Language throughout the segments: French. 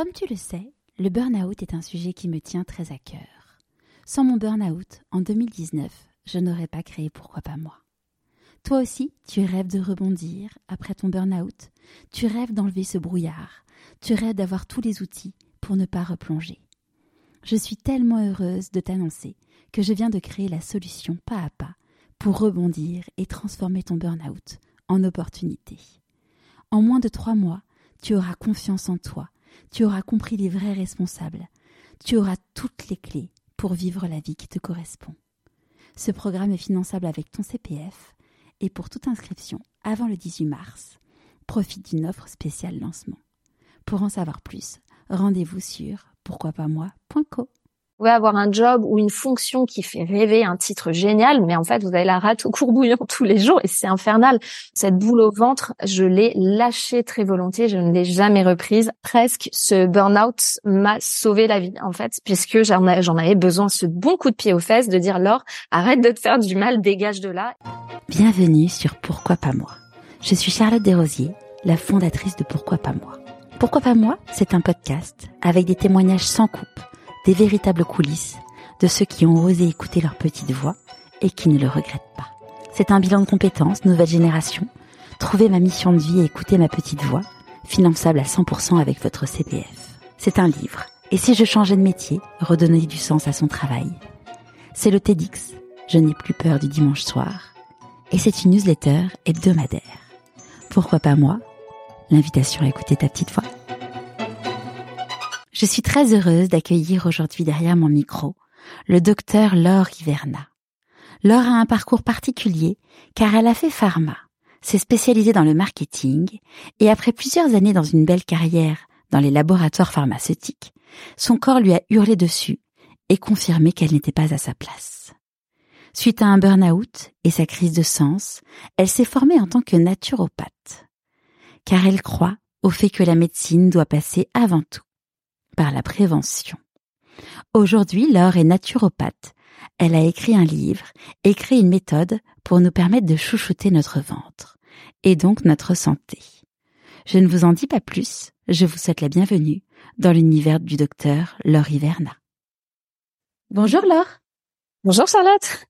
Comme tu le sais, le burn-out est un sujet qui me tient très à cœur. Sans mon burn-out, en 2019, je n'aurais pas créé Pourquoi pas moi. Toi aussi, tu rêves de rebondir après ton burn-out, tu rêves d'enlever ce brouillard, tu rêves d'avoir tous les outils pour ne pas replonger. Je suis tellement heureuse de t'annoncer que je viens de créer la solution pas à pas pour rebondir et transformer ton burn-out en opportunité. En moins de trois mois, tu auras confiance en toi, tu auras compris les vrais responsables, tu auras toutes les clés pour vivre la vie qui te correspond. Ce programme est finançable avec ton CPF et pour toute inscription avant le 18 mars, profite d'une offre spéciale lancement. Pour en savoir plus, rendez-vous sur pourquoipasmoi.co pouvez avoir un job ou une fonction qui fait rêver, un titre génial, mais en fait, vous avez la rate au courbouillon tous les jours et c'est infernal. Cette boule au ventre, je l'ai lâchée très volontiers, je ne l'ai jamais reprise. Presque, ce burn-out m'a sauvé la vie, en fait, puisque j'en avais besoin, ce bon coup de pied aux fesses de dire, Laure, arrête de te faire du mal, dégage de là. Bienvenue sur Pourquoi pas moi. Je suis Charlotte Desrosiers, la fondatrice de Pourquoi pas moi. Pourquoi pas moi, c'est un podcast avec des témoignages sans coupe des véritables coulisses de ceux qui ont osé écouter leur petite voix et qui ne le regrettent pas. C'est un bilan de compétences, nouvelle génération. Trouver ma mission de vie et écouter ma petite voix, finançable à 100% avec votre CPF. C'est un livre. Et si je changeais de métier, redonner du sens à son travail? C'est le TEDx. Je n'ai plus peur du dimanche soir. Et c'est une newsletter hebdomadaire. Pourquoi pas moi? L'invitation à écouter ta petite voix. Je suis très heureuse d'accueillir aujourd'hui derrière mon micro le docteur Laure Iverna. Laure a un parcours particulier car elle a fait pharma, s'est spécialisée dans le marketing et après plusieurs années dans une belle carrière dans les laboratoires pharmaceutiques, son corps lui a hurlé dessus et confirmé qu'elle n'était pas à sa place. Suite à un burn-out et sa crise de sens, elle s'est formée en tant que naturopathe, car elle croit au fait que la médecine doit passer avant tout par la prévention. Aujourd'hui, Laure est naturopathe. Elle a écrit un livre et créé une méthode pour nous permettre de chouchouter notre ventre et donc notre santé. Je ne vous en dis pas plus, je vous souhaite la bienvenue dans l'univers du docteur Laure Iverna. Bonjour Laure. Bonjour Charlotte.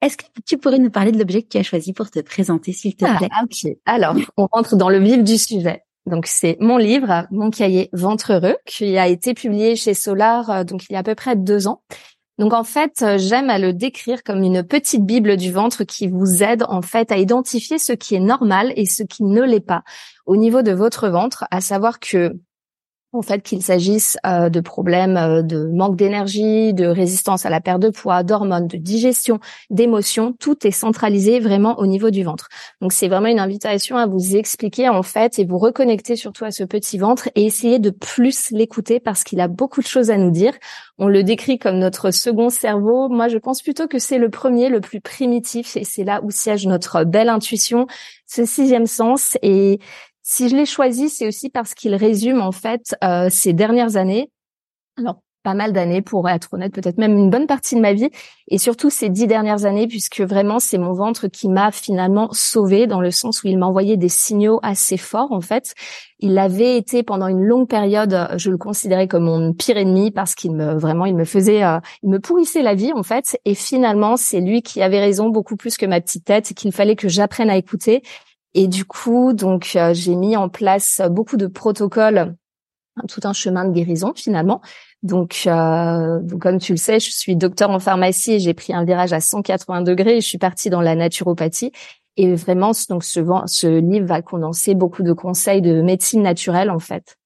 Est-ce que tu pourrais nous parler de l'objet que tu as choisi pour te présenter, s'il te ah, plaît? Ok. Alors, on rentre dans le vif du sujet. Donc c'est mon livre, mon cahier Ventre heureux, qui a été publié chez Solar euh, donc il y a à peu près deux ans. Donc en fait, euh, j'aime à le décrire comme une petite bible du ventre qui vous aide en fait à identifier ce qui est normal et ce qui ne l'est pas au niveau de votre ventre, à savoir que en fait qu'il s'agisse euh, de problèmes euh, de manque d'énergie, de résistance à la perte de poids, d'hormones, de digestion, d'émotions, tout est centralisé vraiment au niveau du ventre. Donc c'est vraiment une invitation à vous expliquer en fait et vous reconnecter surtout à ce petit ventre et essayer de plus l'écouter parce qu'il a beaucoup de choses à nous dire. On le décrit comme notre second cerveau. Moi, je pense plutôt que c'est le premier, le plus primitif et c'est là où siège notre belle intuition, ce sixième sens et si je l'ai choisi, c'est aussi parce qu'il résume en fait euh, ces dernières années. Alors pas mal d'années pour être honnête, peut-être même une bonne partie de ma vie, et surtout ces dix dernières années, puisque vraiment c'est mon ventre qui m'a finalement sauvée dans le sens où il m'a envoyé des signaux assez forts en fait. Il avait été pendant une longue période, je le considérais comme mon pire ennemi parce qu'il me vraiment il me faisait, euh, il me pourrissait la vie en fait. Et finalement c'est lui qui avait raison beaucoup plus que ma petite tête, qu'il fallait que j'apprenne à écouter et du coup, donc euh, j'ai mis en place beaucoup de protocoles, tout un chemin de guérison finalement. Donc, euh, donc, comme tu le sais, je suis docteur en pharmacie et j'ai pris un virage à 180 degrés et je suis partie dans la naturopathie. Et vraiment, donc ce, ce livre va condenser beaucoup de conseils de médecine naturelle en fait,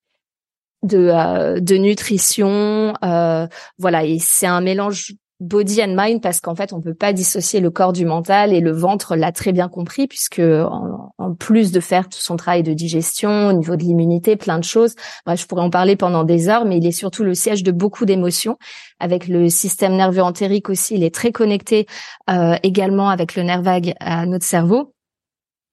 de, euh, de nutrition, euh, voilà. Et c'est un mélange body and mind parce qu'en fait on peut pas dissocier le corps du mental et le ventre l'a très bien compris puisque en, plus de faire tout son travail de digestion au niveau de l'immunité plein de choses bref je pourrais en parler pendant des heures mais il est surtout le siège de beaucoup d'émotions. Avec le système nerveux entérique aussi il est très connecté euh, également avec le nerf vague à notre cerveau.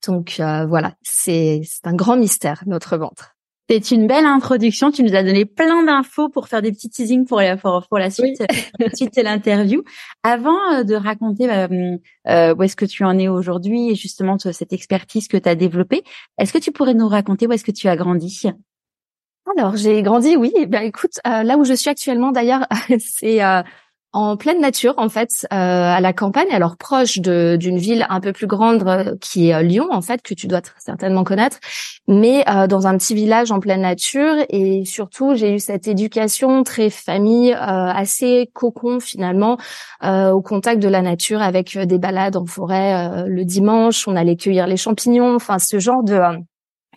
Donc euh, voilà c'est c'est un grand mystère notre ventre c'est une belle introduction. Tu nous as donné plein d'infos pour faire des petits teasings pour la, pour, la suite, suite de l'interview. Avant euh, de raconter euh, euh, où est-ce que tu en es aujourd'hui et justement cette expertise que tu as développée, est-ce que tu pourrais nous raconter où est-ce que tu as grandi? Alors, j'ai grandi, oui. Bien, écoute, là où je suis actuellement, d'ailleurs, c'est en pleine nature en fait euh, à la campagne alors proche d'une ville un peu plus grande euh, qui est euh, Lyon en fait que tu dois certainement connaître. Mais dans un petit village en pleine nature et surtout j'ai eu cette éducation très famille assez cocon finalement au contact de la nature avec des balades en forêt le dimanche. On allait cueillir les champignons enfin ce genre de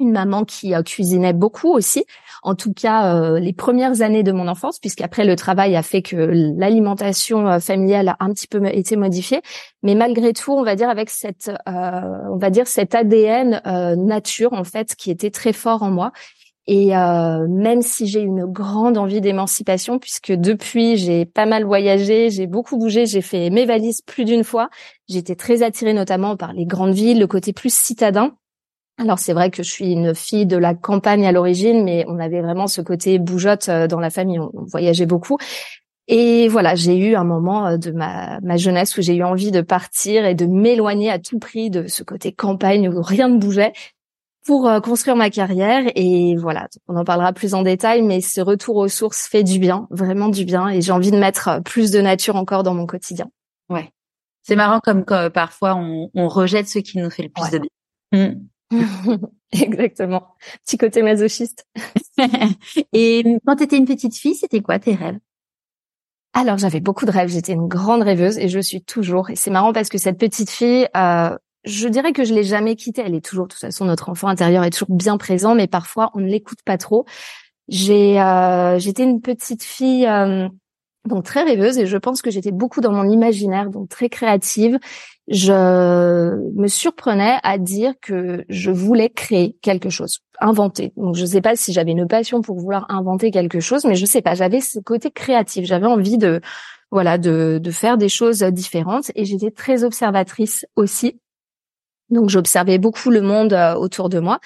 une maman qui cuisinait beaucoup aussi en tout cas euh, les premières années de mon enfance, puisqu'après le travail a fait que l'alimentation euh, familiale a un petit peu été modifiée. Mais malgré tout, on va dire avec cette, euh, on va dire cet ADN nature en fait qui était très fort en moi. Et même si j'ai une grande envie d'émancipation, puisque depuis j'ai pas mal voyagé, j'ai beaucoup bougé, j'ai fait mes valises plus d'une fois. J'étais très attirée notamment par les grandes villes, le côté plus citadin. Alors c'est vrai que je suis une fille de la campagne à l'origine, mais on avait vraiment ce côté bougeotte euh, dans la famille, on, voyageait beaucoup. Et voilà, j'ai eu un moment euh, de ma, ma jeunesse où j'ai eu envie de partir et de m'éloigner à tout prix de ce côté campagne où rien ne bougeait pour euh, construire ma carrière. Et voilà, on en parlera plus en détail, mais ce retour aux sources fait du bien, vraiment du bien. Et j'ai envie de mettre plus de nature encore dans mon quotidien. Ouais. C'est marrant comme, parfois on, on, rejette ce qui nous fait le plus de bien. Mmh. Exactement. Petit côté masochiste. Et quand tu étais une petite fille, c'était quoi tes rêves? Alors j'avais beaucoup de rêves. J'étais une grande rêveuse et je suis toujours. Et c'est marrant parce que cette petite fille, euh, je dirais que je l'ai jamais quittée. Elle est toujours, de toute façon, notre enfant intérieur est toujours bien présent, mais parfois on ne l'écoute pas trop. J'ai, euh, j'étais une petite fille. Euh, donc très rêveuse et je pense que j'étais beaucoup dans mon imaginaire, donc très créative je me surprenais à dire que je voulais créer quelque chose, inventer. Donc je ne sais pas si j'avais une passion pour vouloir inventer quelque chose, mais je sais pas, j'avais ce côté créatif, j'avais envie de voilà de, de faire des choses différentes et j'étais très observatrice aussi. Donc j'observais beaucoup le monde euh, autour de moi.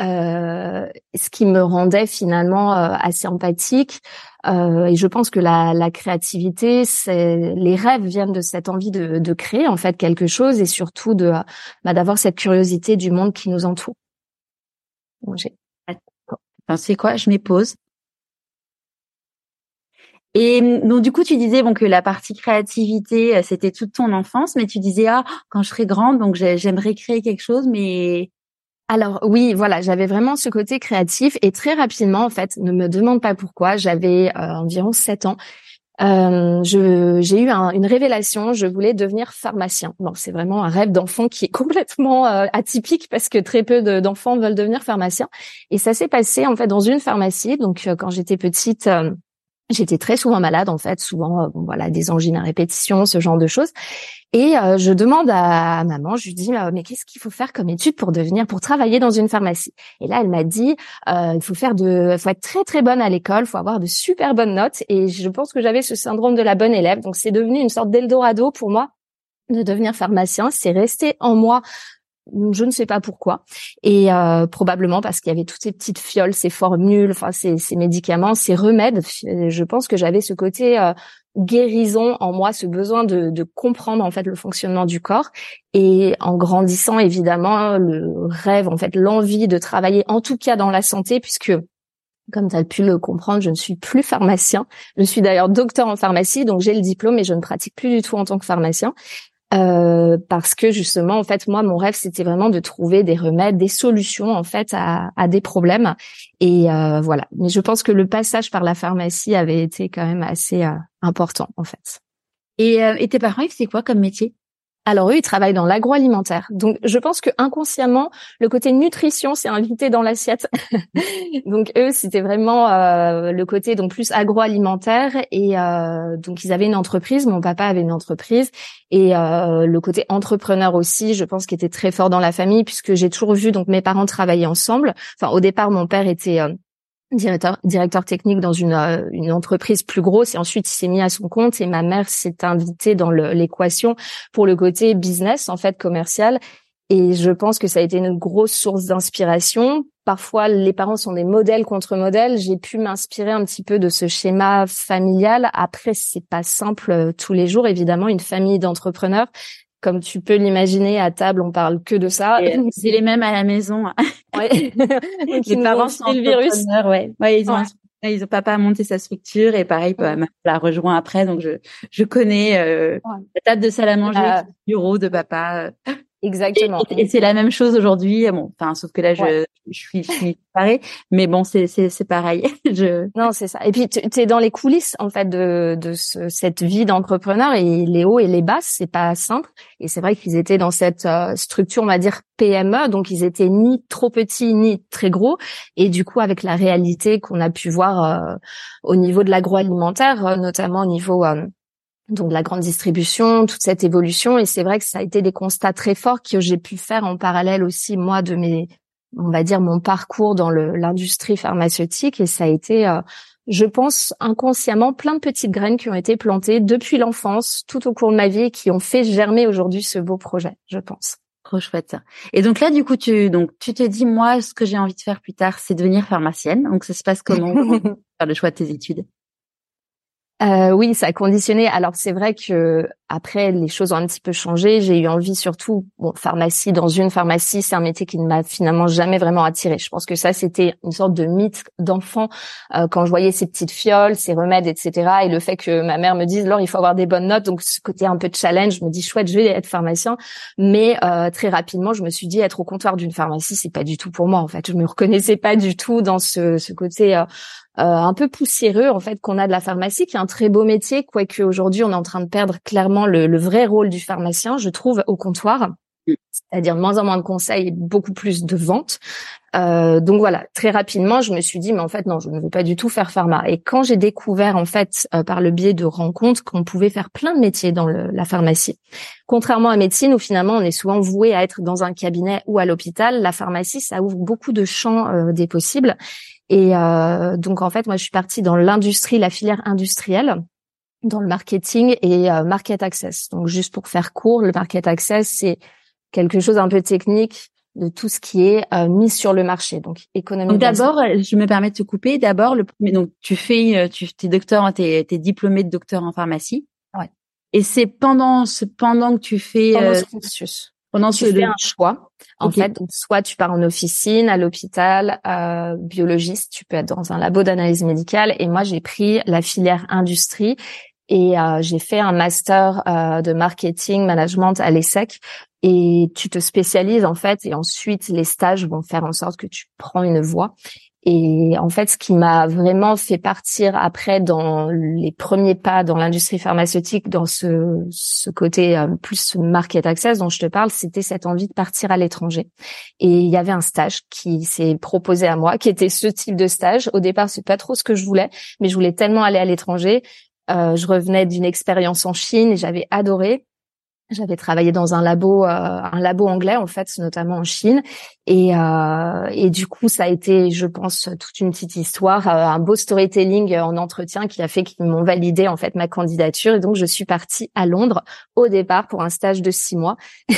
Euh, ce qui me rendait finalement euh, assez empathique. Euh, et je pense que la, la créativité, c'est les rêves viennent de cette envie de, de, créer en fait quelque chose et surtout de bah, d'avoir cette curiosité du monde qui nous entoure. Bon, j'ai quoi? Je m'épose. Et donc du coup, tu disais bon que la partie créativité, c'était toute ton enfance, mais tu disais ah quand je serai grande, donc j'aimerais créer quelque chose, mais alors oui, voilà, j'avais vraiment ce côté créatif et très rapidement, en fait, ne me demande pas pourquoi, j'avais euh, environ 7 ans. Euh, j'ai eu une révélation, je voulais devenir pharmacien. Bon, c'est vraiment un rêve d'enfant qui est complètement euh, atypique parce que très peu d'enfants veulent devenir pharmacien. Et ça s'est passé en fait dans une pharmacie. Donc quand j'étais petite, J'étais très souvent malade en fait, souvent euh, bon, voilà des angines à répétition, ce genre de choses. Et euh, je demande à, maman, je lui dis mais qu'est-ce qu'il faut faire comme étude pour devenir pour travailler dans une pharmacie? Et là elle m'a dit euh, il faut faire de faut être très très bonne à l'école, faut avoir de super bonnes notes et je pense que j'avais ce syndrome de la bonne élève. Donc c'est devenu une sorte d'eldorado pour moi de devenir pharmacien, c'est resté en moi je ne sais pas pourquoi, et euh, probablement parce qu'il y avait toutes ces petites fioles, ces formules, enfin ces, ces médicaments, ces remèdes. Je pense que j'avais ce côté euh, guérison en moi, ce besoin de, de, comprendre en fait le fonctionnement du corps. Et en grandissant, évidemment, le rêve, en fait, l'envie de travailler, en tout cas dans la santé, puisque comme tu as pu le comprendre, je ne suis plus pharmacien. Je suis d'ailleurs docteur en pharmacie, donc j'ai le diplôme, et je ne pratique plus du tout en tant que pharmacien. Euh, parce que justement, en fait, moi, mon rêve, c'était vraiment de trouver des remèdes, des solutions, en fait, à, à des problèmes. Et euh, voilà. Mais je pense que le passage par la pharmacie avait été quand même assez euh, important, en fait. Et, euh, et tes parents, c'est quoi comme métier? Alors eux, ils travaillent dans l'agroalimentaire. Donc je pense que inconsciemment, le côté nutrition s'est invité dans l'assiette. donc eux, c'était vraiment euh, le côté donc plus agroalimentaire et euh, donc ils avaient une entreprise. Mon papa avait une entreprise et euh, le côté entrepreneur aussi, je pense, qui était très fort dans la famille puisque j'ai toujours vu donc mes parents travailler ensemble. Enfin au départ, mon père était directeur, directeur technique dans une, euh, une entreprise plus grosse et ensuite il s'est mis à son compte et ma mère s'est invitée dans l'équation pour le côté business en fait commercial et je pense que ça a été une grosse source d'inspiration. Parfois, les parents sont des modèles contre modèles. J'ai pu m'inspirer un petit peu de ce schéma familial. Après, c'est pas simple euh, tous les jours, évidemment, une famille d'entrepreneurs. Comme tu peux l'imaginer, à table, on parle que de ça. C'est les mêmes à la maison. Ouais. les parents sont le virus. Ouais. ouais, ils ont ils ont papa a monté sa structure et pareil, ouais. l'a rejoint après, donc je je connais euh, la table de salle à manger, le bureau de papa. Exactement. Et, c'est la même chose aujourd'hui. Bon, enfin, sauf que là, je, je suis, je suis pareil. Mais bon, c'est, c'est, c'est pareil. je... Non, c'est ça. Et puis, tu es dans les coulisses, en fait, de, de ce, cette vie d'entrepreneur et les hauts et les bas, c'est pas simple. Et c'est vrai qu'ils étaient dans cette euh, structure, on va dire, PME. Donc, ils étaient ni trop petits, ni très gros. Et du coup, avec la réalité qu'on a pu voir euh, au niveau de l'agroalimentaire, euh, notamment au niveau donc la grande distribution, toute cette évolution. Et c'est vrai que ça a été des constats très forts que j'ai pu faire en parallèle aussi moi de mes, on va dire mon parcours dans l'industrie pharmaceutique. Et ça a été, euh, je pense, inconsciemment plein de petites graines qui ont été plantées depuis l'enfance, tout au cours de ma vie, et qui ont fait germer aujourd'hui ce beau projet, je pense. Trop chouette. Et donc là, du coup, tu donc tu te dis, moi, ce que j'ai envie de faire plus tard, c'est devenir pharmacienne. Donc ça se passe comment faire le choix de tes études? Euh, oui, ça a conditionné. Alors c'est vrai que après les choses ont un petit peu changé. J'ai eu envie surtout, bon, pharmacie dans une pharmacie, c'est un métier qui ne m'a finalement jamais vraiment attiré. Je pense que ça c'était une sorte de mythe d'enfant euh, quand je voyais ces petites fioles, ces remèdes, etc. Et le fait que ma mère me dise, alors il faut avoir des bonnes notes, donc ce côté un peu challenge, je me dis chouette, je vais être pharmacien. Mais euh, très rapidement, je me suis dit être au comptoir d'une pharmacie, c'est pas du tout pour moi. En fait, je me reconnaissais pas du tout dans ce, ce côté un peu poussiéreux en fait qu'on a de la pharmacie, qui est un très beau métier, quoique aujourd'hui on est en train de perdre clairement le, le vrai rôle du pharmacien, je trouve, au comptoir c'est-à-dire moins en moins de conseils et beaucoup plus de ventes. Euh, donc voilà, très rapidement, je me suis dit, mais en fait non, je ne veux pas du tout faire pharma. Et quand j'ai découvert en fait euh, par le biais de rencontres qu'on pouvait faire plein de métiers dans le, la pharmacie, contrairement à médecine où finalement on est souvent voué à être dans un cabinet ou à l'hôpital, la pharmacie ça ouvre beaucoup de champs euh, des possibles. Et euh, donc en fait, moi, je suis partie dans l'industrie, la filière industrielle, dans le marketing et euh, market access. Donc juste pour faire court, le market access, c'est quelque chose un peu technique de tout ce qui est euh, mis sur le marché. Donc économie. D'abord, je me permets de te couper. D'abord, le premier, donc tu fais, tu es docteur, t'es es diplômé de docteur en pharmacie. Ouais. Et c'est pendant ce pendant que tu fais pendant ce cursus. Pendant tu fais un choix. En fait, donc, soit tu pars en officine, à l'hôpital, euh, biologiste, tu peux être dans un labo d'analyse médicale. Et moi, j'ai pris la filière industrie et euh, j'ai fait un master euh, de marketing management à l'ESSEC. Et tu te spécialises en fait, et ensuite les stages vont faire en sorte que tu prends une voie. Et en fait, ce qui m'a vraiment fait partir après dans les premiers pas dans l'industrie pharmaceutique, dans ce, ce côté euh, plus market access dont je te parle, c'était cette envie de partir à l'étranger. Et il y avait un stage qui s'est proposé à moi, qui était ce type de stage. Au départ, c'est pas trop ce que je voulais, mais je voulais tellement aller à l'étranger. Euh, je revenais d'une expérience en Chine et j'avais adoré. J'avais travaillé dans un labo, euh, un labo anglais en fait, notamment en Chine, et, euh, et du coup ça a été, je pense, toute une petite histoire, euh, un beau storytelling en entretien qui a fait qu'ils m'ont validé en fait ma candidature, et donc je suis partie à Londres au départ pour un stage de six mois,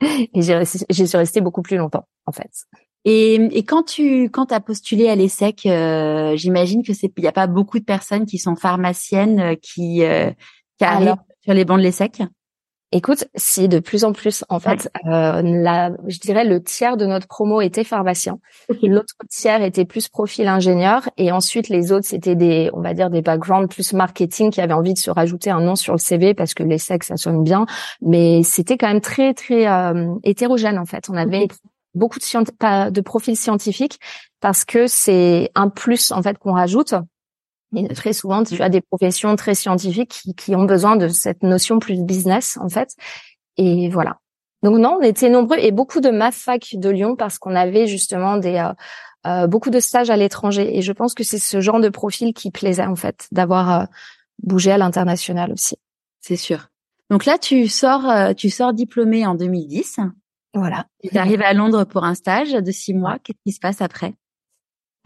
et j'ai suis restée beaucoup plus longtemps en fait. Et, et quand tu quand as postulé à l'ESSEC, euh, j'imagine que c'est il n'y a pas beaucoup de personnes qui sont pharmaciennes qui, qui arrivent sur les bancs de l'ESSEC? Écoute, si de plus en plus, en fait, euh, la, je dirais le tiers de notre promo était pharmacien. L'autre tiers était plus profil ingénieur, et ensuite les autres c'était des, on va dire des backgrounds plus marketing qui avaient envie de se rajouter un nom sur le CV parce que les sexes ça sonne bien, mais c'était quand même très très euh, hétérogène en fait. On avait beaucoup de, de profils scientifiques parce que c'est un plus en fait qu'on rajoute et très souvent, tu as des professions très scientifiques qui, qui, ont besoin de cette notion plus business, en fait. Et voilà. Donc non, on était nombreux et beaucoup de ma fac de Lyon parce qu'on avait justement des euh, euh, beaucoup de stages à l'étranger. Et je pense que c'est ce genre de profil qui plaisait en fait, d'avoir euh, bougé à l'international aussi. C'est sûr. Donc là, tu sors, tu sors diplômé en 2010. Voilà. Tu arrives à Londres pour un stage de six mois. Qu'est-ce qui se passe après?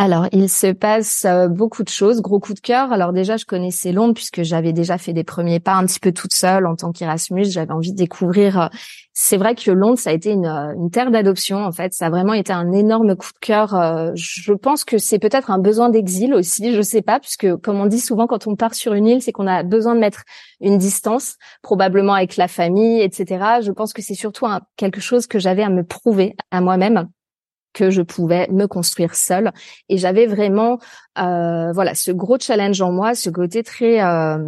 Alors, il se passe euh, beaucoup de choses. Gros coup de cœur. Alors déjà, je connaissais Londres puisque j'avais déjà fait des premiers pas un petit peu toute seule en tant qu'Erasmus. J'avais envie de découvrir. Euh, c'est vrai que Londres, ça a été une, euh, une, terre d'adoption. En fait, ça a vraiment été un énorme coup de cœur. Je pense que c'est peut-être un besoin d'exil aussi. Je sais pas, puisque comme on dit souvent quand on part sur une île, c'est qu'on a besoin de mettre une distance, probablement avec la famille, etc. Je pense que c'est surtout quelque chose que j'avais à me prouver à moi-même que je pouvais me construire seule. Et j'avais vraiment, euh, voilà, ce gros challenge en moi, ce côté très, euh,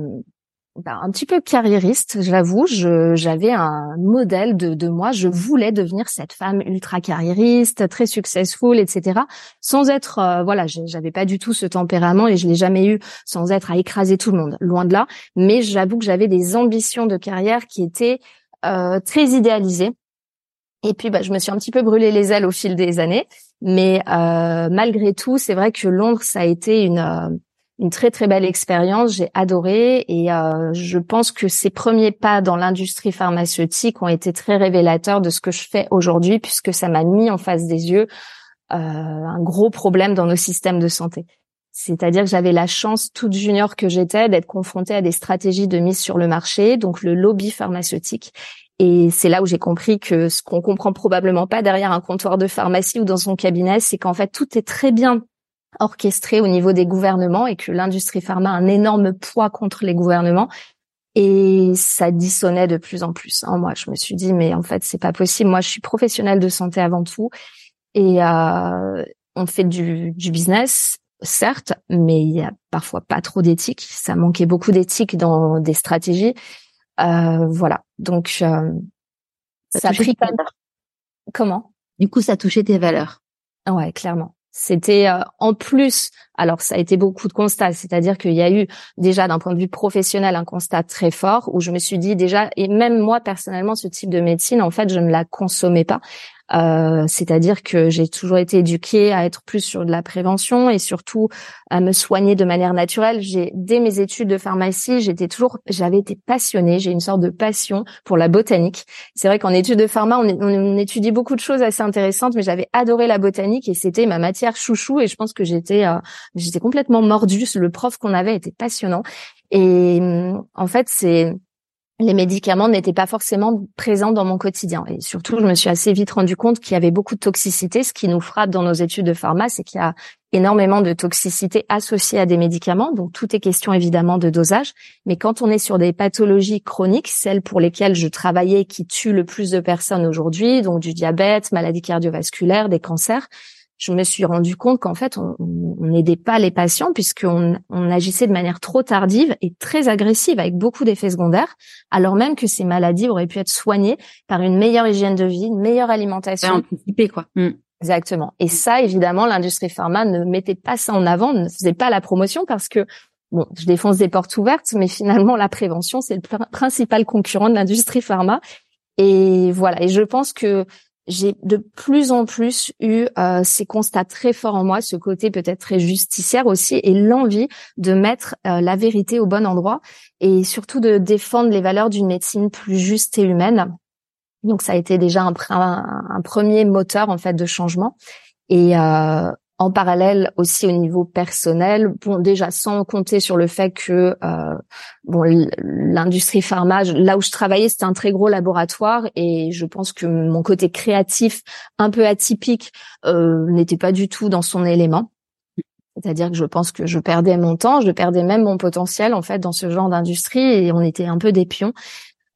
ben, un petit peu carriériste, j'avoue. J'avais un modèle de, de moi. Je voulais devenir cette femme ultra carriériste, très successful, etc. Sans être, euh, voilà, j'avais pas du tout ce tempérament et je l'ai jamais eu sans être à écraser tout le monde, loin de là. Mais j'avoue que j'avais des ambitions de carrière qui étaient euh, très idéalisées et puis, bah, je me suis un petit peu brûlé les ailes au fil des années. Mais euh, malgré tout, c'est vrai que Londres, ça a été une, euh, une très très belle expérience. J'ai adoré et euh, je pense que ces premiers pas dans l'industrie pharmaceutique ont été très révélateurs de ce que je fais aujourd'hui, puisque ça m'a mis en face des yeux un gros problème dans nos systèmes de santé. C'est-à-dire que j'avais la chance, toute junior que j'étais, d'être confrontée à des stratégies de mise sur le marché, donc le lobby pharmaceutique, et c'est là où j'ai compris que ce qu'on comprend probablement pas derrière un comptoir de pharmacie ou dans son cabinet, c'est qu'en fait tout est très bien orchestré au niveau des gouvernements et que l'industrie pharma a un énorme poids contre les gouvernements. Et ça dissonnait de plus en plus. En moi, je me suis dit mais en fait c'est pas possible. Moi, je suis professionnelle de santé avant tout et euh, on fait du, du business certes, mais il y a parfois pas trop d'éthique. Ça manquait beaucoup d'éthique dans des stratégies. Euh, voilà. Donc, euh, ça, a pris Comment? Du coup, ça touchait tes valeurs. Ouais, clairement. C'était euh, en plus, alors ça a été beaucoup de constats, c'est-à-dire qu'il y a eu déjà d'un point de vue professionnel un constat très fort où je me suis dit déjà, et même moi personnellement, ce type de médecine, en fait, je ne la consommais pas. Euh, c'est-à-dire que j'ai toujours été éduquée à être plus sur de la prévention et surtout à me soigner de manière naturelle. J'ai dès mes études de pharmacie, j'étais toujours, j'avais été passionnée. J'ai une sorte de passion pour la botanique. C'est vrai qu'en études de pharma, on, étudie beaucoup de choses assez intéressantes, mais j'avais adoré la botanique et c'était ma matière chouchou. Et je pense que j'étais, euh, j'étais complètement mordue. Le prof qu'on avait était passionnant. Et en fait, c'est les médicaments n'étaient pas forcément présents dans mon quotidien. Et surtout, je me suis assez vite rendu compte qu'il y avait beaucoup de toxicité. Ce qui nous frappe dans nos études de pharma, c'est qu'il y a énormément de toxicité associée à des médicaments. Donc, tout est question évidemment de dosage. Mais quand on est sur des pathologies chroniques, celles pour lesquelles je travaillais qui tuent le plus de personnes aujourd'hui, donc du diabète, maladie cardiovasculaire, des cancers, je me suis rendu compte qu'en fait, on n'aidait pas les patients puisqu'on on agissait de manière trop tardive et très agressive avec beaucoup d'effets secondaires, alors même que ces maladies auraient pu être soignées par une meilleure hygiène de vie, une meilleure alimentation. anticipée, quoi. Mm. Exactement. Et ça, évidemment, l'industrie pharma ne mettait pas ça en avant, ne faisait pas la promotion parce que bon, je défonce des portes ouvertes, mais finalement, la prévention, c'est le principal concurrent de l'industrie pharma. Et voilà. Et je pense que j'ai de plus en plus eu euh, ces constats très forts en moi, ce côté peut-être très justicière aussi, et l'envie de mettre euh, la vérité au bon endroit, et surtout de défendre les valeurs d'une médecine plus juste et humaine. Donc ça a été déjà un, un, premier moteur en fait de changement. Et euh, en parallèle aussi au niveau personnel, déjà sans compter sur le fait que euh, l'industrie pharma, là où je travaillais, c'était un très gros laboratoire et je pense que mon côté créatif un peu atypique euh, n'était pas du tout dans son élément. C'est-à-dire que je pense que je perdais mon temps, je perdais même mon potentiel en fait dans ce genre d'industrie et on était un peu des pions.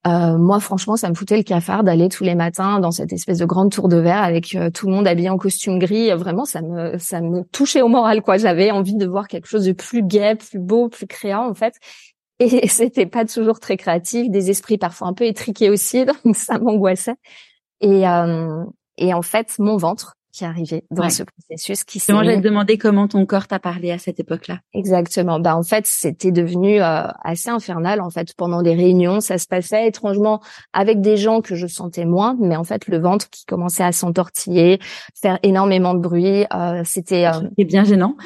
Euh, moi, franchement, ça me foutait le cafard d'aller tous les matins dans cette espèce de grande tour de verre avec euh, tout le monde habillé en costume gris. Vraiment, ça me ça me touchait au moral, quoi. J'avais envie de voir quelque chose de plus gai, plus beau, plus créant, en fait. Et c'était pas toujours très créatif, des esprits parfois un peu étriqués aussi, donc ça m'angoissait. Et euh, et en fait, mon ventre, qui arrivait dans ce processus qui s'est. Moi, j'allais te demander comment ton corps t'a parlé à cette époque-là. Exactement. Bah en fait, c'était devenu euh, assez infernal. En fait, pendant des réunions, ça se passait étrangement avec des gens que je sentais moins, mais en fait, le ventre qui commençait à s'entortiller, faire énormément de bruit. Euh, c'était. Euh... bien gênant.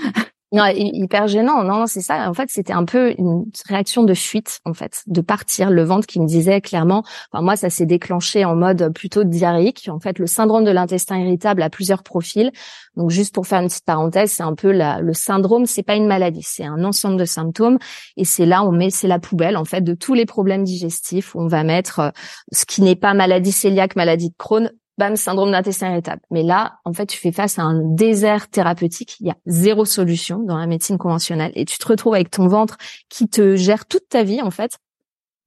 Ouais, hyper gênant. Non, non, c'est ça. En fait, c'était un peu une réaction de fuite, en fait, de partir. Le ventre qui me disait clairement. Enfin, moi, ça s'est déclenché en mode plutôt diarrhéique. En fait, le syndrome de l'intestin irritable a plusieurs profils. Donc, juste pour faire une petite parenthèse, c'est un peu le syndrome. C'est pas une maladie, c'est un ensemble de symptômes. Et c'est là, on met, c'est la poubelle, en fait, de tous les problèmes digestifs. Où on va mettre euh, ce qui n'est pas maladie cœliaque, maladie de Crohn, bam, syndrome d'intestin irritable. Mais là, en fait, tu fais face à un désert thérapeutique. Il y a zéro solution dans la médecine conventionnelle et tu te retrouves avec ton ventre qui te gère toute ta vie, en fait,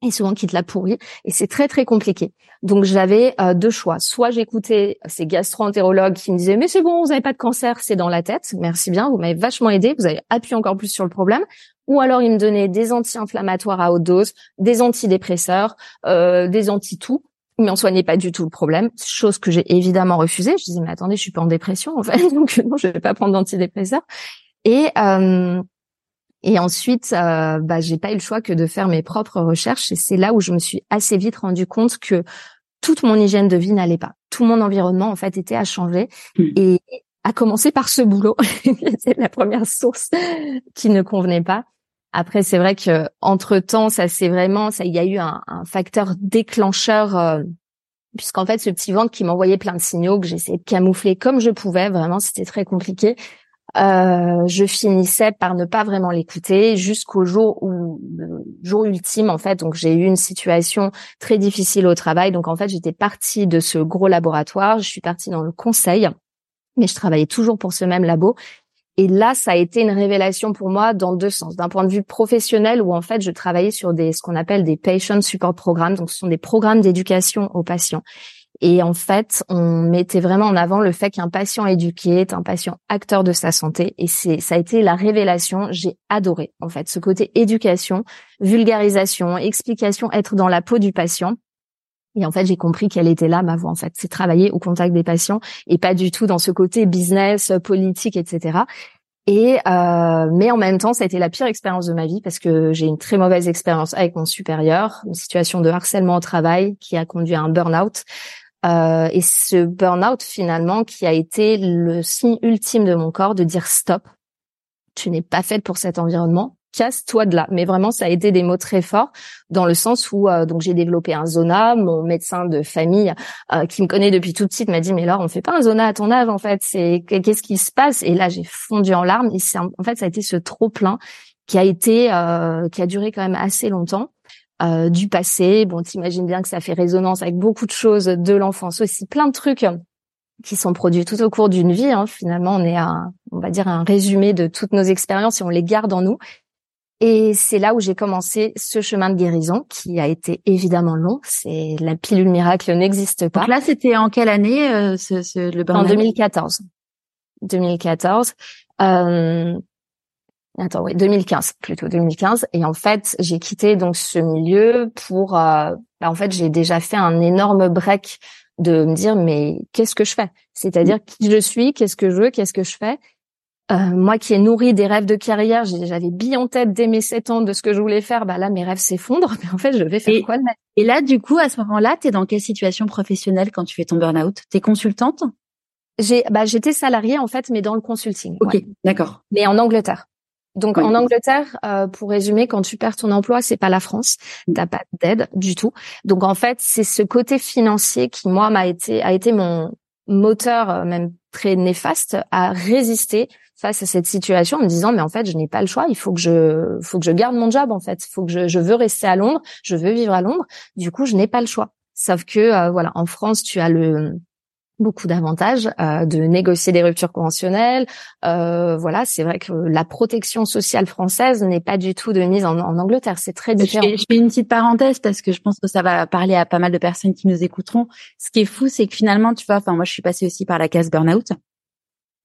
et souvent qui te la pourrit. Et c'est très, très compliqué. Donc, j'avais euh, deux choix. Soit j'écoutais ces gastro-entérologues qui me disaient, mais c'est bon, vous n'avez pas de cancer, c'est dans la tête. Merci bien, vous m'avez vachement aidé, vous avez appuyé encore plus sur le problème. Ou alors, ils me donnaient des anti-inflammatoires à haute dose, des antidépresseurs, euh, des anti-tout mais on soignait pas du tout le problème, chose que j'ai évidemment refusée. Je disais mais attendez, je suis pas en dépression en fait, donc non, je vais pas prendre d'antidépresseurs. Et euh, et ensuite, euh, bah j'ai pas eu le choix que de faire mes propres recherches et c'est là où je me suis assez vite rendu compte que toute mon hygiène de vie n'allait pas. Tout mon environnement en fait était à changer et à commencer par ce boulot, c'est la première source qui ne convenait pas. Après, c'est vrai que entre temps, ça c'est vraiment, ça, il y a eu un, facteur déclencheur, euh, puisqu'en fait, ce petit ventre qui m'envoyait plein de signaux que j'essayais de camoufler comme je pouvais, vraiment, c'était très compliqué. Euh, je finissais par ne pas vraiment l'écouter jusqu'au jour où le jour ultime en fait. Donc j'ai eu une situation très difficile au travail. Donc en fait j'étais partie de ce gros laboratoire. Je suis partie dans le conseil mais je travaillais toujours pour ce même labo et là, ça a été une révélation pour moi dans deux sens. D'un point de vue professionnel, où en fait, je travaillais sur des ce qu'on appelle des patient support programs. Donc, ce sont des programmes d'éducation aux patients. Et en fait, on mettait vraiment en avant le fait qu'un patient éduqué est un patient acteur de sa santé. Et c'est, ça a été la révélation. J'ai adoré, en fait, ce côté éducation, vulgarisation, explication, être dans la peau du patient. Et en fait, j'ai compris qu'elle était là, ma voix, en fait. C'est travailler au contact des patients et pas du tout dans ce côté business, politique, etc. Et euh, mais en même temps, ça a été la pire expérience de ma vie parce que j'ai une très mauvaise expérience avec mon supérieur, une situation de harcèlement au travail qui a conduit à un burn-out. Euh, et ce burn-out finalement qui a été le signe ultime de mon corps de dire stop, tu n'es pas faite pour cet environnement, casse-toi de là. Mais vraiment, ça a été des mots très forts dans le sens où euh, donc j'ai développé un zona. Mon médecin de famille euh, qui me connaît depuis toute petite m'a dit mais là on fait pas un zona à ton âge en fait. C'est qu'est-ce qui se passe? Et là j'ai fondu en larmes. Et en fait ça a été ce trop plein qui a été euh, qui a duré quand même assez longtemps. du passé, bon, t'imagines bien que ça fait résonance avec beaucoup de choses de l'enfance aussi, plein de trucs qui sont produits tout au cours d'une vie. Hein. Finalement, on est un, on va dire un résumé de toutes nos expériences et on les garde en nous. Et c'est là où j'ai commencé ce chemin de guérison qui a été évidemment long. C'est la pilule miracle n'existe pas. Donc là, c'était en quelle année euh, ce, ce, le En 2014. 2014. Euh, attends, oui, 2015 plutôt 2015. Et en fait, j'ai quitté donc ce milieu pour. Euh, bah, en fait, j'ai déjà fait un énorme break de me dire mais qu'est-ce que je fais? C'est-à-dire qui je suis, qu'est-ce que je veux, qu'est-ce que je fais? Euh, moi qui ai nourri des rêves de carrière, j'avais bien en tête dès mes 7 ans de ce que je voulais faire, bah là mes rêves s'effondrent, mais en fait je vais faire quoi de Et là du coup à ce moment-là, tu es dans quelle situation professionnelle quand tu fais ton burn-out? Tu es consultante? J'ai bah j'étais salariée en fait mais dans le consulting. OK, d'accord. Mais en Angleterre. Donc en Angleterre, euh, pour résumer, quand tu perds ton emploi, c'est pas la France, mm. t'as pas d'aide du tout. Donc en fait, c'est ce côté financier qui moi m'a été a été mon moteur euh, même très néfaste à résister face à cette situation en me disant mais en fait je n'ai pas le choix. Il faut que je faut que je garde mon job en fait. Faut que je, je veux rester à Londres. Je veux vivre à Londres. Du coup je n'ai pas le choix. Sauf que euh, voilà en France tu as le beaucoup d'avantages euh, de négocier des ruptures conventionnelles. Euh, voilà c'est vrai que la protection sociale française n'est pas du tout de mise en, en Angleterre c'est très différent. je fais, une petite parenthèse parce que je pense que ça va parler à pas mal de personnes qui nous écouteront. Ce qui est fou c'est que finalement tu vois enfin moi je suis passée aussi par la case burn-out.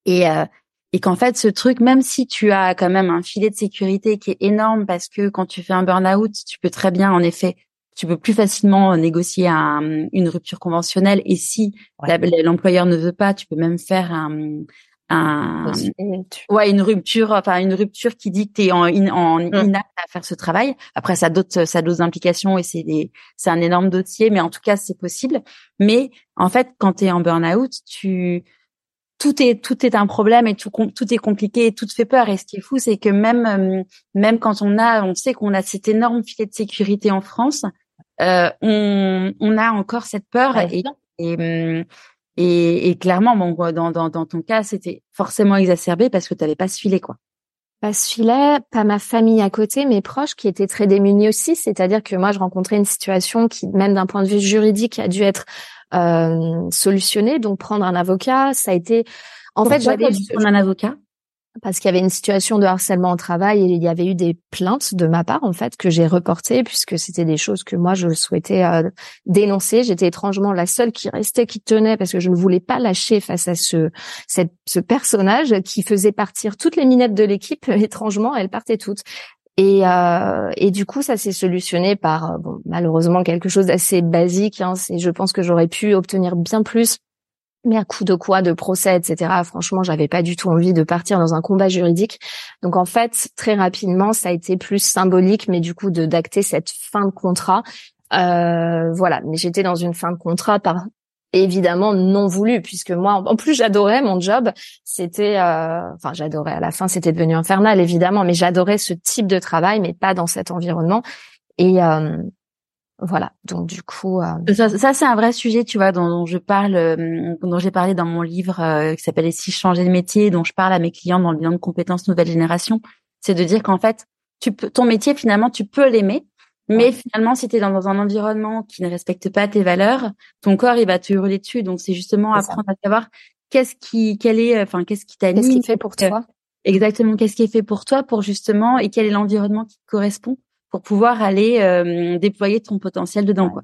Et euh, et qu'en fait ce truc même si tu as quand même un filet de sécurité qui est énorme parce que quand tu fais un burn-out tu peux très bien en effet tu peux plus facilement négocier un, une rupture conventionnelle et si l'employeur ne veut pas tu peux même faire un, un ouais une rupture enfin une rupture qui dit que tu es en, en mmh. inapte à faire ce travail après ça d'autres ça d'autres implications et c'est des c'est un énorme dossier mais en tout cas c'est possible mais en fait quand tu es en burn-out tu tout est tout est un problème et tout tout est compliqué et tout fait peur. Et ce qui est fou, c'est que même euh, même quand on a, on sait qu'on a cet énorme filet de sécurité en France, euh, on on a encore cette peur et, et, et, clairement, bon, dans dans dans ton cas, c'était forcément exacerbé parce que tu n'avais pas ce filet, quoi. Pas ce filet, pas ma famille à côté, mes proches qui étaient très démunis aussi. C'est-à-dire que moi, je rencontrais une situation qui, même d'un point de vue juridique, a dû être euh, solutionner. Donc prendre un avocat, ça a été. En fait, j'avais prendre un avocat? Parce qu'il y avait une situation de harcèlement au travail et il y avait eu des plaintes de ma part en fait que j'ai reportées puisque c'était des choses que moi je souhaitais euh, dénoncer. J'étais étrangement la seule qui restait, qui tenait parce que je ne voulais pas lâcher face à ce ce personnage qui faisait partir toutes les minettes de l'équipe. Étrangement, elles partaient toutes. Et, euh, et du coup, ça s'est solutionné par euh, bon, malheureusement quelque chose d'assez basique. Hein, je pense que j'aurais pu obtenir bien plus, mais à coup de quoi, de procès, etc. Franchement, j'avais pas du tout envie de partir dans un combat juridique. Donc en fait, très rapidement, ça a été plus symbolique, mais du coup de d'acter cette fin de contrat. Euh, voilà, mais j'étais dans une fin de contrat par évidemment non voulu puisque moi en plus j'adorais mon job c'était euh, enfin j'adorais à la fin c'était devenu infernal évidemment mais j'adorais ce type de travail mais pas dans cet environnement et euh, voilà. Donc du coup euh, ça, ça c'est un vrai sujet tu vois dont, je parle dont j'ai parlé dans mon livre qui s'appelle si je changeais de métier? dont je parle à mes clients dans le bilan de compétences nouvelle génération. C'est de dire qu'en fait tu peux ton métier finalement tu peux l'aimer mais finalement, si tu es dans, un environnement qui ne respecte pas tes valeurs, ton corps il va te hurler dessus. Donc c'est justement apprendre à savoir qu'est-ce qui, quel est, enfin qu'est-ce qui t'anime, qu'est-ce qui fait pour toi. Exactement, qu'est-ce qui est fait pour toi, pour justement et quel est l'environnement qui te correspond pour pouvoir aller euh, déployer ton potentiel dedans, quoi.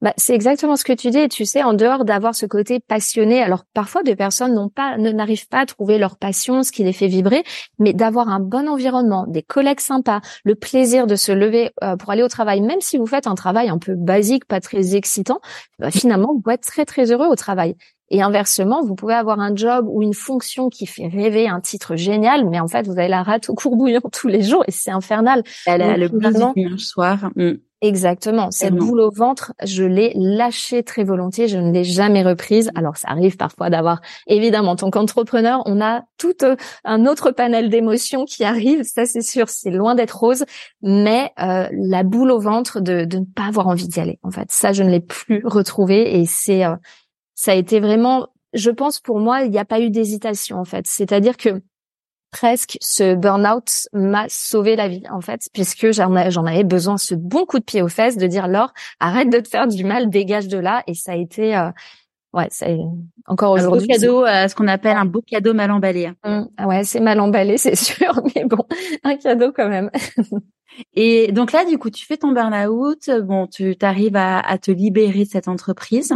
Bah, c'est exactement ce que tu dis. Et tu sais, en dehors d'avoir ce côté passionné, alors parfois des personnes n'ont pas, n'arrivent pas à trouver leur passion, ce qui les fait vibrer, mais d'avoir un bon environnement, des collègues sympas, le plaisir de se lever euh, pour aller au travail, même si vous faites un travail un peu basique, pas très excitant, bah, finalement vous pouvez être très très heureux au travail. Et inversement, vous pouvez avoir un job ou une fonction qui fait rêver, un titre génial, mais en fait, vous avez la rate au courbouillon tous les jours et c'est infernal. Elle a le dimanche soir. Mm. Exactement. Cette boule au ventre, je l'ai lâchée très volontiers. Je ne l'ai jamais reprise. Alors, ça arrive parfois d'avoir, évidemment, en tant qu'entrepreneur, on a tout euh, un autre panel d'émotions qui arrivent. Ça, c'est sûr, c'est loin d'être rose. Mais euh, la boule au ventre de, de ne pas avoir envie d'y aller, en fait, ça, je ne l'ai plus retrouvé. Et c'est, euh, ça a été vraiment, je pense, pour moi, il n'y a pas eu d'hésitation, en fait. C'est-à-dire que presque ce burn-out m'a sauvé la vie en fait puisque j'en avais besoin ce bon coup de pied aux fesses de dire Laure arrête de te faire du mal dégage de là et ça a été euh, ouais c'est encore aujourd'hui un beau cadeau euh, ce qu'on appelle un beau cadeau mal emballé hein. mmh. ouais c'est mal emballé c'est sûr mais bon un cadeau quand même et donc là du coup tu fais ton burn-out bon tu arrives à, à te libérer de cette entreprise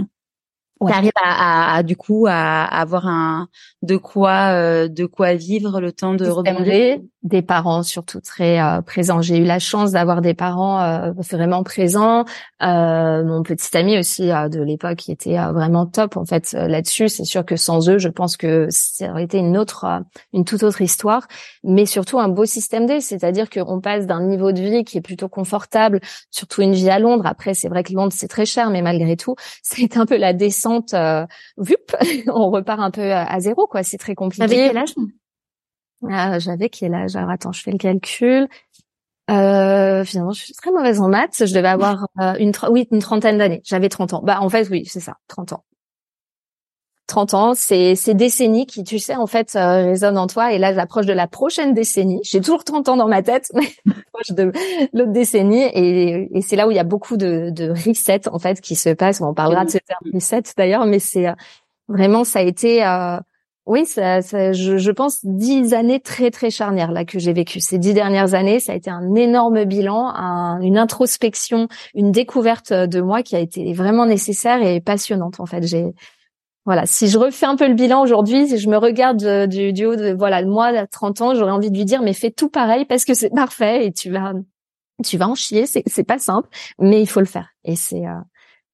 Ouais. T'arrives à, à, du coup à, avoir un de quoi euh, de quoi vivre le temps de rebondir? Des parents surtout très euh, présents. J'ai eu la chance d'avoir des parents euh, vraiment présents. mon petit ami aussi de l'époque qui était vraiment top en fait là-dessus. C'est sûr que sans eux, je pense que ça aurait été une autre une toute autre histoire. Mais surtout un beau système D, c'est-à-dire qu'on passe d'un niveau de vie qui est plutôt confortable, surtout une vie à Londres. Après, c'est vrai que Londres c'est très cher, mais malgré tout, c'est un peu la descente euh, on repart un peu à, zéro, quoi. C'est très compliqué. J'avais quel âge ah, J'avais quel âge? Alors attends, je fais le calcul. Euh, finalement, je suis très mauvaise en maths. Je devais avoir euh, une, oui, une trentaine d'années. J'avais 30 ans. Bah, en fait, oui, c'est ça, 30 ans. 30 ans, c'est ces décennies qui, tu sais, en fait, euh, résonnent en toi. Et là, j'approche de la prochaine décennie. J'ai toujours 30 ans dans ma tête, mais j'approche de l'autre décennie. Et, et c'est là où il y a beaucoup de, de reset, en fait, qui se passe. On parlera de ce terme reset, d'ailleurs, mais c'est euh, vraiment, ça a été, euh, oui, ça, ça je, je, pense, dix années très, très charnières, là, que j'ai vécu. Ces dix dernières années, ça a été un énorme bilan, un, une introspection, une découverte de moi qui a été vraiment nécessaire et passionnante, en fait. J'ai, voilà, si je refais un peu le bilan aujourd'hui, si je me regarde euh, du, du haut de voilà, moi à 30 ans, j'aurais envie de lui dire mais fais tout pareil parce que c'est parfait et tu vas tu vas en chier, c'est c'est pas simple, mais il faut le faire. Et c'est euh,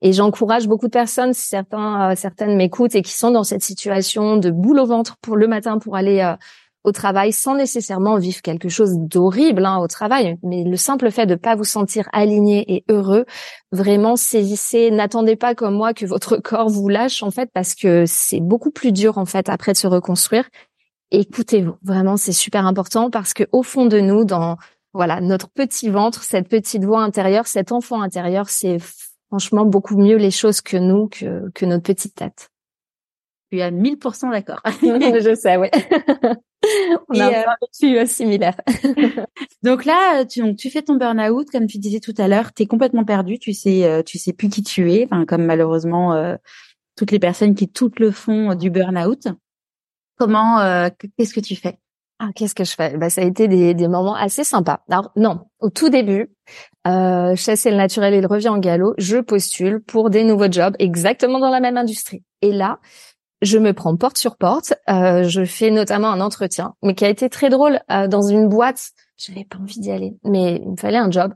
et j'encourage beaucoup de personnes, certains euh, certaines m'écoutent et qui sont dans cette situation de boule au ventre pour le matin pour aller au travail sans nécessairement vivre quelque chose d'horrible hein, au travail, mais le simple fait de pas vous sentir aligné et heureux, vraiment saisissez, n'attendez pas comme moi que votre corps vous lâche en fait parce que c'est beaucoup plus dur en fait après de se reconstruire. Écoutez-vous, vraiment c'est super important parce que au fond de nous, dans voilà notre petit ventre, cette petite voix intérieure, cet enfant intérieur, c'est franchement beaucoup mieux les choses que nous, que, que notre petite tête. Tu es à 1000% d'accord. je sais, oui. On a un vécu euh, similaire. donc là, tu, tu fais ton burn-out, comme tu disais tout à l'heure, tu es complètement perdu, tu sais, euh, tu sais plus qui tu es, enfin, comme malheureusement euh, toutes les personnes qui toutes le font du burn-out. Comment, qu'est-ce que tu fais? Ah, qu'est-ce que je fais? Bah, Ça a été des, des moments assez sympas. Alors non, au tout début, euh, chasser le naturel et le revient en galop, je postule pour des nouveaux jobs exactement dans la même industrie. Et là, je me prends porte sur porte. Euh, je fais notamment un entretien, mais qui a été très drôle euh, dans une boîte. J'avais pas envie d'y aller, mais il me fallait un job.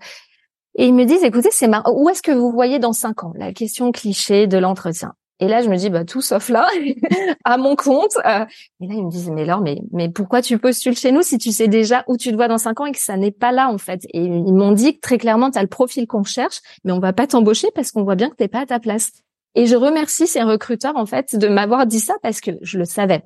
Et ils me disent, écoutez, c'est marrant. Où est-ce que vous voyez dans cinq ans? La question cliché de l'entretien. Et là, je me dis, bah tout sauf là, à mon compte. Euh. et là, ils me disent, mais Laure, mais mais pourquoi tu postules chez nous si tu sais déjà où tu te vois dans cinq ans et que ça n'est pas là en fait? Et ils m'ont dit très clairement, tu as le profil qu'on cherche, mais on va pas t'embaucher parce qu'on voit bien que t'es pas à ta place. Et je remercie ces recruteurs en fait de m'avoir dit ça parce que je le savais.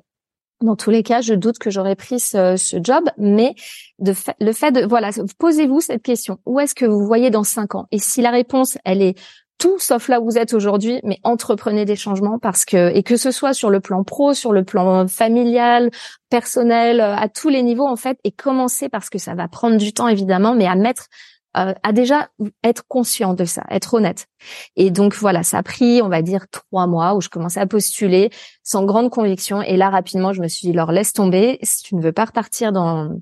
Dans tous les cas, je doute que j'aurais pris ce, ce, job, mais le fait de voilà, posez-vous cette question où est-ce que vous voyez dans cinq ans? Et si la réponse elle est tout sauf là où vous êtes aujourd'hui, mais entreprenez des changements parce que et que ce soit sur le plan pro, sur le plan familial, personnel, à tous les niveaux en fait, et commencez parce que ça va prendre du temps évidemment, mais à mettre euh, à déjà être conscient de ça, être honnête. Et donc voilà, ça a pris, on va dire, trois mois où je commençais à postuler sans grande conviction. Et là, rapidement, je me suis dit, leur laisse tomber. Si tu ne veux pas repartir dans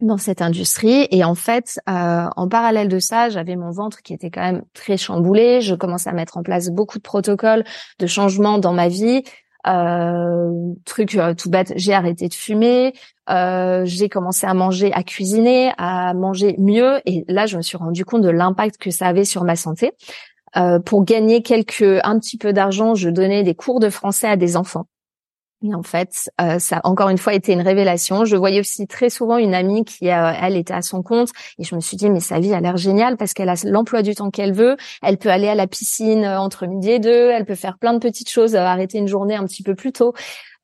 dans cette industrie. Et en fait, euh, en parallèle de ça, j'avais mon ventre qui était quand même très chamboulé. Je commençais à mettre en place beaucoup de protocoles de changement dans ma vie. Euh, truc euh, tout bête, j'ai arrêté de fumer, euh, j'ai commencé à manger, à cuisiner, à manger mieux, et là je me suis rendu compte de l'impact que ça avait sur ma santé. Pour gagner quelques un petit peu d'argent, je donnais des cours de français à des enfants. Et en fait, euh, ça encore une fois été une révélation. Je voyais aussi très souvent une amie qui, euh, elle, était à son compte, et je me suis dit, mais sa vie a l'air géniale parce qu'elle a l'emploi du temps qu'elle veut. Elle peut aller à la piscine euh, entre midi et deux. Elle peut faire plein de petites choses, arrêter une journée un petit peu plus tôt,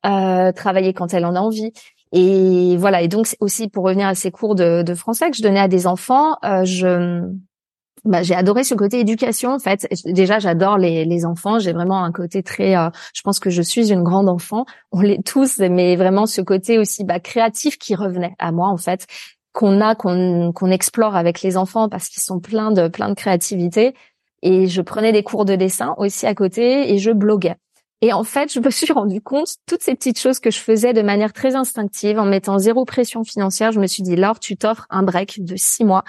travailler quand elle en a envie. Et voilà. Et donc aussi pour revenir à ces cours de, de français que je donnais à des enfants, je bah, j'ai adoré ce côté éducation en fait. Déjà, j'adore les, les enfants. J'ai vraiment un côté très. Euh, je pense que je suis une grande enfant. On l'est tous, mais vraiment ce côté aussi bah, créatif qui revenait à moi en fait, qu'on a, qu'on qu'on explore avec les enfants parce qu'ils sont pleins de plein de créativité. Et je prenais des cours de dessin aussi à côté et je bloguais. Et en fait, je me suis rendu compte toutes ces petites choses que je faisais de manière très instinctive, en mettant zéro pression financière. Je me suis dit, Laure, tu t'offres un break de six mois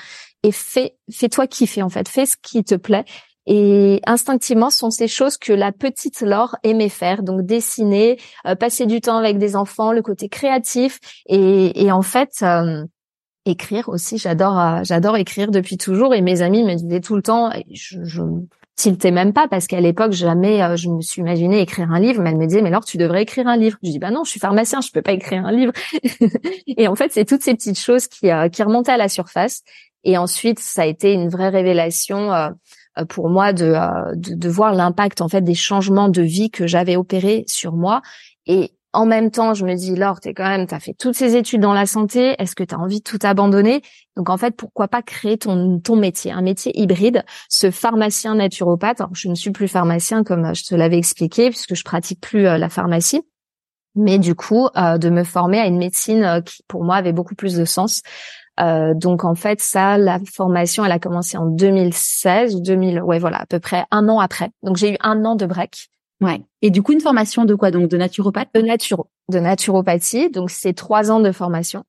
et fais, fais-toi kiffer en fait, fais ce qui te plaît. Et instinctivement, ce sont ces choses que la petite Laure aimait faire, donc dessiner, euh, passer du temps avec des enfants, le côté créatif. Et, et en fait euh, écrire aussi. J'adore, euh, j'adore écrire depuis toujours. Et mes amis me disaient tout le temps. Je, je tiltais même pas parce qu'à l'époque jamais euh, je me suis imaginé écrire un livre. Mais elle me disait mais alors tu devrais écrire un livre je dis bah non je suis pharmacien je peux pas écrire un livre et en fait c'est toutes ces petites choses qui euh, qui remontaient à la surface et ensuite ça a été une vraie révélation euh, pour moi de, de, de voir l'impact en fait des changements de vie que j'avais opérés sur moi et en même temps, je me dis, Laure, t'es quand même, t'as fait toutes ces études dans la santé. Est-ce que t'as envie de tout abandonner? Donc en fait, pourquoi pas créer ton ton métier, un métier hybride, ce pharmacien naturopathe. Je ne suis plus pharmacien comme je te l'avais expliqué puisque je pratique plus euh, la pharmacie, mais du coup, euh, de me former à une médecine euh, qui pour moi avait beaucoup plus de sens. Donc en fait, ça, la formation, elle a commencé en 2016 ou 2000, ouais voilà, à peu près un an après. Donc j'ai eu un an de break Ouais. Et du coup, une formation de quoi? Donc de naturopathe? De naturo, de naturopathie. Donc c'est trois ans de formation.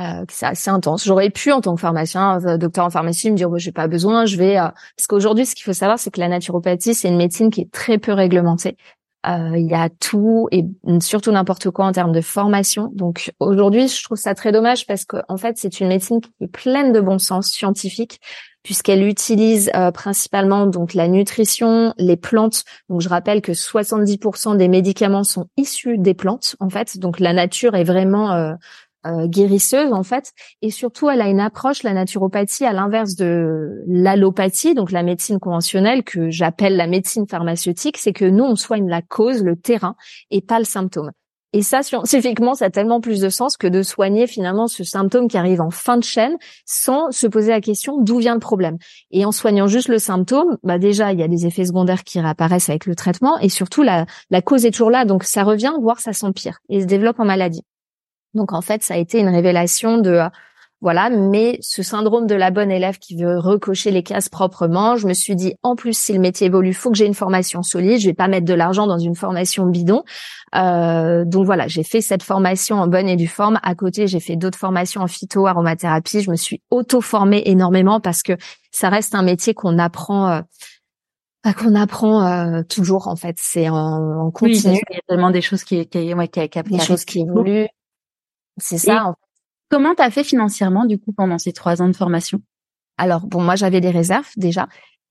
Euh, c'est assez intense. J'aurais pu en tant que pharmacien, euh, docteur en pharmacie, me dire bon, j'ai pas besoin, je vais. Euh, parce qu'aujourd'hui, ce qu'il faut savoir, c'est que la naturopathie, c'est une médecine qui est très peu réglementée. Euh, il y a tout et surtout n'importe quoi en termes de formation. Donc aujourd'hui, je trouve ça très dommage parce qu'en en fait, c'est une médecine qui est pleine de bon sens scientifique, puisqu'elle utilise euh, principalement donc la nutrition, les plantes. Donc je rappelle que 70% des médicaments sont issus des plantes en fait. Donc la nature est vraiment euh, euh, guérisseuse en fait et surtout elle a une approche la naturopathie à l'inverse de l'allopathie donc la médecine conventionnelle que j'appelle la médecine pharmaceutique c'est que nous on soigne la cause le terrain et pas le symptôme et ça, scientifiquement, ça a tellement plus de sens que de soigner finalement ce symptôme qui arrive en fin de chaîne sans se poser la question d'où vient le problème. Et en soignant juste le symptôme, bah déjà, il y a des effets secondaires qui réapparaissent avec le traitement et surtout la, la cause est toujours là. Donc ça revient, voire ça s'empire et se développe en maladie. Donc en fait, ça a été une révélation de voilà, mais ce syndrome de la bonne élève qui veut recocher les cases proprement, je me suis dit en plus si le métier évolue, faut que j'ai une formation solide, je vais pas mettre de l'argent dans une formation bidon. Euh, donc voilà, j'ai fait cette formation en bonne et due forme. À côté, j'ai fait d'autres formations en phyto, aromathérapie. Je me suis auto-formée énormément parce que ça reste un métier qu'on apprend. Euh, bah, qu'on apprend euh, toujours en fait, c'est en, continu. il y a tellement des choses qui, qui, ouais, qui, qui, des choses qui évoluent. C'est ça. En Comment t'as fait financièrement du coup pendant ces trois ans de formation? Alors bon, moi j'avais des réserves déjà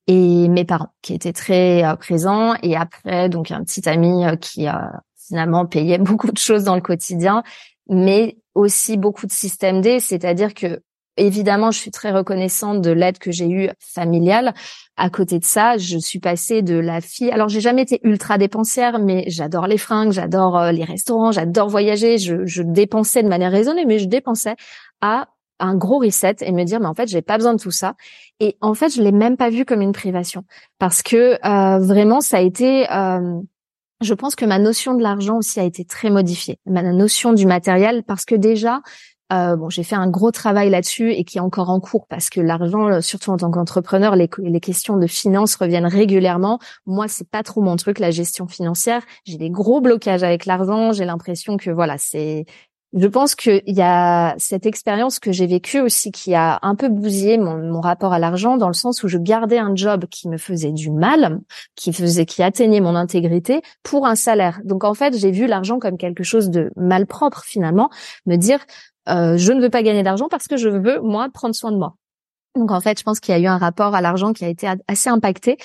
et mes parents qui étaient très euh, présents et après donc un petit ami euh, qui euh, finalement payait beaucoup de choses dans le quotidien, mais aussi beaucoup de système D, c'est-à-dire que évidemment, je suis très reconnaissante de l'aide que j'ai eue familiale. À côté de ça, je suis passée de la fille. Alors, j'ai jamais été ultra dépensière, mais j'adore les fringues, j'adore euh, les restaurants, j'adore voyager. Je, je dépensais de manière raisonnée, mais je dépensais à un gros reset et me dire mais en fait j'ai pas besoin de tout ça et en fait je l'ai même pas vu comme une privation parce que euh, vraiment ça a été euh, je pense que ma notion de l'argent aussi a été très modifiée ma notion du matériel parce que déjà euh, bon, j'ai fait un gros travail là-dessus et qui est encore en cours parce que l'argent, euh, surtout en tant qu'entrepreneur, les, les, questions de finances reviennent régulièrement. Moi, c'est pas trop mon truc, la gestion financière. J'ai des gros blocages avec l'argent. J'ai l'impression que voilà, c'est. Je pense qu'il y a cette expérience que j'ai vécue aussi qui a un peu bousillé mon, mon rapport à l'argent dans le sens où je gardais un job qui me faisait du mal, qui faisait, qui atteignait mon intégrité pour un salaire. Donc en fait, j'ai vu l'argent comme quelque chose de malpropre finalement, me dire euh, je ne veux pas gagner d'argent parce que je veux moi prendre soin de moi. Donc en fait, je pense qu'il y a eu un rapport à l'argent qui a été assez impacté.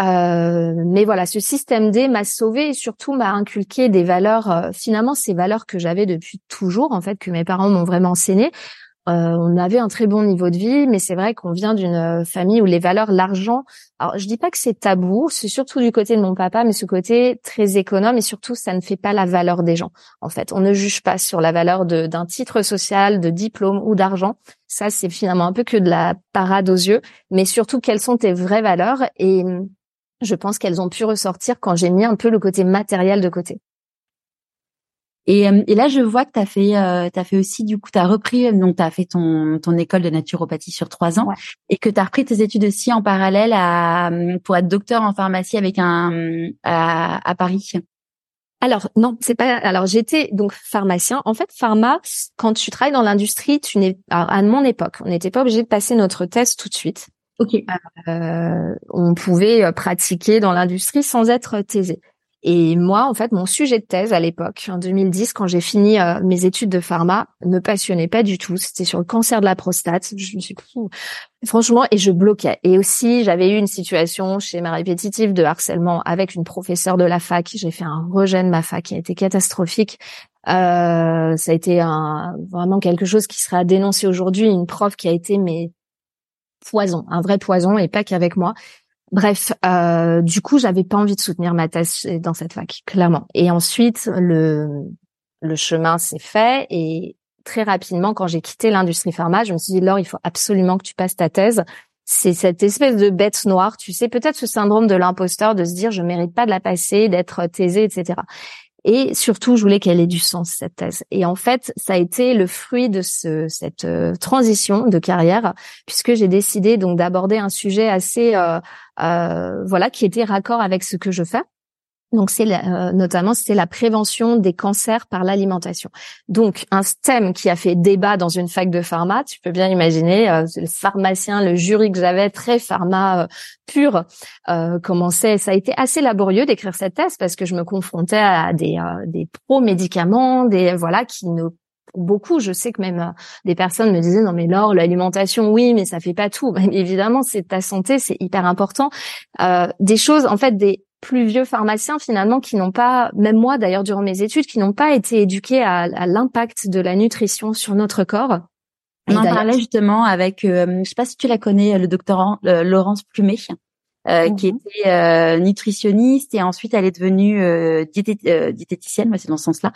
Euh, mais voilà, ce système D m'a sauvé et surtout m'a inculqué des valeurs, euh, finalement ces valeurs que j'avais depuis toujours, en fait, que mes parents m'ont vraiment enseigné. Euh, on avait un très bon niveau de vie, mais c'est vrai qu'on vient d'une euh, famille où les valeurs, l'argent. Alors, je dis pas que c'est tabou, c'est surtout du côté de mon papa, mais ce côté très économe et surtout, ça ne fait pas la valeur des gens. En fait, on ne juge pas sur la valeur d'un titre social, de diplôme ou d'argent. Ça, c'est finalement un peu que de la parade aux yeux, mais surtout, quelles sont tes vraies valeurs? Et je pense qu'elles ont pu ressortir quand j'ai mis un peu le côté matériel de côté. Et, euh, et, là, je vois que tu as fait, euh, as fait aussi, du coup, tu as repris, donc tu as fait ton, ton école de naturopathie sur trois ans et que tu as repris tes études aussi en parallèle à, pour être docteur en pharmacie avec un, à, à Paris. Alors non, c'est pas. Alors j'étais donc pharmacien. En fait, pharma, quand tu travailles dans l'industrie, tu n'es. à mon époque, on n'était pas obligé de passer notre test tout de suite. Ok. Euh, on pouvait pratiquer dans l'industrie sans être taisé. Et moi, en fait, mon sujet de thèse à l'époque, en 2010, quand j'ai fini euh, mes études de pharma, me passionnait pas du tout. C'était sur le cancer de la prostate. Je me suis franchement, et je bloquais. Et aussi, j'avais eu une situation chez ma répétitive de harcèlement avec une professeure de la fac. J'ai fait un rejet de ma fac qui a été catastrophique. Euh, ça a été un, vraiment quelque chose qui serait à dénoncer aujourd'hui. Une prof qui a été mais poison, un vrai poison, et pas qu'avec moi. Bref, euh, du coup, j'avais pas envie de soutenir ma thèse dans cette fac, clairement. Et ensuite, le le chemin s'est fait et très rapidement, quand j'ai quitté l'industrie pharma, je me suis dit Laure, il faut absolument que tu passes ta thèse. C'est cette espèce de bête noire, tu sais, peut-être ce syndrome de l'imposteur de se dire je mérite pas de la passer, d'être taisé, etc. Et surtout, je voulais qu'elle ait du sens cette thèse. Et en fait, ça a été le fruit de ce, cette euh, transition de carrière, puisque j'ai décidé donc d'aborder un sujet assez, euh, euh, voilà, qui était raccord avec ce que je fais. Donc c'est euh, notamment c'était la prévention des cancers par l'alimentation. Donc un thème qui a fait débat dans une fac de pharma, tu peux bien imaginer euh, le pharmacien, le jury que j'avais très pharma euh, pur commençait ça a été assez laborieux d'écrire cette thèse parce que je me confrontais à des des pro médicaments, des voilà qui ne beaucoup, je sais que même euh, des personnes me disaient non mais Laure, l'alimentation, oui, mais ça fait pas tout. évidemment, c'est ta santé, c'est hyper important. Euh, des choses, en fait, des plus vieux pharmaciens finalement qui n'ont pas, même moi d'ailleurs durant mes études, qui n'ont pas été éduqués à, à l'impact de la nutrition sur notre corps. On en parlait justement avec, euh, je sais pas si tu la connais, le docteur Laurence Plumet. Euh, qui mhm. était euh, nutritionniste et ensuite elle est devenue euh, diététicienne, c'est dans ce sens-là.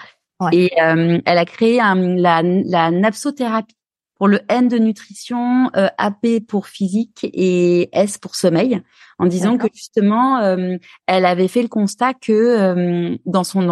Et elle a créé la, la napsothérapie pour le N de nutrition, AP pour physique et S pour sommeil, en disant que justement elle avait fait le constat que dans son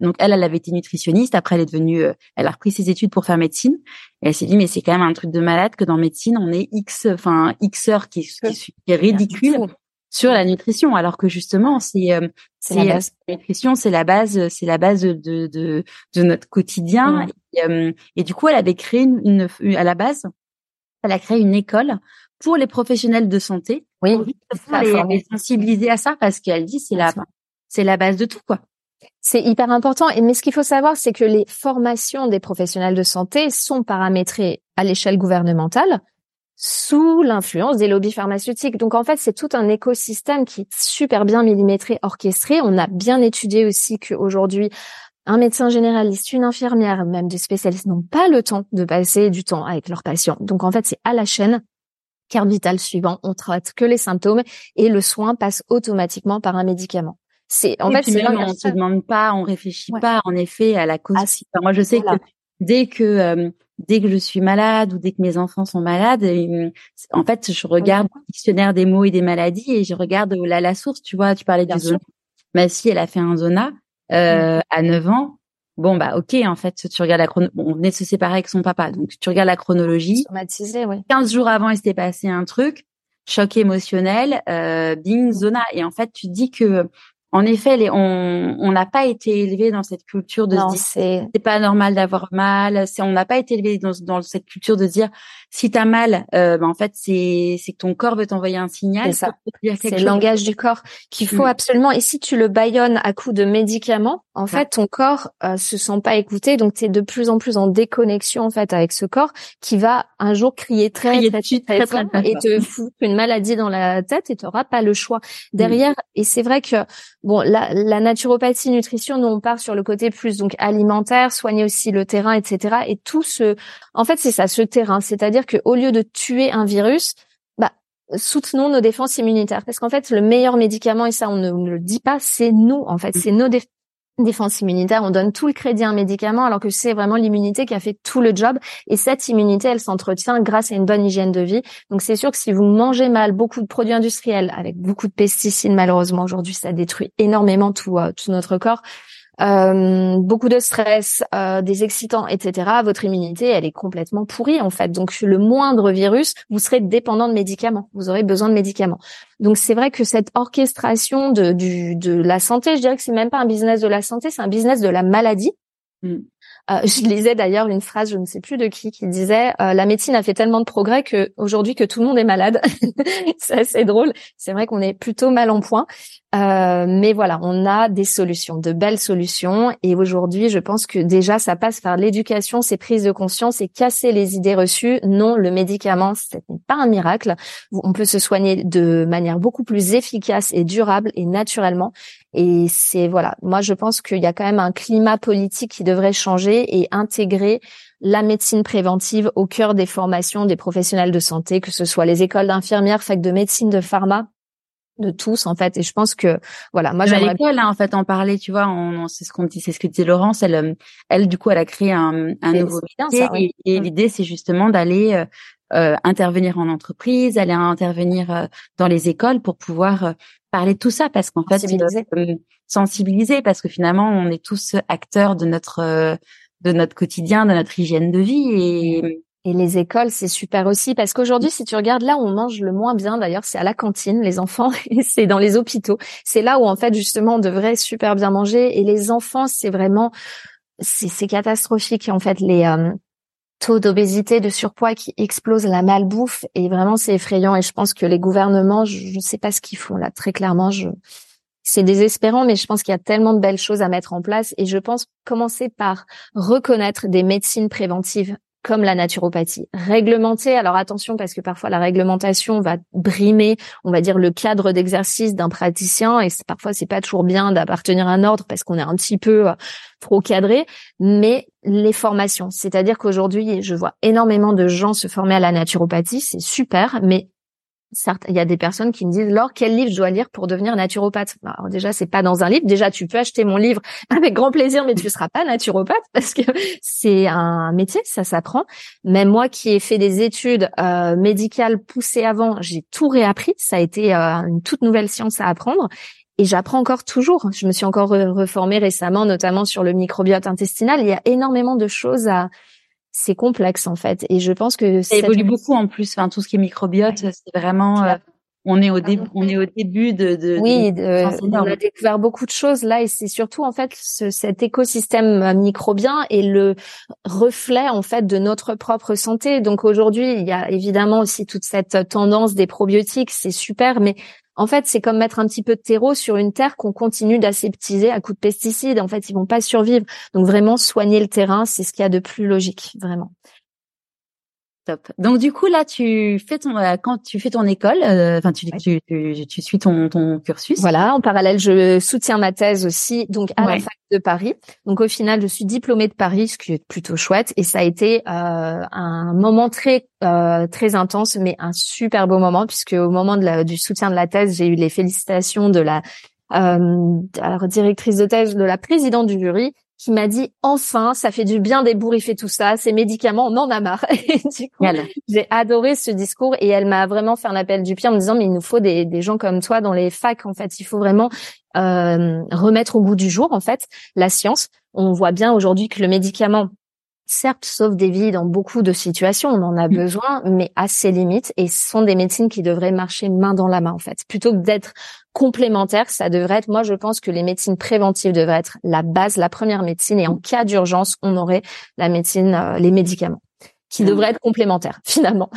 donc elle elle avait été nutritionniste, après elle est devenue elle a repris ses études pour faire médecine. Et elle s'est dit mais c'est quand même un truc de malade que dans médecine on est X enfin X heures qui, qui, qui est ridicule sur la nutrition, alors que justement, c'est euh, c'est la, base. la nutrition, c'est la base, c'est la base de de, de notre quotidien. Et, euh, et, du coup, elle avait créé une, à la base, elle a créé une école pour les professionnels de santé, oui, pour les, sensibiliser à ça, parce qu'elle dit c'est la c'est la base de tout quoi. C'est hyper important. Et mais ce qu'il faut savoir, c'est que les formations des professionnels de santé sont paramétrées à l'échelle gouvernementale sous l'influence des lobbies pharmaceutiques. Donc en fait, c'est tout un écosystème qui est super bien millimétré, orchestré. On a bien étudié aussi qu'aujourd'hui, un médecin généraliste, une infirmière, même des spécialistes n'ont pas le temps de passer du temps avec leurs patients. Donc en fait, c'est à la chaîne. Carte vitale suivant, on traite que les symptômes et le soin passe automatiquement par un médicament. C'est en fait, c'est on se demande pas, on réfléchit pas en effet à la cause. Ah, moi, je sais que dès que euh, dès que je suis malade ou dès que mes enfants sont malades, en fait, je regarde le dictionnaire des mots et des maladies et je regarde la, la source. Tu vois, tu parlais du zona. Ma fille, elle a fait un zona euh, à 9 ans. Bon bah ok, en fait, tu regardes la chrono... on venait de se séparer avec son papa, donc tu regardes la chronologie. Traumatisé, oui. 15 jours avant, il s'était passé un truc, choc émotionnel, euh, bing, zona. Et en fait, tu dis que en effet, les, on n'a pas été élevé dans cette culture de se dire c'est pas normal d'avoir mal. C'est on n'a pas été élevé dans, dans, cette culture de dire si t'as mal, euh, ben, en fait c'est c'est que ton corps veut t'envoyer un signal. C'est ça. C'est le langage du corps qu'il faut mm. absolument. Et si tu le baillonnes à coup de médicaments, en fait ton corps euh, se sent pas écouté, donc tu es de plus en plus en déconnexion en fait avec ce corps qui va un jour crier très très, très, très, et te foutre une maladie dans la tête et tu n'auras pas le choix derrière. Et c'est vrai que Bon, la, la, naturopathie, nutrition, nous on part sur le côté plus donc alimentaire, soigner aussi le terrain, etc. Et tout ce, en fait, c'est ça, ce terrain. C'est-à-dire que au lieu de tuer un virus, bah, soutenons nos défenses immunitaires. Parce qu'en fait, le meilleur médicament, et ça on ne, le dit pas, c'est nous. En fait, c'est nos, défenses défense immunitaire, on donne tout le crédit à un médicament alors que c'est vraiment l'immunité qui a fait tout le job et cette immunité elle s'entretient grâce à une bonne hygiène de vie. Donc c'est sûr que si vous mangez mal beaucoup de produits industriels avec beaucoup de pesticides malheureusement aujourd'hui ça détruit énormément tout euh, tout notre corps. Euh, beaucoup de stress, euh, des excitants, etc., votre immunité, elle est complètement pourrie en fait. Donc le moindre virus, vous serez dépendant de médicaments. Vous aurez besoin de médicaments. Donc c'est vrai que cette orchestration de, du, de la santé, je dirais que c'est même pas un business de la santé, c'est un business de la maladie. Mm. Euh, je lisais d'ailleurs une phrase, je ne sais plus de qui, qui disait euh, la médecine a fait tellement de progrès que aujourd'hui que tout le monde est malade. c'est assez drôle. C'est vrai qu'on est plutôt mal en point, euh, mais voilà, on a des solutions, de belles solutions. Et aujourd'hui, je pense que déjà ça passe par l'éducation, ces prises de conscience et casser les idées reçues. Non, le médicament, ce n'est pas un miracle. On peut se soigner de manière beaucoup plus efficace et durable et naturellement. Et c'est voilà, moi je pense qu'il y a quand même un climat politique qui devrait changer et intégrer la médecine préventive au cœur des formations des professionnels de santé, que ce soit les écoles d'infirmières, fac de médecine, de pharma, de tous en fait. Et je pense que voilà moi j'aimerais l'école hein, en fait en parler tu vois on, c'est ce qu'on dit c'est ce que disait Laurence. Elle euh, elle du coup elle a créé un, un nouveau métier et, mm. l'idée c'est justement d'aller euh, euh, intervenir en entreprise aller intervenir dans les écoles pour pouvoir parler de tout ça parce qu'en fait sensibiliser. sensibiliser parce que finalement on est tous acteurs de notre de notre quotidien de notre hygiène de vie et et les écoles, c'est super aussi parce qu'aujourd'hui, si tu regardes là où on mange le moins bien, d'ailleurs, c'est à la cantine, les enfants, et c'est dans les hôpitaux. C'est là où en fait justement on devrait super bien manger. Et les enfants, c'est vraiment, c'est catastrophique en fait les euh, taux d'obésité, de surpoids qui explosent, la malbouffe, et vraiment c'est effrayant. Et je pense que les gouvernements, je ne sais pas ce qu'ils font là, très clairement, je c'est désespérant, mais je pense qu'il y a tellement de belles choses à mettre en place et je pense commencer par reconnaître des médecines préventives comme la naturopathie. Réglementer, alors attention parce que parfois la réglementation va brimer, on va dire, le cadre d'exercice d'un praticien et parfois c'est pas toujours bien d'appartenir à un ordre parce qu'on est un petit peu euh, trop cadré, mais les formations, c'est-à-dire qu'aujourd'hui, je vois énormément de gens se former à la naturopathie, c'est super, mais il y a des personnes qui me disent Laure, quel livre je dois lire pour devenir naturopathe? Bah, Alors déjà, c'est pas dans un livre. Déjà, tu peux acheter mon livre avec grand plaisir, mais tu seras pas naturopathe parce que c'est un métier, ça s'apprend. Même moi, qui ai fait des études euh, médicales poussées avant, j'ai tout réappris. Ça a été euh, une toute nouvelle science à apprendre. Et j'apprends encore toujours. Je me suis encore reformée récemment, notamment sur le microbiote intestinal. Il y a énormément de choses à, c'est complexe en fait. Et je pense que ça évolue beaucoup en plus. Enfin, tout ce qui est microbiote, c'est vraiment. Euh, on est au début, on est au début de. de oui, on a découvert beaucoup de choses là, et c'est surtout en fait ce, cet écosystème euh, microbien et le reflet en fait de notre propre santé. Donc aujourd'hui, il y a évidemment aussi toute cette tendance des probiotiques, c'est super, mais en fait, c'est comme mettre un petit peu de terreau sur une terre qu'on continue d'aseptiser à coups de pesticides. En fait, ils vont pas survivre. Donc vraiment, soigner le terrain, c'est ce qu'il y a de plus logique, vraiment. Top. Donc du coup là, tu fais ton euh, quand tu fais ton école, euh, enfin tu, tu, tu, tu, suis ton, ton cursus. Voilà. En parallèle, je soutiens ma thèse aussi, donc à la fac de Paris. Donc au final, je suis diplômée de Paris, ce qui est plutôt chouette. Et ça a été euh, un moment très euh, très intense, mais un super beau moment puisque au moment de la, du soutien de la thèse, j'ai eu les félicitations de la euh, alors, directrice de thèse, de la présidente du jury, qui m'a dit enfin, ça fait du bien d'ébouriffer tout ça, ces médicaments, on en a marre. j'ai adoré ce discours et elle m'a vraiment fait un appel du pied en me disant mais il nous faut des, des gens comme toi dans les facs en fait, il faut vraiment euh, remettre au goût du jour en fait la science. On voit bien aujourd'hui que le médicament certes sauve des vies dans beaucoup de situations, on en a mm. besoin, mais à ses limites. Et ce sont des médecines qui devraient marcher main dans la main, en fait. Plutôt que d'être complémentaires, ça devrait être, moi je pense que les médecines préventives devraient être la base, la première médecine. Et en cas d'urgence, on aurait la médecine, euh, les médicaments, qui mm. devraient être complémentaires, finalement.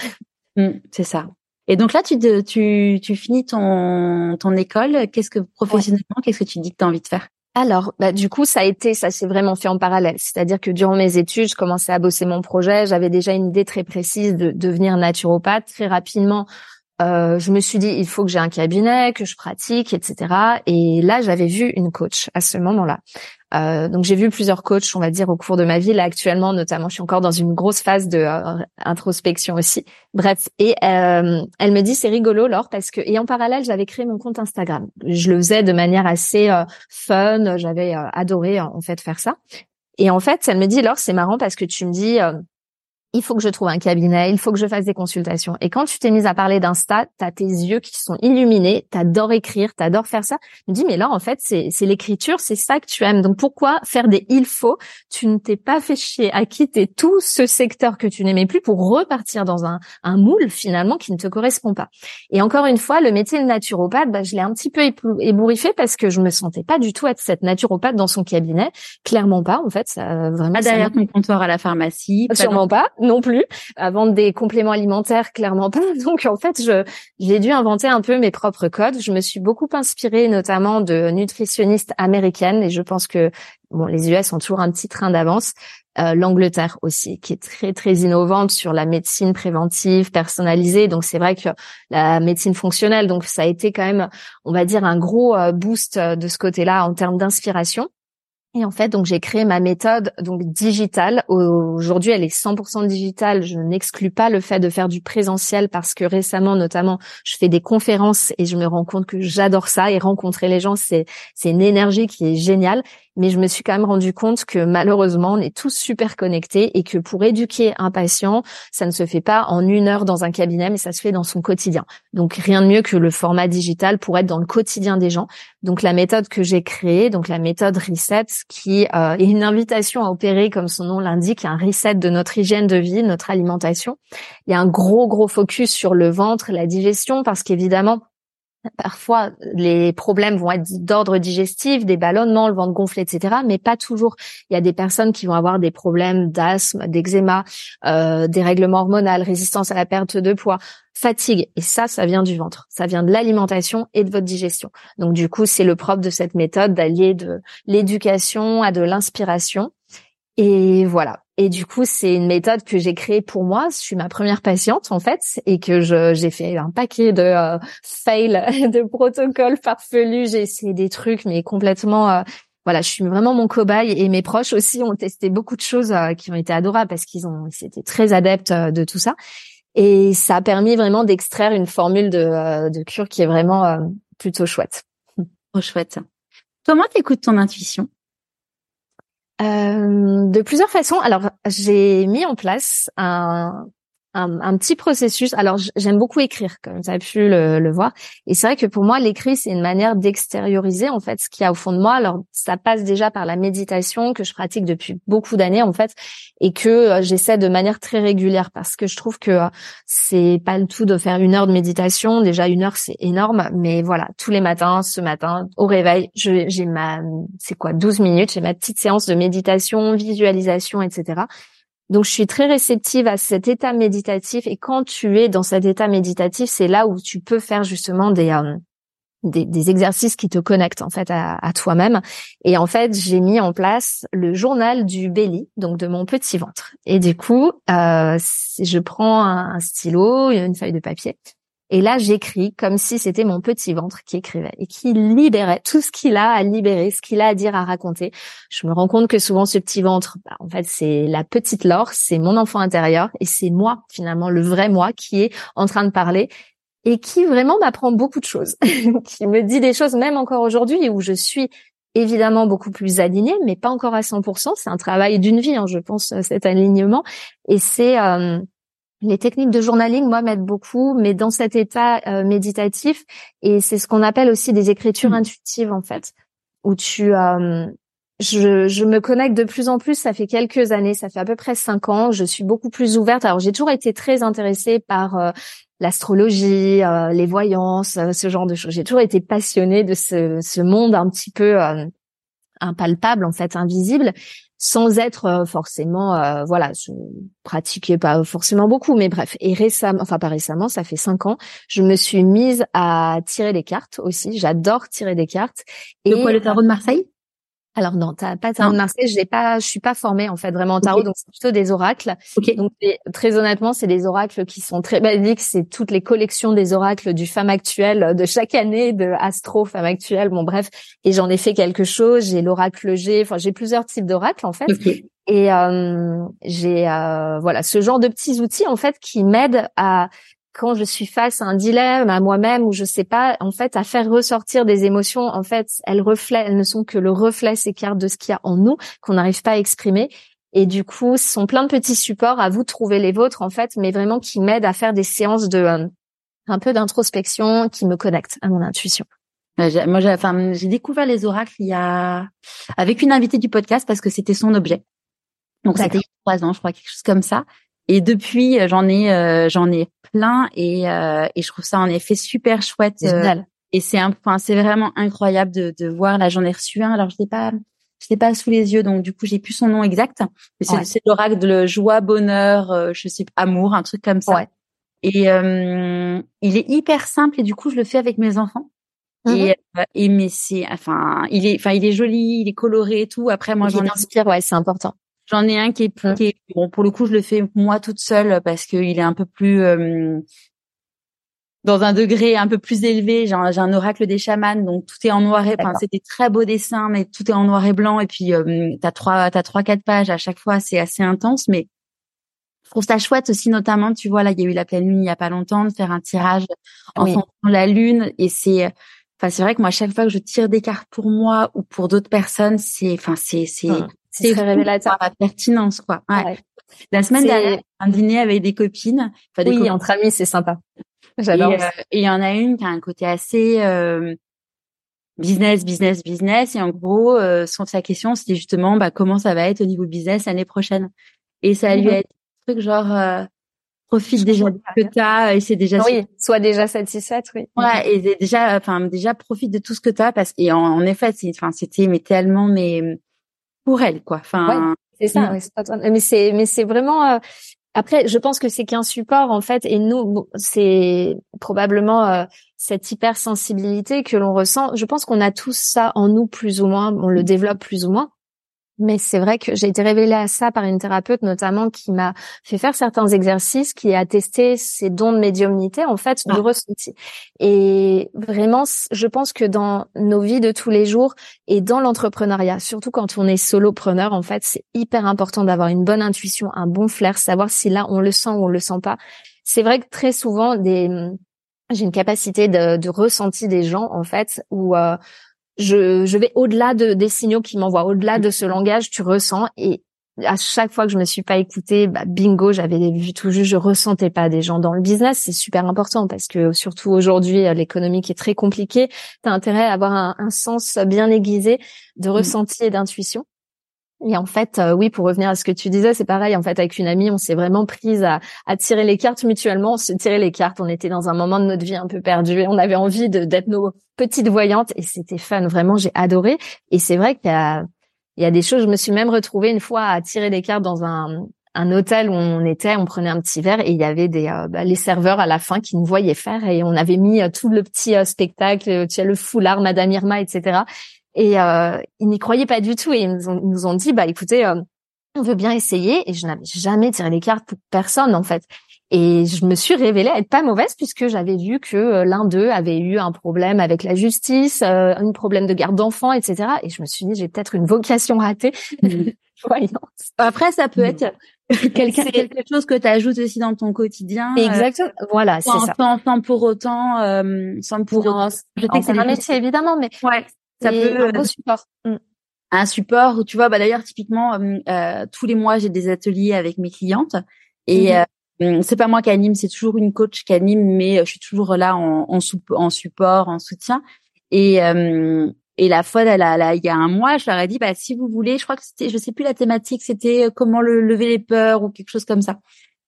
Mm, c'est ça. Et donc là, tu, tu, tu finis ton, ton école. Qu'est-ce que professionnellement, qu'est-ce que tu dis que tu as envie de faire? Alors, bah, du coup, ça a été, ça s'est vraiment fait en parallèle. C'est-à-dire que durant mes études, je commençais à bosser mon projet. J'avais déjà une idée très précise de devenir naturopathe. Très rapidement, euh, je me suis dit, il faut que j'ai un cabinet, que je pratique, etc. Et là, j'avais vu une coach à ce moment-là. Euh, donc j'ai vu plusieurs coachs, on va dire, au cours de ma vie. Là actuellement, notamment, je suis encore dans une grosse phase de euh, introspection aussi. Bref, et euh, elle me dit c'est rigolo, Laure, parce que et en parallèle, j'avais créé mon compte Instagram. Je le faisais de manière assez fun. J'avais adoré en fait faire ça. Et en fait, elle me dit Laure, c'est marrant parce que tu me dis il faut que je trouve un cabinet, il faut que je fasse des consultations. Et quand tu t'es mise à parler d'Insta, t'as tes yeux qui sont illuminés, t'adores écrire, t'adores faire ça. Je me dis, mais là, en fait, c'est, l'écriture, c'est ça que tu aimes. Donc, pourquoi faire des il faut? Tu ne t'es pas fait chier à quitter tout ce secteur que tu n'aimais plus pour repartir dans un, un moule, finalement, qui ne te correspond pas. Et encore une fois, le métier de naturopathe, bah, je l'ai un petit peu ébouriffé parce que je me sentais pas du tout être cette naturopathe dans son cabinet. Clairement pas, en fait. Ça, vraiment, pas derrière ton comptoir à la pharmacie. Sûrement pas non plus. À vendre des compléments alimentaires, clairement pas. Donc en fait, je j'ai dû inventer un peu mes propres codes. Je me suis beaucoup inspirée notamment de nutritionnistes américaines et je pense que bon, les US ont toujours un petit train d'avance. Euh, L'Angleterre aussi, qui est très très innovante sur la médecine préventive, personnalisée. Donc c'est vrai que la médecine fonctionnelle, donc ça a été quand même, on va dire, un gros euh, boost euh, de ce côté-là en termes d'inspiration. Et en fait, donc j'ai créé ma méthode donc digitale. Aujourd'hui, elle est 100% digitale. Je n'exclus pas le fait de faire du présentiel parce que récemment, notamment, je fais des conférences et je me rends compte que j'adore ça et rencontrer les gens, c'est c'est une énergie qui est géniale mais je me suis quand même rendu compte que malheureusement, on est tous super connectés et que pour éduquer un patient, ça ne se fait pas en une heure dans un cabinet, mais ça se fait dans son quotidien. Donc rien de mieux que le format digital pour être dans le quotidien des gens. Donc la méthode que j'ai créée, donc la méthode Reset, qui euh, est une invitation à opérer, comme son nom l'indique, un reset de notre hygiène de vie, notre alimentation. Il y a un gros gros focus sur le ventre, la digestion, parce qu'évidemment Parfois, les problèmes vont être d'ordre digestif, des ballonnements, le ventre gonflé, etc. Mais pas toujours. Il y a des personnes qui vont avoir des problèmes d'asthme, d'eczéma, euh, des règlements hormonaux, résistance à la perte de poids, fatigue. Et ça, ça vient du ventre. Ça vient de l'alimentation et de votre digestion. Donc, du coup, c'est le propre de cette méthode d'allier de l'éducation à de l'inspiration. Et voilà. Et du coup, c'est une méthode que j'ai créée pour moi. Je suis ma première patiente en fait, et que j'ai fait un paquet de euh, fails, de protocoles farfelus. J'ai essayé des trucs, mais complètement. Euh, voilà, je suis vraiment mon cobaye et mes proches aussi ont testé beaucoup de choses euh, qui ont été adorables parce qu'ils ont, été très adeptes de tout ça. Et ça a permis vraiment d'extraire une formule de, de cure qui est vraiment plutôt chouette. Trop chouette. Comment t'écoutes ton intuition? Euh, de plusieurs façons. Alors, j'ai mis en place un, un, petit processus. Alors j'aime beaucoup écrire, comme tu as pu le, voir. Et c'est vrai que pour moi, l'écrit, c'est une manière d'extérioriser en fait ce qu'il y a au fond de moi. Alors ça passe déjà par la méditation que je pratique depuis beaucoup d'années en fait, et que euh, j'essaie de manière très régulière parce que je trouve que euh, c'est pas le tout de faire une heure de méditation. Déjà une heure, c'est énorme, mais voilà, tous les matins, ce matin, au réveil, j'ai ma, c'est quoi, 12 minutes, j'ai ma petite séance de méditation, visualisation, etc. Donc, je suis très réceptive à cet état méditatif. Et quand tu es dans cet état méditatif, c'est là où tu peux faire justement des, euh, des, exercices qui te connectent en fait à, toi-même. Et en fait, j'ai mis en place le journal du belly, donc de mon petit ventre. Et du coup, euh, je prends un stylo, une feuille de papier, et là, j'écris comme si c'était mon petit ventre qui écrivait et qui libérait tout ce qu'il a à libérer, ce qu'il a à dire, à raconter. Je me rends compte que souvent, ce petit ventre, bah, en fait, c'est la petite Laure, c'est mon enfant intérieur et c'est moi, finalement, le vrai moi qui est en train de parler et qui vraiment m'apprend beaucoup de choses, qui me dit des choses même encore aujourd'hui où je suis évidemment beaucoup plus alignée, mais pas encore à 100%. C'est un travail d'une vie, hein, je pense, cet alignement. Et c'est... Euh, les techniques de journaling, moi, m'aident beaucoup, mais dans cet état euh, méditatif, et c'est ce qu'on appelle aussi des écritures mmh. intuitives, en fait, où tu, euh, je, je, me connecte de plus en plus. Ça fait quelques années, ça fait à peu près cinq ans. Je suis beaucoup plus ouverte. Alors, j'ai toujours été très intéressée par euh, l'astrologie, les voyances, ce genre de choses. J'ai toujours été passionnée de ce, ce monde un petit peu impalpable, en fait, invisible sans être euh, forcément euh, voilà je pratiquais pas forcément beaucoup mais bref. Et récemment enfin pas récemment ça fait cinq ans je me suis mise à tirer des cartes aussi. J'adore tirer des cartes. Et quoi le tarot de Marseille? Alors non, t'as pas tarot de Marseille. J'ai pas, je suis pas formée en fait vraiment en tarot, donc c'est plutôt des oracles. Donc très honnêtement, c'est des oracles qui sont très basiques. C'est toutes les collections des oracles du Femme Actuelle de chaque année, de Astro Femme Actuelle. Bon bref, et j'en ai fait quelque chose. J'ai l'oracle G. Enfin, j'ai plusieurs types d'oracles en fait. Et euh, j'ai euh, voilà ce genre de petits outils en fait qui m'aident à quand je suis face à un dilemme à moi-même ou je sais pas, en fait, à faire ressortir des émotions, en fait, elles reflètent, elles ne sont que le reflet, ces cartes de ce qu'il y a en nous qu'on n'arrive pas à exprimer. Et du coup, ce sont plein de petits supports à vous trouver les vôtres, en fait, mais vraiment qui m'aident à faire des séances de euh, un peu d'introspection, qui me connectent à mon intuition. Moi, j'ai, enfin, j'ai découvert les oracles il y a avec une invitée du podcast parce que c'était son objet. Donc c'était il y a trois ans, je crois, quelque chose comme ça. Et depuis, euh, j'en ai, euh, j'en ai plein et, euh, et je trouve ça en effet super chouette. et c'est un, enfin, c'est vraiment incroyable de, de voir. Là, j'en ai reçu un. Alors, je l'ai pas, je l'ai pas sous les yeux, donc du coup, j'ai plus son nom exact. Mais c'est, l'oracle de joie, bonheur, je sais, amour, un truc comme ça. Ouais. Et il est hyper simple et du coup, je le fais avec mes enfants. Et, mm-hmm. et mais c'est, enfin, il est, enfin, il est joli, il est coloré et tout. Après, moi, j'en inspire. Ouais, c'est important. J'en ai un qui est, qui est, bon pour le coup je le fais moi toute seule parce qu'il est un peu plus euh, dans un degré un peu plus élevé. J'ai un, un, oracle des chamans donc tout est en noir et enfin c'est des très beaux dessins mais tout est en noir et blanc. Et puis euh, t'as trois t'as trois quatre pages à chaque fois c'est assez intense. Mais je trouve ça chouette aussi notamment tu vois là il y a eu la pleine lune il y a pas longtemps de faire un tirage en fonction de la lune. Et c'est enfin c'est vrai que moi chaque fois que je tire des cartes pour moi ou pour d'autres personnes c'est enfin c'est c'est mmh. C'est révélateur. La pertinence, quoi. Ouais. La semaine dernière, un dîner avec des copines. Enfin, oui, entre amis, c'est sympa. J'adore. Euh, et il y en a une qui a un côté assez euh, business, business, business. Et en gros, euh, sa question, c'était justement bah, comment ça va être au niveau business l'année prochaine? Et ça lui a été un truc genre, euh, profite déjà de ce que tu as et c'est déjà oui soit déjà satisfaite oui ouais et déjà enfin déjà profite de tout ce que tu as parce et en, effet c'est enfin c'était mais tellement mais pour elle quoi. Enfin c'est ça. mais c'est mais c'est vraiment euh, après je pense que c'est qu'un support en fait. Et nous c'est probablement euh, cette hypersensibilité que l'on ressent. Je pense qu'on a tous ça en nous plus ou moins. On le développe plus ou moins mais c'est vrai que j'ai été révélée à ça par une thérapeute notamment qui m'a fait faire certains exercices, qui a testé ces dons de médiumnité en fait du ah. ressenti. Et vraiment, je pense que dans nos vies de tous les jours et dans l'entrepreneuriat, surtout quand on est solopreneur, en fait, c'est hyper important d'avoir une bonne intuition, un bon flair, savoir si là on le sent ou on le sent pas. C'est vrai que très souvent des j'ai une capacité de, de ressenti des gens en fait où euh, je, je vais au-delà de, des signaux qui m'envoient, au-delà de ce langage, tu ressens. Et à chaque fois que je me suis pas écoutée, bah, bingo, j'avais vu tout juste, je ressentais pas des gens dans le business. C'est super important parce que surtout aujourd'hui, euh, l'économie qui est très compliquée, tu as intérêt à avoir un, un, sens bien aiguisé de mmh. ressenti et d'intuition. Et en fait, euh, oui, pour revenir à ce que tu disais, c'est pareil. En fait, avec une amie, on s'est vraiment prise à, à, tirer les cartes mutuellement. On se tirait les cartes. On était dans un moment de notre vie un peu perdu et on avait envie d'être nos petites voyantes. Et c'était fun. Vraiment, j'ai adoré. Et c'est vrai qu'il y a, il y a des choses. Je me suis même retrouvée une fois à tirer les cartes dans un, un hôtel où on était. On prenait un petit verre et il y avait des euh, bah, les serveurs à la fin qui nous voyaient faire et on avait mis euh, tout le petit spectacle, tu as le foulard, Madame Irma, etc. Et euh, ils n'y croyaient pas du tout et ils nous ont, nous ont dit bah écoutez, euh, on veut bien essayer. Et je n'avais jamais tiré les cartes pour personne en fait. Et je me suis révélée être pas mauvaise puisque j'avais vu que euh, l'un d'eux avait eu un problème avec la justice, euh, un problème de garde d'enfants, etc. Et je me suis dit j'ai peut-être une vocation ratée. Après, ça peut être quelqu'un quelque chose que tu ajoutes aussi dans ton quotidien. Euh, Exactement. voilà, c'est ça. Sans, sans, pour autant, euh, sans pour autant. Je sais que c'est un métier évidemment, mais ouais ça peut un support. Mm. Un support où tu vois, bah d'ailleurs typiquement euh, euh, tous les mois j'ai des ateliers avec mes clientes et mm-hmm. euh, c'est pas moi qui anime, c'est toujours une coach qui anime, mais je suis toujours là en, en, en support, en soutien. Et et la fois, là, il y a un mois, je leur ai dit, bah si vous voulez, je crois que c'était, je sais plus la thématique, c'était comment le, lever les peurs ou quelque chose comme ça.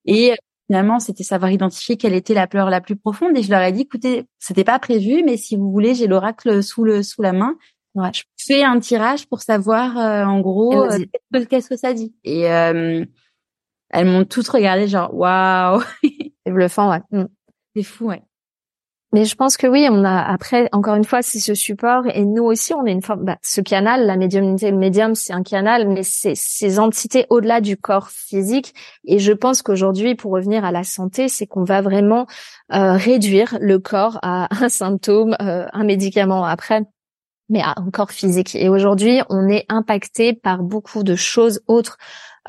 Et finalement, c'était savoir identifier quelle était la peur la plus profonde. Et je leur ai dit, écoutez, c'était pas prévu, mais si vous voulez, j'ai l'oracle sous le sous la main. Ouais. Je fais un tirage pour savoir euh, en gros euh, qu'est-ce que ça dit. Et euh, elles m'ont toutes regardé genre waouh. C'est bluffant, ouais. Mm. C'est fou, ouais. Mais je pense que oui, on a après encore une fois c'est ce support et nous aussi on est une forme. Bah, ce canal, la médiumnité, le médium, c'est un canal, mais c'est ces entités au-delà du corps physique. Et je pense qu'aujourd'hui, pour revenir à la santé, c'est qu'on va vraiment euh, réduire le corps à un symptôme, euh, un médicament après, mais corps physique. Et aujourd'hui, on est impacté par beaucoup de choses autres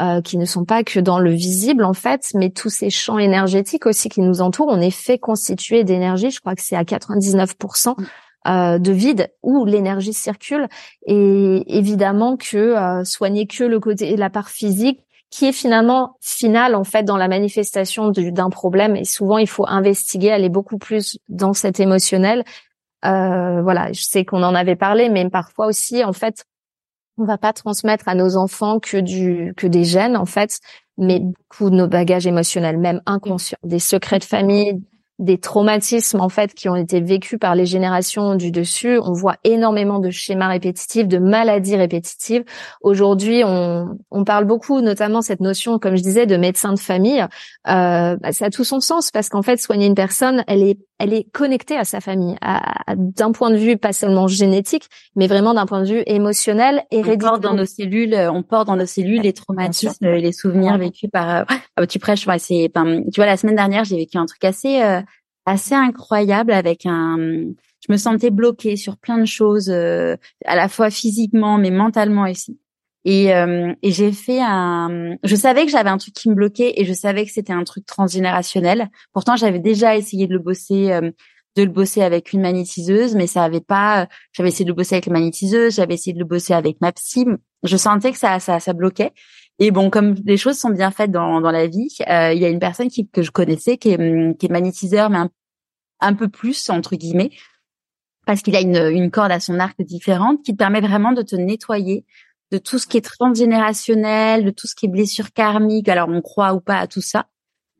euh, qui ne sont pas que dans le visible en fait, mais tous ces champs énergétiques aussi qui nous entourent. On est fait constituer d'énergie. Je crois que c'est à 99% euh, de vide où l'énergie circule. Et évidemment que euh, soigner que le côté la part physique qui est finalement finale en fait dans la manifestation d'un problème et souvent il faut investiguer aller beaucoup plus dans cet émotionnel euh, voilà je sais qu'on en avait parlé mais parfois aussi en fait on va pas transmettre à nos enfants que du que des gènes en fait, mais beaucoup de nos bagages émotionnels, même inconscients, des secrets de famille, des traumatismes en fait qui ont été vécus par les générations du dessus. On voit énormément de schémas répétitifs, de maladies répétitives. Aujourd'hui, on, on parle beaucoup, notamment cette notion, comme je disais, de médecin de famille. Euh, bah, ça a tout son sens parce qu'en fait, soigner une personne, elle est elle est connectée à sa famille, d'un point de vue pas seulement génétique, mais vraiment d'un point de vue émotionnel et on porte dans nos cellules, on porte dans nos cellules les traumatismes, les souvenirs vécus par. Euh, tu prêches, c'est. tu vois, la semaine dernière, j'ai vécu un truc assez euh, assez incroyable avec un. Je me sentais bloquée sur plein de choses, euh, à la fois physiquement, mais mentalement aussi. Et, euh, et j'ai fait un. Je savais que j'avais un truc qui me bloquait et je savais que c'était un truc transgénérationnel. Pourtant, j'avais déjà essayé de le bosser, euh, de le bosser avec une magnétiseuse, mais ça avait pas. J'avais essayé de le bosser avec la magnétiseuse, j'avais essayé de le bosser avec ma psy. Je sentais que ça, ça, ça bloquait. Et bon, comme les choses sont bien faites dans, dans la vie, euh, il y a une personne qui, que je connaissais qui est, qui est magnétiseur, mais un, un peu plus entre guillemets, parce qu'il a une, une corde à son arc différente qui te permet vraiment de te nettoyer de tout ce qui est transgénérationnel, de tout ce qui est blessure karmique. Alors on croit ou pas à tout ça,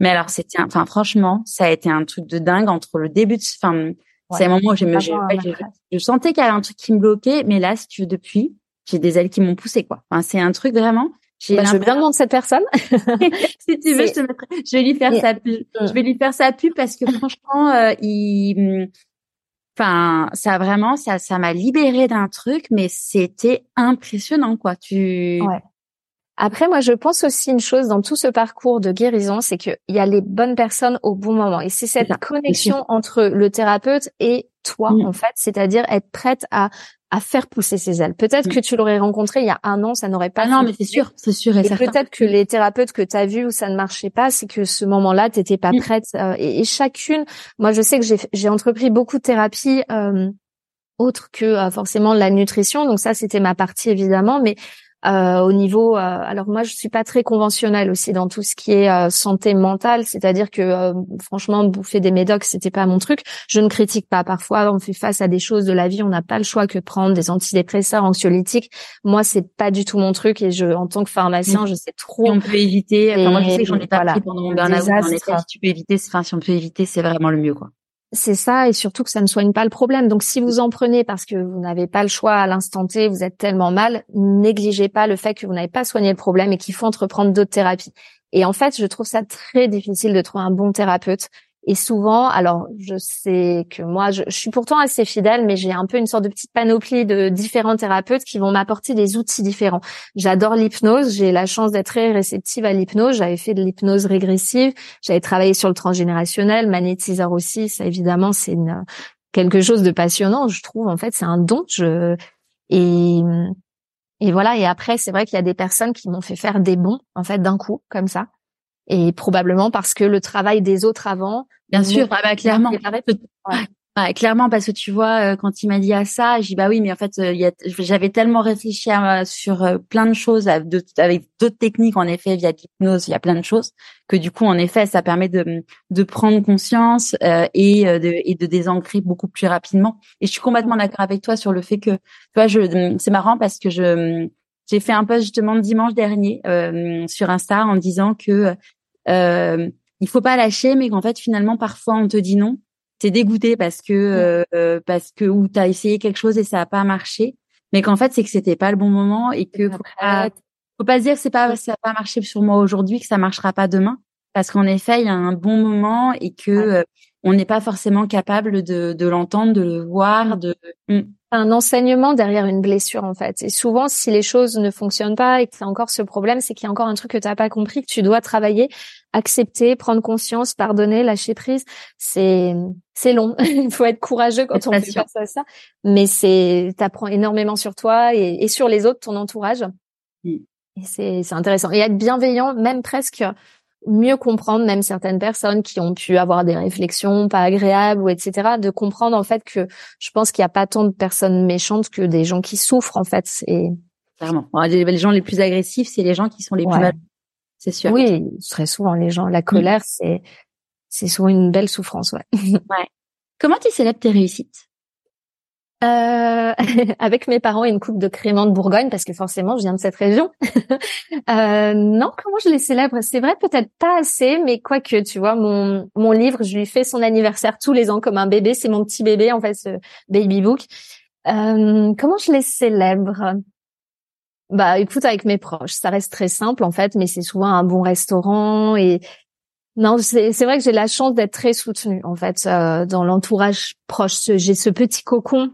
Mais alors c'était, enfin franchement, ça a été un truc de dingue entre le début de, enfin, c'est un moment où je me, je, sentais qu'il y avait un truc qui me bloquait, mais là, si tu veux, depuis, j'ai des ailes qui m'ont poussé quoi. Enfin, c'est un truc vraiment. Bah, je veux bien le nom de cette personne. si tu veux, je, te mettrai... je vais lui faire sa pub. Je vais lui faire sa pub parce que franchement, euh, il, enfin, ça vraiment, ça, ça m'a libéré d'un truc, mais c'était impressionnant quoi. Tu. Ouais. Après, moi, je pense aussi une chose dans tout ce parcours de guérison, c'est qu'il y a les bonnes personnes au bon moment. Et c'est cette connexion entre le thérapeute et toi, mm. en fait, c'est-à-dire être prête à à faire pousser ses ailes. Peut-être mm. que tu l'aurais rencontré il y a un an, ça n'aurait pas. Ah non, mais c'est sûr, c'est sûr et, peut-être que les thérapeutes que tu as vus où ça ne marchait pas, c'est que ce moment-là, t'étais pas mm. prête. Euh, et, chacune, moi, je sais que j'ai j'ai entrepris beaucoup de thérapies. Euh, autres que euh, forcément la nutrition donc ça c'était ma partie évidemment mais euh, au niveau, euh, alors moi je suis pas très conventionnelle aussi dans tout ce qui est euh, santé mentale, c'est-à-dire que franchement bouffer des médocs c'était pas mon truc. Je ne critique pas. Parfois on fait face à des choses de la vie, on n'a pas le choix que de prendre des antidépresseurs, anxiolytiques. Moi c'est pas du tout mon truc et je, en tant que pharmacien, je sais trop. on peut éviter. Enfin, moi je sais que j'en ai pas pris pendant mon burn-out. Si tu peux éviter, enfin si on peut éviter, c'est vraiment le mieux quoi c'est ça et surtout que ça ne soigne pas le problème. Donc si vous en prenez parce que vous n'avez pas le choix à l'instant T, vous êtes tellement mal, négligez pas le fait que vous n'avez pas soigné le problème et qu'il faut entreprendre d'autres thérapies. Et en fait, je trouve ça très difficile de trouver un bon thérapeute et souvent, alors je sais que moi, je, suis pourtant assez fidèle, mais j'ai un peu une sorte de petite panoplie de différents thérapeutes qui vont m'apporter des outils différents. J'adore l'hypnose, j'ai la chance d'être très réceptive à l'hypnose. J'avais fait de l'hypnose régressive, j'avais travaillé sur le transgénérationnel, magnétiseur aussi. Ça, évidemment, c'est quelque chose de passionnant. Je trouve, en fait, c'est un don. Je et et voilà. Et après, c'est vrai qu'il y a des personnes qui m'ont fait faire des bons, en fait, d'un coup, comme ça et probablement parce que le travail des autres avant. Bien sûr, ah bah, clairement. Ouais. clairement, parce que tu vois, euh, quand il m'a dit à ça, j'ai dit bah oui, mais en fait, euh, j'avais tellement réfléchi sur euh, plein de choses avec d'autres techniques, en effet, via l'hypnose, il y a plein de choses que du coup, en effet, ça permet de, de prendre conscience et de et de désancrer beaucoup plus rapidement. Et je suis complètement d'accord avec toi sur le fait que, tu vois, je, c'est marrant parce que je j'ai fait un post justement dimanche dernier sur Insta en disant que euh, il faut pas lâcher, mais qu'en fait finalement parfois on te dit non, t'es dégoûté parce que euh, parce que ou t'as essayé quelque chose et ça a pas marché, mais qu'en fait c'est que c'était pas le bon moment et que faut pas, faut pas se dire c'est pas ça a pas marché sur moi aujourd'hui que ça marchera pas demain. Parce qu'en effet il y a un bon moment et que euh, on n'est pas forcément capable de, de l'entendre, de le voir, de mm un enseignement derrière une blessure en fait. Et souvent, si les choses ne fonctionnent pas et que c'est encore ce problème, c'est qu'il y a encore un truc que tu n'as pas compris, que tu dois travailler, accepter, prendre conscience, pardonner, lâcher prise. C'est c'est long. Il faut être courageux quand on fait face à ça. Mais c'est t'apprends énormément sur toi et, et, sur les autres, ton entourage. Et c'est c'est intéressant. Et être bienveillant, même presque mieux comprendre même certaines personnes qui ont pu avoir des réflexions pas agréables ou etc. De comprendre en fait que je pense qu'il n'y a pas tant de personnes méchantes que des gens qui souffrent en fait. C'est clairement les gens les plus agressifs, c'est les gens qui sont les plus mal. C'est sûr. Oui, très souvent les gens. La colère, c'est c'est souvent une belle souffrance. Ouais. ouais. Comment tu célèbres tes réussites? Euh, avec mes parents et une coupe de crément de Bourgogne parce que forcément je viens de cette région. euh, non, comment je les célèbre? C'est vrai, peut-être pas assez, mais quoique, tu vois, mon mon livre, je lui fais son anniversaire tous les ans comme un bébé. C'est mon petit bébé en fait, ce baby book. Euh, comment je les célèbre? Bah, écoute, avec mes proches, ça reste très simple en fait, mais c'est souvent un bon restaurant et non, c'est vrai que j'ai la chance d'être très soutenue en fait euh, dans l'entourage proche. J'ai ce petit cocon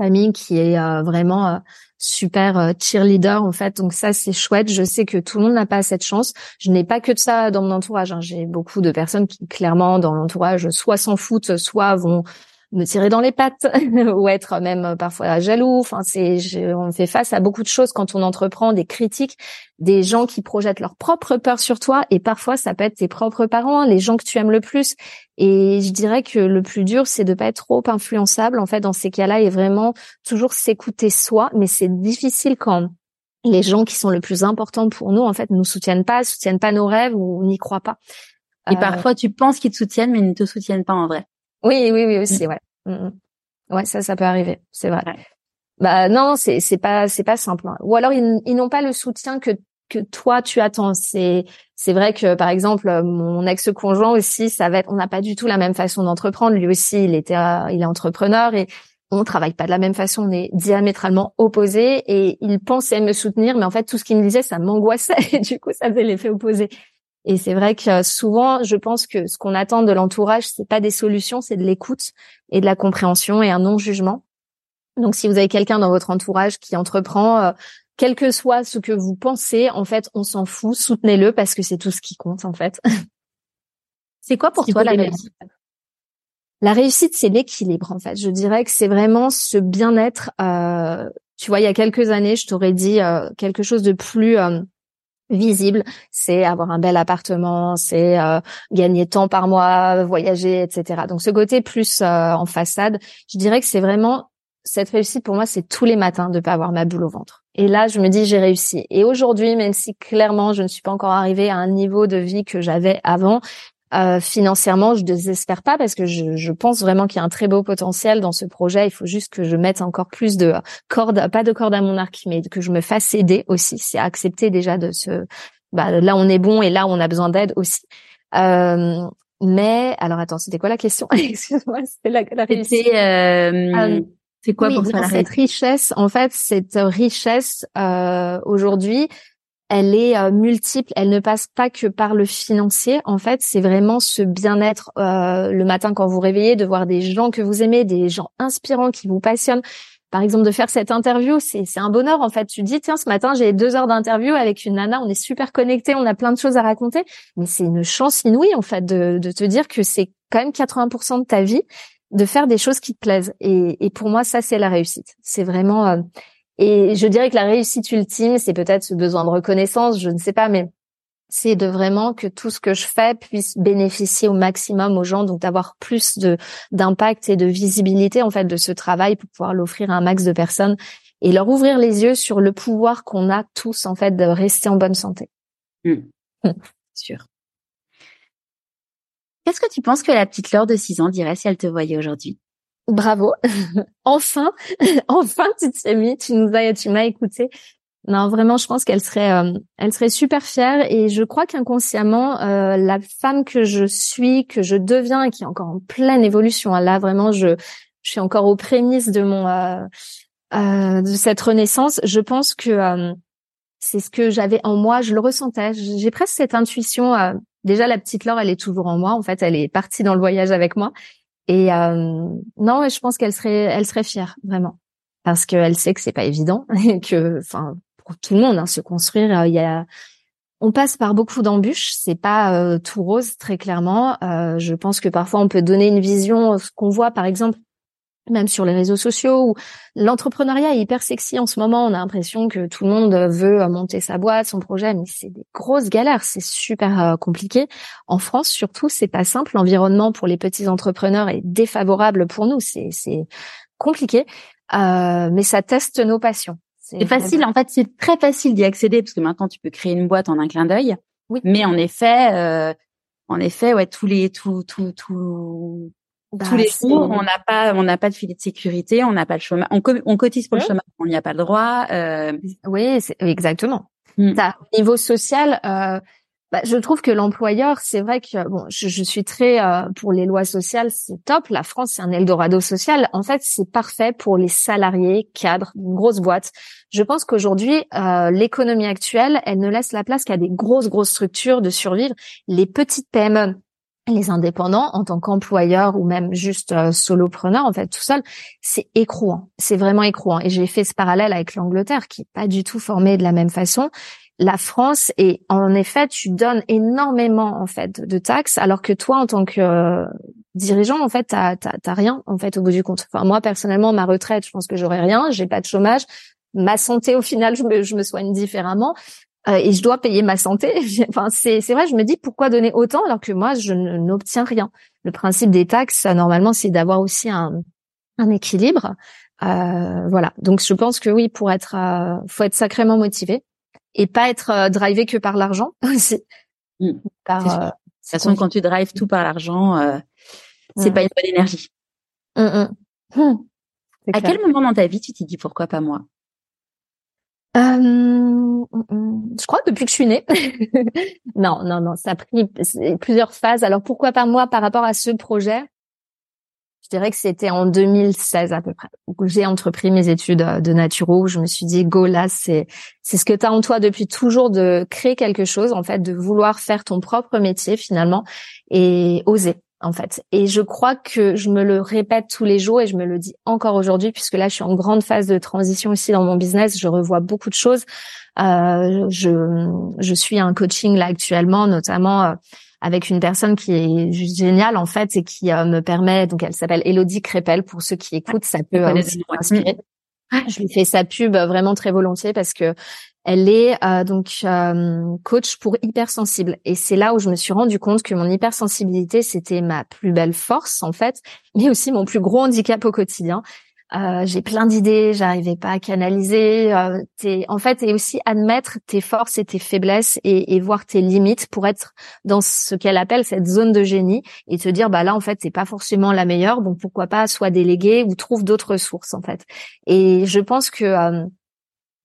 famille qui est euh, vraiment euh, super euh, cheerleader en fait. Donc ça c'est chouette. Je sais que tout le monde n'a pas cette chance. Je n'ai pas que de ça dans mon entourage. Hein. J'ai beaucoup de personnes qui clairement dans l'entourage soit s'en foutent, soit vont me tirer dans les pattes ou être même euh, parfois jaloux. Enfin, c'est, on fait face à beaucoup de choses quand on entreprend des critiques, des gens qui projettent leur propre peur sur toi et parfois ça peut être tes propres parents, les gens que tu aimes le plus. Et je dirais que le plus dur, c'est de pas être trop influençable en fait dans ces cas-là et vraiment toujours s'écouter soi. Mais c'est difficile quand les gens qui sont le plus importants pour nous en fait nous soutiennent pas, soutiennent pas nos rêves ou n'y croient pas. Et parfois tu penses qu'ils te soutiennent mais ils ne te soutiennent pas en vrai. Oui, oui, oui aussi, ouais. Mm, mm. Ouais, ça, ça peut arriver, c'est vrai. Bah non, c'est c'est pas c'est pas simple. Hein. Ou alors ils, ils n'ont pas le soutien que que toi tu attends. C'est c'est vrai que par exemple mon ex-conjoint aussi, ça va être, on n'a pas du tout la même façon d'entreprendre. Lui aussi, il était, il est entrepreneur et on travaille pas de la même façon, on est diamétralement opposés et il pensait me soutenir, mais en fait tout ce qu'il me disait, ça m'angoissait et du coup ça faisait l'effet opposé. Et c'est vrai que souvent, je pense que ce qu'on attend de l'entourage, c'est pas des solutions, c'est de l'écoute et de la compréhension et un non-jugement. Donc si vous avez quelqu'un dans votre entourage qui entreprend, euh, quel que soit ce que vous pensez, en fait, on s'en fout, soutenez-le parce que c'est tout ce qui compte en fait. c'est quoi pour toi la réussite? La réussite, c'est l'équilibre en fait. Je dirais que c'est vraiment ce bien-être. Euh, tu vois, il y a quelques années, je t'aurais dit euh, quelque chose de plus euh, visible, c'est avoir un bel appartement, c'est gagner tant par mois, voyager, etc. Donc ce côté plus en façade, je dirais que c'est vraiment cette réussite pour moi, c'est tous les matins de pas avoir ma boule au ventre. Et là, je me dis j'ai réussi. Et aujourd'hui, même si clairement je ne suis pas encore arrivée à un niveau de vie que j'avais avant, euh, financièrement, je désespère pas parce que je, je pense vraiment qu'il y a un très beau potentiel dans ce projet. Il faut juste que je mette encore plus de cordes, pas de cordes à mon arc, mais que je me fasse aider aussi. C'est accepter déjà de se, bah, là on est bon et là on a besoin d'aide aussi. Euh, mais alors attends, c'était quoi la question? Excuse-moi, c'était la, la euh, euh, c'est quoi pour toi cette richesse En fait, cette richesse euh, aujourd'hui, elle est euh, multiple, elle ne passe pas que par le financier. En fait, c'est vraiment ce bien-être euh, le matin quand vous réveillez, de voir des gens que vous aimez, des gens inspirants qui vous passionnent. Par exemple, de faire cette interview, c'est un bonheur en fait. Tu dis tiens, ce matin j'ai deux heures d'interview avec une nana, on est super connectés, on a plein de choses à raconter, mais c'est une chance inouïe en fait de de te dire que c'est quand même 80% de ta vie de faire des choses qui te plaisent. Et, et pour moi, ça c'est la réussite. C'est vraiment euh, et je dirais que la réussite ultime, c'est peut-être ce besoin de reconnaissance, je ne sais pas, mais c'est de vraiment que tout ce que je fais puisse bénéficier au maximum aux gens, donc d'avoir plus de d'impact et de visibilité en fait de ce travail pour pouvoir l'offrir à un max de personnes et leur ouvrir les yeux sur le pouvoir qu'on a tous en fait de rester en bonne santé. Mmh. Mmh. Sûr. Qu'est-ce que tu penses que la petite Laure de 6 ans dirait si elle te voyait aujourd'hui? Bravo. enfin, enfin, tu t'es mis, tu nous as, tu m'as écouté. Non, vraiment, je pense qu'elle serait, euh, elle serait super fière et je crois qu'inconsciemment, euh, la femme que je suis, que je deviens et qui est encore en pleine évolution, là vraiment, je, je suis encore aux prémices de mon, euh, de cette renaissance. Je pense que c'est ce que j'avais en moi, je le ressentais. J'ai presque cette intuition. déjà, la petite Laure, elle est toujours en moi. En fait, elle est partie dans le voyage avec moi. Et euh, non, je pense qu'elle serait, elle serait fière vraiment, parce qu'elle sait que c'est pas évident et que, enfin, pour tout le monde, hein, se construire, euh, il y a, on passe par beaucoup d'embûches. C'est pas euh, tout rose très clairement. Euh, je pense que parfois on peut donner une vision, ce qu'on voit par exemple même sur les réseaux sociaux où l'entrepreneuriat est hyper sexy en ce moment. On a l'impression que tout le monde veut monter sa boîte, son projet, mais c'est des grosses galères. C'est super euh, compliqué. En France, surtout, c'est pas simple. L'environnement pour les petits entrepreneurs est défavorable pour nous. C'est, c'est compliqué, euh, mais ça teste nos passions. C'est facile. En fait, c'est très facile d'y accéder parce que maintenant tu peux créer une boîte en un clin d'œil. Oui. Mais en effet, euh, en effet, ouais, tous les, tout, tout, tout, bah, tous les jours, on n'a pas, on n'a pas de filet de sécurité, on n'a pas le chômage, on, on cotise pour le chômage, on n'y a pas le droit. Euh... Oui, exactement. Mmh. niveau social, euh, bah, je trouve que l'employeur, c'est vrai que bon, je, je suis très euh, pour les lois sociales, c'est top. La France, c'est un Eldorado social. En fait, c'est parfait pour les salariés cadres d'une grosse boîte. Je pense qu'aujourd'hui, euh, l'économie actuelle, elle ne laisse la place qu'à des grosses grosses structures de survivre. Les petites PME, les indépendants en tant qu'employeurs ou même juste euh, solopreneurs en fait tout seul c'est écrouant. C'est vraiment écrouant. Et j'ai fait ce parallèle avec l'Angleterre qui est pas du tout formée de la même façon. La France et en effet tu donnes énormément en fait de taxes alors que toi en tant que euh, dirigeant en fait t'as rien en fait au bout du compte. Enfin moi personnellement ma retraite je pense que j'aurai rien j'ai pas de chômage. Ma santé au final je me, je me soigne différemment euh, et je dois payer ma santé. enfin, c'est c'est vrai, je me dis pourquoi donner autant alors que moi je n'obtiens rien? Le principe des taxes, normalement, c'est d'avoir aussi un un équilibre. Euh, voilà. Donc je pense que oui, pour être, euh, faut être sacrément motivé et pas être euh, drivé que par l'argent aussi. Mmh. Par, de toute façon, quand tu drives tout par l'argent, c'est mmh. pas une bonne énergie. Mmh, à quel moment dans ta vie tu t'es dit pourquoi pas moi? Euh, je crois depuis que je suis née. non, non, non, ça a pris plusieurs phases. Alors pourquoi pas moi par rapport à ce projet? Je dirais que c'était en 2016 à peu près où j'ai entrepris mes études euh, de naturo. Où je me suis dit go là, c'est c'est ce que tu as en toi depuis toujours de créer quelque chose en fait, de vouloir faire ton propre métier finalement et oser en fait. Et je crois que je me le répète tous les jours et je me le dis encore aujourd'hui puisque là je suis en grande phase de transition aussi dans mon business. Je revois beaucoup de choses. Euh, je, je suis un coaching là actuellement, notamment euh, avec une personne qui est juste géniale en fait et qui euh, me permet. Donc elle s'appelle Elodie Crépel pour ceux qui écoutent, ça peut aussi inspirer. Je lui fais sa pub vraiment très volontiers parce que elle est euh, donc euh, coach pour hypersensible et c'est là où je me suis rendu compte que mon hypersensibilité c'était ma plus belle force en fait, mais aussi mon plus gros handicap au quotidien. Euh, j'ai plein d'idées, j'arrivais pas à canaliser. Euh, en fait, et aussi admettre tes forces et tes faiblesses et, et voir tes limites pour être dans ce qu'elle appelle cette zone de génie et te dire bah là en fait c'est pas forcément la meilleure, donc pourquoi pas soit déléguer ou trouve d'autres ressources en fait. Et je pense que euh,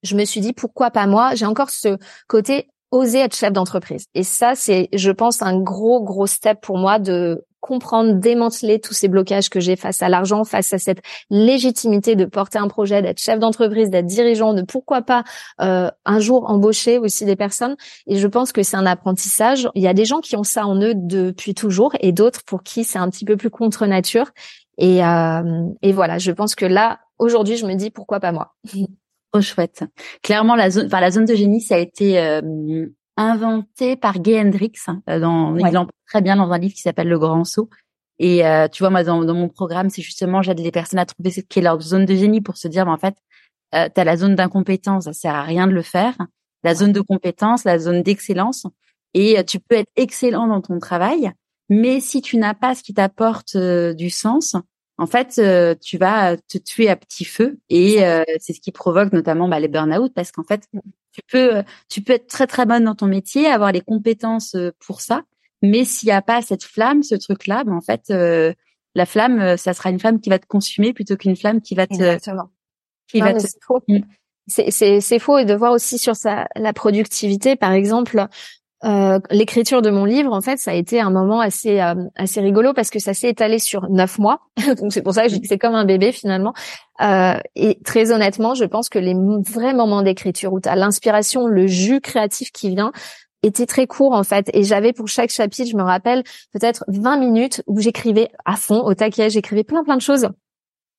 je me suis dit pourquoi pas moi? J'ai encore ce côté oser être chef d'entreprise. Et ça, c'est, je pense, un gros, gros step pour moi de comprendre, démanteler tous ces blocages que j'ai face à l'argent, face à cette légitimité de porter un projet, d'être chef d'entreprise, d'être dirigeant, de pourquoi pas euh, un jour embaucher aussi des personnes. Et je pense que c'est un apprentissage. Il y a des gens qui ont ça en eux depuis toujours et d'autres pour qui c'est un petit peu plus contre nature. Et, euh, et voilà, je pense que là, aujourd'hui, je me dis pourquoi pas moi? Trop chouette. Clairement, la zone, enfin la zone de génie, ça a été euh, inventé par Gay Hendrix. Hein, dans, Il en très bien dans un livre qui s'appelle Le Grand Saut. Et euh, tu vois, moi, dans, mon programme, c'est justement j'aide les personnes à trouver ce qu'est leur zone de génie pour se dire, mais en fait, euh, tu as la zone d'incompétence, ça sert à rien de le faire. La zone de compétence, la zone d'excellence. Et euh, tu peux être excellent dans ton travail, mais si tu n'as pas ce qui t'apporte du sens, en fait, euh, tu vas te tuer à petit feu et euh, c'est ce qui provoque notamment bah, les burn-out parce qu'en fait, mm. tu peux, tu peux être très très bonne dans ton métier, avoir les compétences euh, pour ça, mais s'il n'y a pas cette flamme, ce truc-là, bah, en fait, la flamme, ça sera une flamme qui va te consumer plutôt qu'une flamme qui va te, Exactement. qui va te. Mm. C'est faux. C'est faux et de voir aussi sur sa la productivité, par exemple, euh, l'écriture de mon livre, en fait, ça a été un moment assez euh, assez rigolo parce que ça s'est étalé sur neuf mois. Donc c'est pour ça que que c'est comme un bébé finalement. Euh, et très honnêtement, je pense que les vrais moments d'écriture où tu as l'inspiration, le jus créatif qui vient, étaient très courts en fait. Et j'avais pour chaque chapitre, je me rappelle, peut-être 20 minutes où j'écrivais à fond, au taquet, j'écrivais plein plein de choses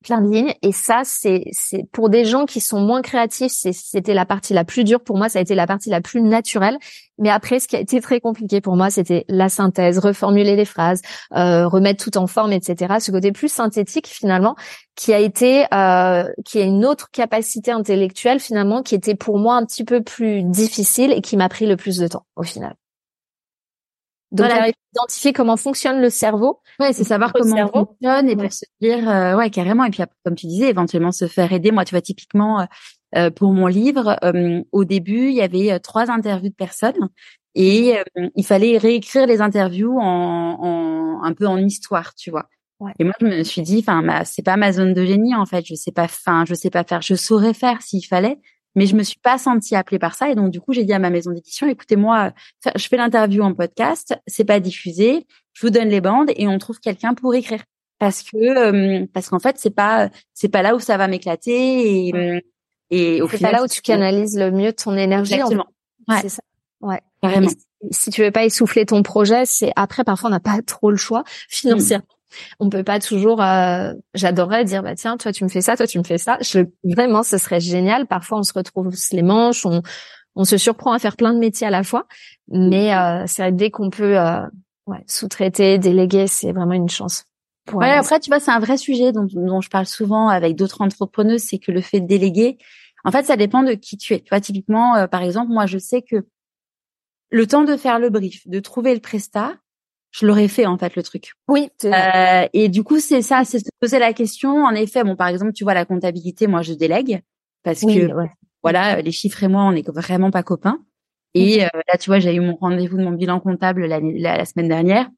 plein de lignes. Et ça, c'est c'est pour des gens qui sont moins créatifs, c'était la partie la plus dure pour moi. Ça a été la partie la plus naturelle. Mais après, ce qui a été très compliqué pour moi, c'était la synthèse, reformuler les phrases, euh, remettre tout en forme, etc. Ce côté plus synthétique finalement, qui a été, euh, qui a une autre capacité intellectuelle finalement, qui était pour moi un petit peu plus difficile et qui m'a pris le plus de temps au final. Donc, voilà. identifier comment fonctionne le cerveau. Ouais, c'est savoir comment il fonctionne et pour se dire, euh, ouais, carrément. Et puis, comme tu disais, éventuellement se faire aider. Moi, tu vois, typiquement, euh, euh pour mon livre, euh, au début, il y avait trois interviews de personnes et il fallait réécrire les interviews en, en, un peu en histoire, tu vois. Ouais. Et moi, je me suis dit, enfin, c'est pas ma zone de génie en fait. Je sais pas, enfin, je sais pas faire. Je saurais faire s'il fallait, mais je me suis pas sentie appelée par ça. Et donc du coup j'ai dit à ma maison d'édition écoutez-moi je fais l'interview en podcast c'est pas diffusé je vous donne les bandes et on trouve quelqu'un pour écrire. Parce que euh, parce qu'en fait c'est pas c'est pas là où ça va m'éclater et et au c'est pas là où tu canalises le mieux ton énergie exactement. ouais. c'est ça. Ouais. Carrément. Si tu veux pas essouffler ton projet c'est après parfois on n'a pas trop le choix financièrement on peut pas toujours. Euh, J'adorerais dire bah tiens, toi tu me fais ça, toi tu me fais ça. Je, vraiment, ce serait génial. Parfois, on se retrouve les manches, on, on se surprend à faire plein de métiers à la fois. Mais euh, c'est dès qu'on peut euh, ouais, sous-traiter, déléguer, c'est vraiment une chance. Ouais, après, tu vois, c'est un vrai sujet dont, dont je parle souvent avec d'autres entrepreneuses, c'est que le fait de déléguer, en fait, ça dépend de qui tu es. Tu vois, typiquement, euh, par exemple, moi, je sais que le temps de faire le brief, de trouver le prestat, je l'aurais fait en fait le truc. Oui. Euh, et du coup c'est ça, c'est se poser la question. En effet, bon par exemple tu vois la comptabilité, moi je délègue parce que voilà les chiffres et moi on est vraiment pas copains. Et euh, là tu vois j'ai eu mon rendez-vous de mon bilan comptable la, la, semaine dernière.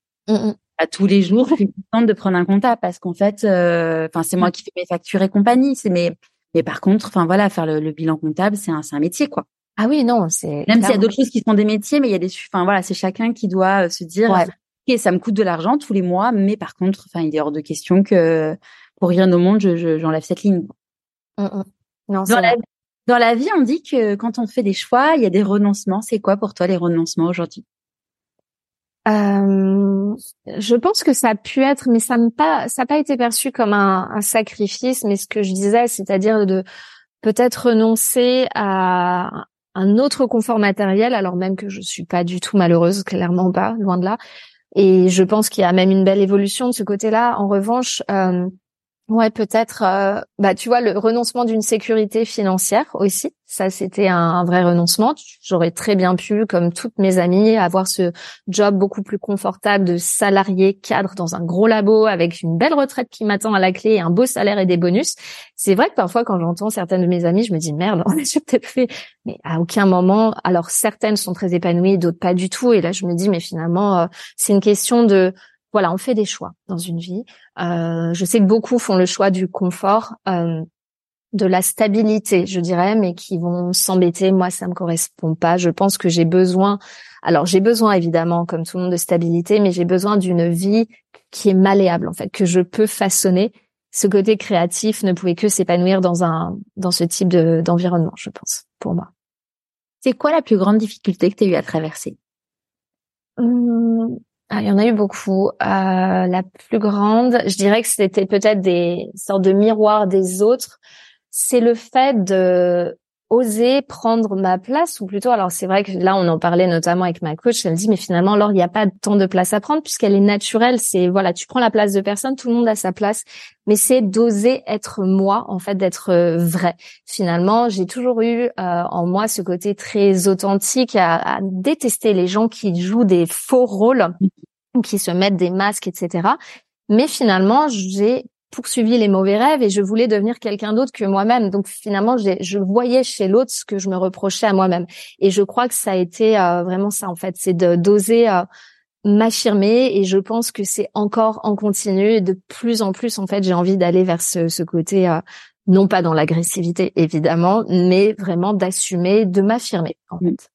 À tous les jours, je suis contente de prendre un comptable parce qu'en fait, euh, enfin c'est moi qui fais mes factures et compagnie. C'est mais Mais par contre, enfin voilà, faire le, bilan comptable, c'est un, c'est un métier, quoi. Ah oui, non, c'est même s'il y a d'autres choses qui sont des métiers, mais il y a des, enfin voilà, c'est chacun qui doit euh, se dire, ok, ça me coûte de l'argent tous les mois, mais par contre, enfin, il est hors de question que pour rien au monde, je, j'enlève cette ligne. Mmh, mmh. Non, dans, la, dans la vie, on dit que quand on fait des choix, il y a des renoncements. C'est quoi pour toi les renoncements aujourd'hui? Euh, je pense que ça a pu être, mais ça n'a pas, ça pas été perçu comme un, un, sacrifice. Mais ce que je disais, c'est-à-dire de peut-être renoncer à un autre confort matériel, alors même que je suis pas du tout malheureuse, clairement pas, loin de là. Et je pense qu'il y a même une belle évolution de ce côté-là. En revanche, euh, Ouais, peut-être. Euh, bah, tu vois, le renoncement d'une sécurité financière aussi. Ça, c'était un, vrai renoncement. J'aurais très bien pu, comme toutes mes amies, avoir ce job beaucoup plus confortable de salarié cadre dans un gros labo avec une belle retraite qui m'attend à la clé, et un beau salaire et des bonus. C'est vrai que parfois, quand j'entends certaines de mes amies, je me dis merde, on a peut-être fait. Mais à aucun moment. Alors certaines sont très épanouies, d'autres pas du tout. Et là, je me dis mais finalement, euh, c'est une question de voilà, on fait des choix dans une vie. Euh, je sais que beaucoup font le choix du confort, euh, de la stabilité, je dirais, mais qui vont s'embêter. Moi, ça me correspond pas. Je pense que j'ai besoin. Alors, j'ai besoin évidemment, comme tout le monde, de stabilité, mais j'ai besoin d'une vie qui est malléable, en fait, que je peux façonner. Ce côté créatif ne pouvait que s'épanouir dans un dans ce type de d'environnement, je pense, pour moi. C'est quoi la plus grande difficulté que tu as eu à traverser? Hum, ah, il y en a eu beaucoup. Euh, la plus grande, je dirais que c'était peut-être des sortes de miroirs des autres. C'est le fait de oser prendre ma place, ou plutôt, alors c'est vrai que là on en parlait notamment avec ma coach, elle dit mais finalement alors il n'y a pas tant de place à prendre puisqu'elle est naturelle. C'est voilà, tu prends la place de personne, tout le monde a sa place, mais c'est d'oser être moi, en fait, d'être euh, vrai. Finalement, j'ai toujours eu euh, en moi ce côté très authentique à, à détester les gens qui jouent des faux rôles, qui se mettent des masques, etc. Mais finalement, j'ai poursuivi les mauvais rêves et je voulais devenir quelqu'un d'autre que moi-même. Donc finalement, je voyais chez l'autre ce que je me reprochais à moi-même. Et je crois que ça a été euh, vraiment ça en fait, c'est d'oser m'affirmer et je pense que c'est encore en continu et de plus en plus en fait j'ai envie d'aller vers ce, ce côté euh, non pas dans l'agressivité évidemment mais vraiment d'assumer de m'affirmer en mm. fait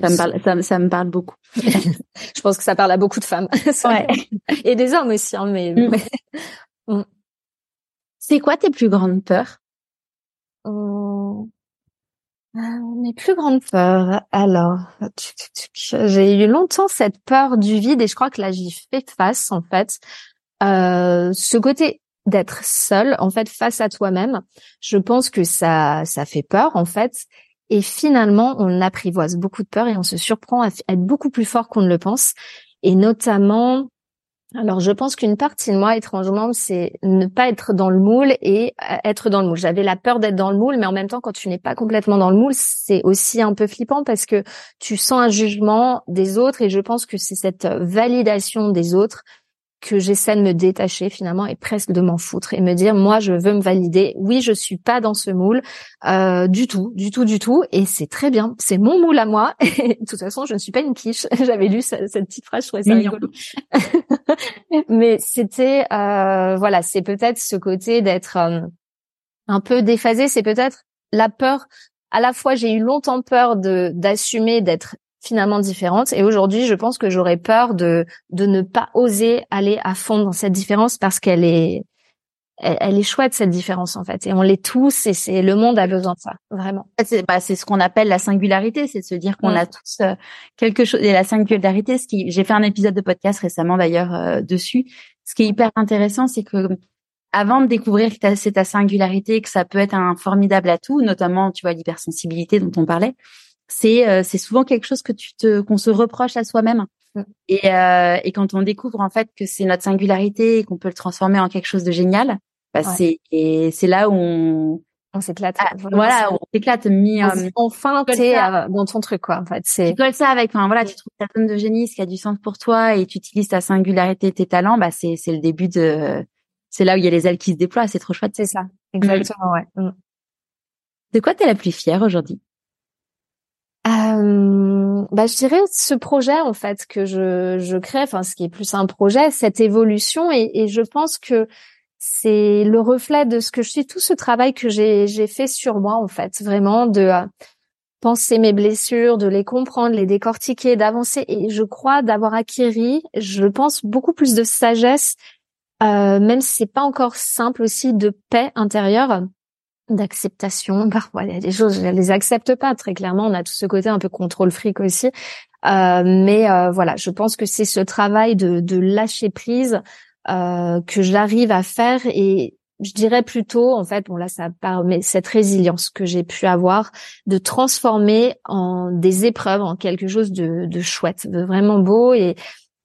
ça me parle ça, me parle beaucoup je pense que ça parle à beaucoup de femmes ouais. et des hommes aussi hein, mais, mm. C'est quoi tes plus grandes peurs? Hum, ah, mes plus grandes peurs. Alors, j'ai eu longtemps cette peur du vide et je crois que là j'y fais face en fait. Euh, ce côté d'être seul en fait face à toi-même, je pense que ça ça fait peur en fait. Et finalement, on apprivoise beaucoup de peur et on se surprend à être beaucoup plus fort qu'on ne le pense. Et notamment, alors, je pense qu'une partie de moi, étrangement, c'est ne pas être dans le moule et euh, être dans le moule. J'avais la peur d'être dans le moule, mais en même temps, quand tu n'es pas complètement dans le moule, c'est aussi un peu flippant parce que tu sens un jugement des autres et je pense que c'est cette validation des autres que j'essaie de me détacher finalement et presque de m'en foutre et me dire moi je veux me valider. Oui je suis pas dans ce moule euh, du tout du tout du tout et c'est très bien. C'est mon moule à moi. Et de toute façon je ne suis pas une quiche. J'avais lu cette, petite phrase je trouvais ça rigolo mais c'était euh, voilà c'est peut-être ce côté d'être euh, un peu déphasé c'est peut-être la peur à la fois j'ai eu longtemps peur de d'assumer d'être finalement différente. Et aujourd'hui, je pense que j'aurais peur de de ne pas oser aller à fond dans cette différence parce qu'elle est elle, est chouette cette différence en fait et on l'est tous et c'est le monde a besoin de ça vraiment. C'est bah, c'est ce qu'on appelle la singularité c'est de se dire qu'on a tous euh, quelque chose et la singularité ce qui j'ai fait un épisode de podcast récemment d'ailleurs euh, dessus. Ce qui est hyper intéressant c'est que avant de découvrir que c'est ta singularité que ça peut être un formidable atout notamment tu vois l'hypersensibilité dont on parlait c'est euh, c'est souvent quelque chose que tu te qu'on se reproche à soi-même. Et, euh, et quand on découvre en fait que c'est notre singularité et qu'on peut le transformer en quelque chose de génial, bah c'est et c'est là où on on s'éclate. Ah, voilà, on s'éclate. Mis, euh, enfin, t'es dans ton truc, quoi. En fait, c'est. Tu colles ça avec, enfin voilà, tu trouves ta zone de génie, ce qui a du sens pour toi, et tu utilises ta singularité, tes talents. Bah c'est c'est le début de. C'est là où il y a les ailes qui se déploient. C'est trop chouette. C'est ça. Exactement, ouais. Mm. De quoi t'es la plus fière aujourd'hui? Euh, bah, je dirais ce projet en fait que je, je crée, enfin ce qui est plus un projet, cette évolution et, et je pense que c'est le reflet de ce que je suis, tout ce travail que j'ai fait sur moi en fait, vraiment de euh, penser mes blessures, de les comprendre, les décortiquer, d'avancer. Et je crois d'avoir acquis, je pense, beaucoup plus de sagesse, euh, même si c'est pas encore simple aussi, de paix intérieure, d'acceptation. Parfois, il y a des choses, je les accepte pas très clairement. On a tout ce côté un peu contrôle fric aussi. Euh, mais euh, voilà, je pense que c'est ce travail de, de lâcher prise euh, que j'arrive à faire et je dirais plutôt, en fait, bon là ça part, mais cette résilience que j'ai pu avoir de transformer en des épreuves en quelque chose de, de chouette, de vraiment beau et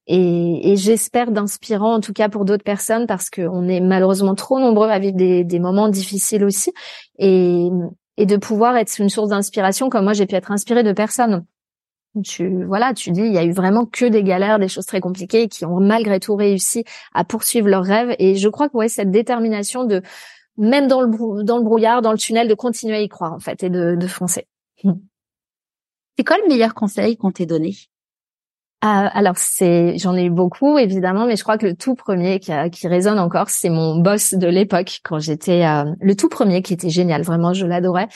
et, et j'espère d'inspirant en tout cas pour d'autres personnes parce qu'on est malheureusement trop nombreux à vivre des, des moments difficiles aussi et et de pouvoir être une source d'inspiration comme moi j'ai pu être inspirée de personnes tu voilà, tu dis il y a eu vraiment que des galères, des choses très compliquées qui ont malgré tout réussi à poursuivre leurs rêves et je crois que ouais cette détermination de même dans le dans le brouillard, dans le tunnel de continuer à y croire en fait et de, de foncer. C'est quoi le meilleur conseil qu'on t'ait donné? Euh, alors c'est, j'en ai eu beaucoup évidemment, mais je crois que le tout premier qui, qui résonne encore, c'est mon boss de l'époque quand j'étais euh, le tout premier qui était génial, vraiment je l'adorais.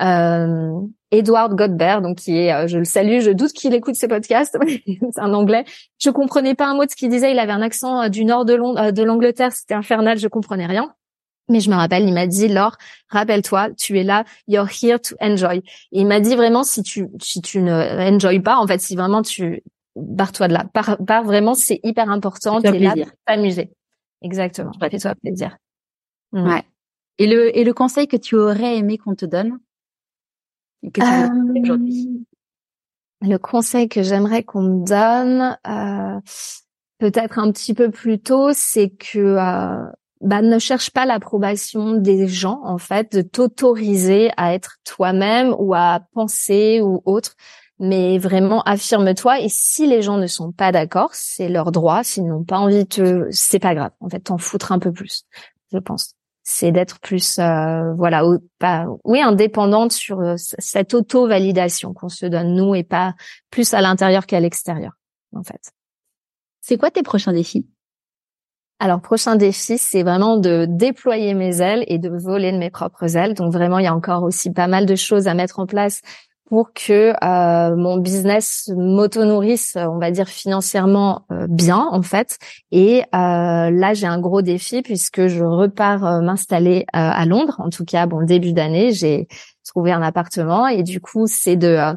Euh, Edward Godber, donc qui est, euh, je le salue, je doute qu'il écoute ces podcasts, c'est un anglais. Je comprenais pas un mot de ce qu'il disait, il avait un accent euh, du nord de, Londres, de l'Angleterre, c'était infernal, je comprenais rien. Mais je me rappelle, il m'a dit, Laure, rappelle-toi, tu es là, you're here to enjoy. Et il m'a dit vraiment, si tu, si tu ne enjoy pas, en fait, si vraiment tu, barre-toi de là, pars, vraiment, c'est hyper important, tu es là pour t'amuser. Exactement, fais-toi plaisir. Mm. Ouais. Et le, et le conseil que tu aurais aimé qu'on te donne? Euh, Le conseil que j'aimerais qu'on me donne, euh, peut-être un petit peu plus tôt, c'est que euh, bah, ne cherche pas l'approbation des gens, en fait, de t'autoriser à être toi-même ou à penser ou autre, mais vraiment affirme-toi. Et si les gens ne sont pas d'accord, c'est leur droit. S'ils n'ont pas envie de te, c'est pas grave. En fait, t'en foutre un peu plus, je pense c'est d'être plus euh, voilà pas oui indépendante sur euh, cette auto validation qu'on se donne nous et pas plus à l'intérieur qu'à l'extérieur en fait. C'est quoi tes prochains défis? Alors prochain défi, c'est vraiment de déployer mes ailes et de voler de mes propres ailes. Donc vraiment, il y a encore aussi pas mal de choses à mettre en place pour que euh, mon business m'auto-nourrisse, on va dire financièrement euh, bien en fait. Et euh, là, j'ai un gros défi puisque je repars m'installer à Londres. En tout cas, bon début d'année, j'ai trouvé un appartement et du coup, c'est de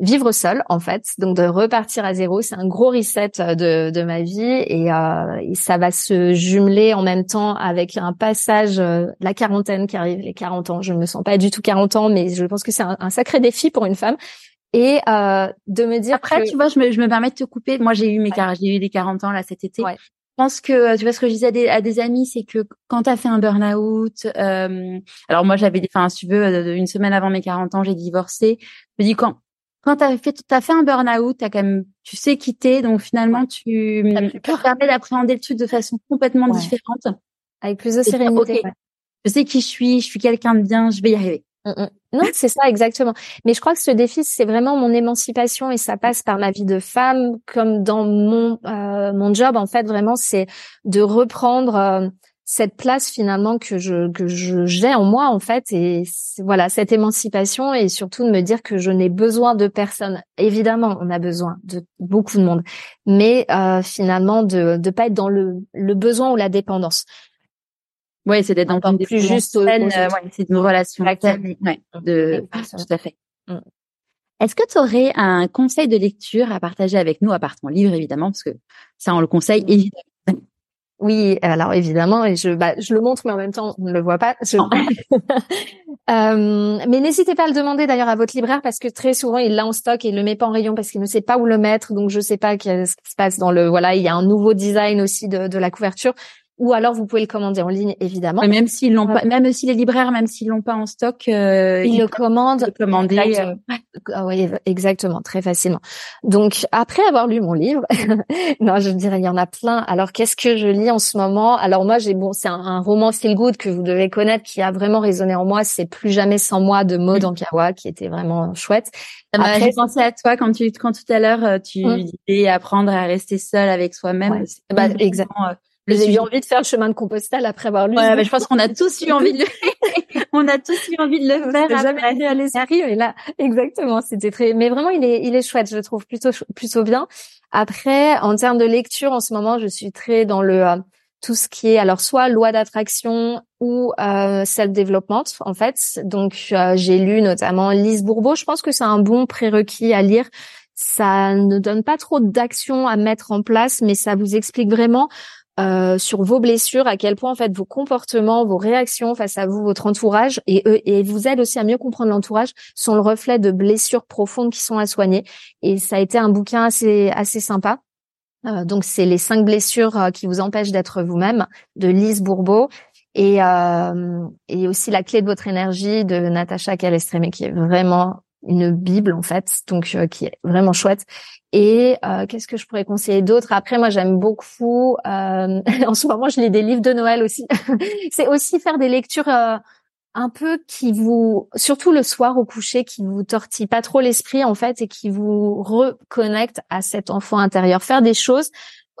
vivre seul en fait, donc de repartir à zéro, c'est un gros reset euh, de, de ma vie et, euh, et, ça va se jumeler en même temps avec un passage, euh, la quarantaine qui arrive, les 40 ans. Je ne me sens pas du tout 40 ans, mais je pense que c'est un, sacré défi pour une femme. Et euh, de me dire après, tu vois, je me, je me permets de te couper. Moi, j'ai eu mes j'ai eu les 40 ans là cet été. Ouais. Je pense que tu vois ce que je disais à des, à des amis, c'est que quand tu as fait un burn-out, euh, alors moi j'avais, enfin, si tu veux, une semaine avant mes 40 ans, j'ai divorcé. Je me dis quand quand tu as fait, as fait un burn-out, quand même, tu sais quitter, donc finalement, tu, tu permets d'appréhender le truc de façon complètement différente. Avec plus de sérénité. Je sais qui je suis, je suis quelqu'un de bien, je vais y arriver. Mmh, mmh. Non, c'est ça exactement. Mais je crois que ce défi, c'est vraiment mon émancipation et ça passe par ma vie de femme, comme dans mon euh, mon job. En fait, vraiment, c'est de reprendre euh, cette place finalement que je que je j'ai en moi en fait et voilà cette émancipation et surtout de me dire que je n'ai besoin de personne. Évidemment on a besoin de beaucoup de monde mais euh, finalement de de pas être dans le le besoin ou la dépendance. Ouais c'est d'être dans une plus juste euh, ouais, c'est une relation ouais, de tout à fait. Mm. Est-ce que tu aurais un conseil de lecture à partager avec nous, à part ton livre évidemment, parce que ça on le conseille mm. évidemment oui, alors évidemment, et je, bah, je le montre, mais en même temps, on ne le voit pas. euh, mais n'hésitez pas à le demander d'ailleurs à votre libraire parce que très souvent il l'a en stock et il le met pas en rayon parce qu'il ne sait pas où le mettre. Donc je sais pas ce qui se passe dans le. Voilà, il y a un nouveau design aussi de, de la couverture ou alors vous pouvez le commander en ligne évidemment. même s'ils l'ont pas, même si les libraires, même s'ils l'ont pas en stock, euh, ils, le commandent. Le commander. Euh, ah oui, exactement, très facilement. Donc après avoir lu mon livre, non, je dirais il y en a plein. Alors qu'est-ce que je lis en ce moment? Alors moi j'ai bon, c'est un, roman feel good que vous devez connaître qui a vraiment résonné en moi. C'est plus jamais sans moi de Maud Ankawa qui était vraiment chouette. J'ai pensé à toi quand tu quand tout à l'heure euh, tu hum. disais apprendre à rester seul avec soi-même. Bah, exactement J'ai eu envie de faire le chemin de Compostelle après avoir lu. Ouais, mais je pense qu'on a tous eu envie de le... on a tous eu envie de le faire. jamais allé à l'esprit, mais là, exactement, c'était très, mais vraiment, il est, il est chouette, je trouve plutôt, plutôt bien. Après, en termes de lecture, en ce moment, je suis très dans le, euh, tout ce qui est alors soit loi d'attraction ou euh, self-development en fait. Donc euh, j'ai lu notamment Lise Bourbeau. Je pense que c'est un bon prérequis à lire. Ça ne donne pas trop d'actions à mettre en place, mais ça vous explique vraiment euh, sur vos blessures, à quel point en fait vos comportements, vos réactions face à vous, votre entourage, et, et vous aide aussi à mieux comprendre l'entourage, sont le reflet de blessures profondes qui sont à soigner. Et ça a été un bouquin assez assez sympa. Euh, donc c'est les cinq blessures euh, qui vous empêchent d'être vous-même de Lise Bourbeau et euh, et aussi la clé de votre énergie de Natacha Calestrémé qui est vraiment une bible en fait donc euh, qui est vraiment chouette et qu'est-ce que je pourrais conseiller d'autre? Après moi j'aime beaucoup en ce moment je lis des livres de Noël aussi c'est aussi faire des lectures un peu qui vous, surtout le soir au coucher, qui vous tortille pas trop l'esprit en fait et qui vous reconnecte à cet enfant intérieur. Faire des choses,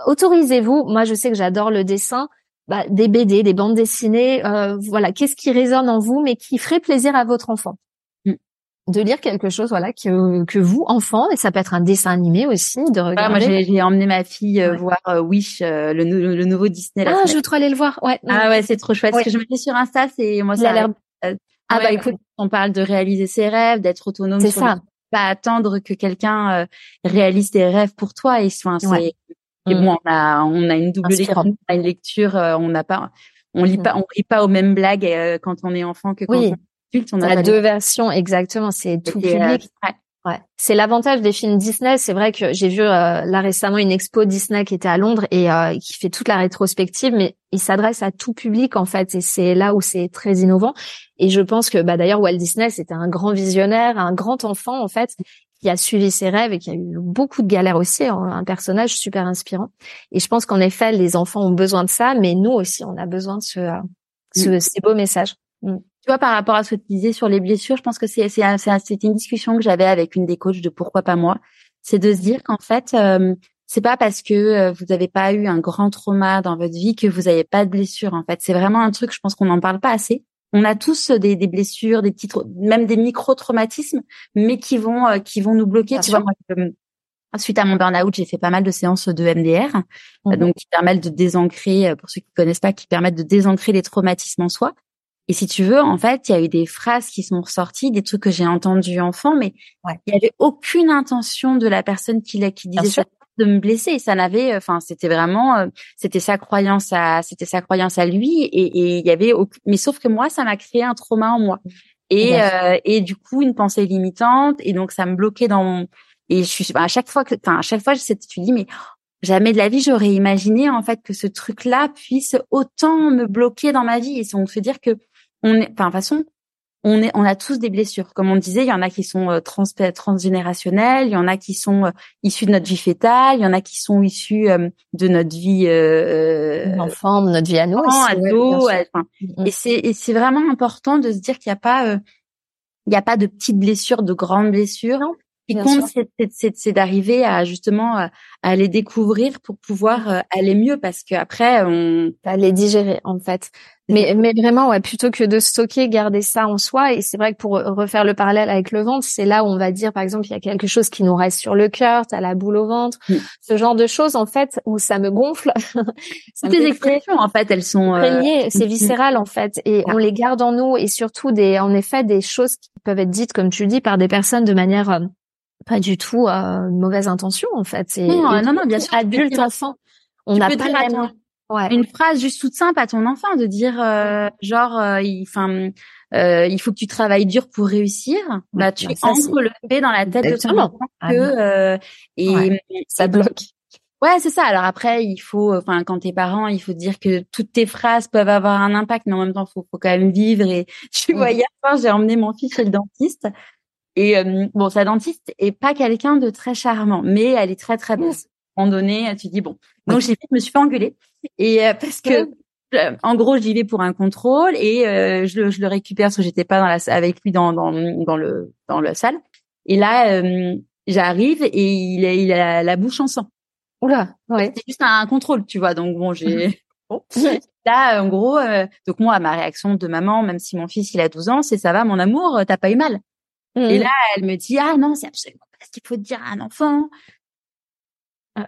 autorisez-vous. Moi, je sais que j'adore le dessin. Bah, des BD, des bandes dessinées, euh, voilà, qu'est-ce qui résonne en vous, mais qui ferait plaisir à votre enfant? De lire quelque chose voilà que que vous enfant et ça peut être un dessin animé aussi de regarder. moi j'ai emmené ma fille euh, voir euh, Wish le, le, nouveau Disney. ah je veux trop aller le voir ouais. Ah ouais c'est trop chouette. Ce que je me dis sur Insta c'est moi ça a l'air euh, ah bah écoute, on parle de réaliser ses rêves, d'être autonome. C'est ça. Pas attendre que quelqu'un euh, réalise tes rêves pour toi. Et, enfin, c'est et mm. bon, on a on a une double lecture, une lecture, euh, on n'a pas, on lit mm. pas, on lit pas aux mêmes blagues quand on est enfant que quand on est adulte. On a, deux versions exactement. C'est tout public. Ouais. C'est l'avantage des films Disney. C'est vrai que j'ai vu euh, là récemment une expo Disney qui était à Londres et euh, qui fait toute la rétrospective, mais il s'adresse à tout public en fait, et c'est là où c'est très innovant. Et je pense que bah d'ailleurs Walt Disney c'était un grand visionnaire, un grand enfant en fait qui a suivi ses rêves et qui a eu beaucoup de galères aussi, hein, un personnage super inspirant. Et je pense qu'en effet les enfants ont besoin de ça, mais nous aussi on a besoin de ce, euh, ce mm. ces beaux messages. Mm vois, par rapport à ce que tu disais sur les blessures, je pense que c'est c'est une discussion que j'avais avec une des coachs de pourquoi pas moi, c'est de se dire qu'en fait euh, c'est pas parce que euh, vous n'avez pas eu un grand trauma dans votre vie que vous n'avez pas de blessures. En fait, c'est vraiment un truc. Je pense qu'on n'en parle pas assez. On a tous des, des blessures, des petits, même des micro-traumatismes, mais qui vont euh, qui vont nous bloquer. tu vois, moi, Suite à mon burn-out, j'ai fait pas mal de séances de MDR, mmh donc qui permettent de désancrer, pour ceux qui connaissent pas, qui permettent de désancrer les traumatismes en soi. Et si tu veux, en fait, il y a eu des phrases qui sont ressorties, des trucs que j'ai entendus enfant, mais il y avait aucune intention de la personne qui, qui disait ça de me blesser. Ça n'avait, enfin, c'était vraiment, euh, c'était sa croyance à, c'était sa croyance à lui, et il y avait, mais sauf que moi, ça m'a créé un trauma en moi, et euh, et du coup une pensée limitante, et donc ça me bloquait dans mon, et je suis, à chaque fois que, enfin, à chaque fois, je tu dis, mais jamais de la vie j'aurais imaginé en fait que ce truc-là puisse autant me bloquer dans ma vie, et me fait dire que on est, enfin, de toute façon, on est, on a tous des blessures. Comme on disait, il y en a qui sont euh, trans, transgénérationnelles, il y en a qui sont euh, issus de notre vie fétale, il y en a qui sont issus euh, de notre vie euh, enfant, de notre vie à nous, ado. Mm. et c'est, et c'est vraiment important de se dire qu'il n'y a pas, il n'y a pas de petites blessures, de grandes blessures. Qui compte, c'est d'arriver à justement à les découvrir pour pouvoir aller mieux, parce qu'après, on à les digérer en fait. Mais, mais vraiment, ouais, plutôt que de stocker, garder ça en soi. Et c'est vrai que pour refaire le parallèle avec le ventre, c'est là où on va dire, par exemple, il y a quelque chose qui nous reste sur le cœur, t'as la boule au ventre, mm. ce genre de choses, en fait, où ça me gonfle. Toutes les expressions, en fait, elles sont euh... c'est mm. viscéral, en fait, et on les garde en nous, et surtout des, en effet, des choses qui peuvent être dites, comme tu le dis, par des personnes de manière euh, pas du tout euh, mauvaise intention, en fait. Non, non, non, bien sûr. Adulte, enfant, on n'a pas la même Ouais. Une phrase juste toute simple à ton enfant de dire euh, genre euh, il enfin euh, il faut que tu travailles dur pour réussir. Bah tu ancres le fait dans la tête de ton enfant ah que euh, et ça bloque. Ouais, c'est ça. Alors après, il faut, enfin, quand t'es parent, il faut dire que toutes tes phrases peuvent avoir un impact, mais en même temps, faut, faut quand même vivre. Et tu vois, hier soir, j'ai emmené mon fils chez le dentiste. Et bon, sa dentiste est pas quelqu'un de très charmant, mais elle est très très belle. À un moment donné, tu dis bon. Donc j'ai je me suis fait engueuler. Et euh, parce que euh, en gros, j'y vais pour un contrôle et euh, je, le, je, le, récupère parce que j'étais pas dans la, avec lui dans, dans, dans le dans la salle. Et là, j'arrive et il a, il a la bouche en sang. Oula, ouais. C'est juste un contrôle, tu vois. Donc bon, j'ai bon. Là, en gros, euh, donc moi, ma réaction de maman, même si mon fils il a 12 ans, c'est ça va, mon amour, t'as pas eu mal? Et mmh. là, elle me dit ah non, c'est absolument pas ce qu'il faut dire à un enfant.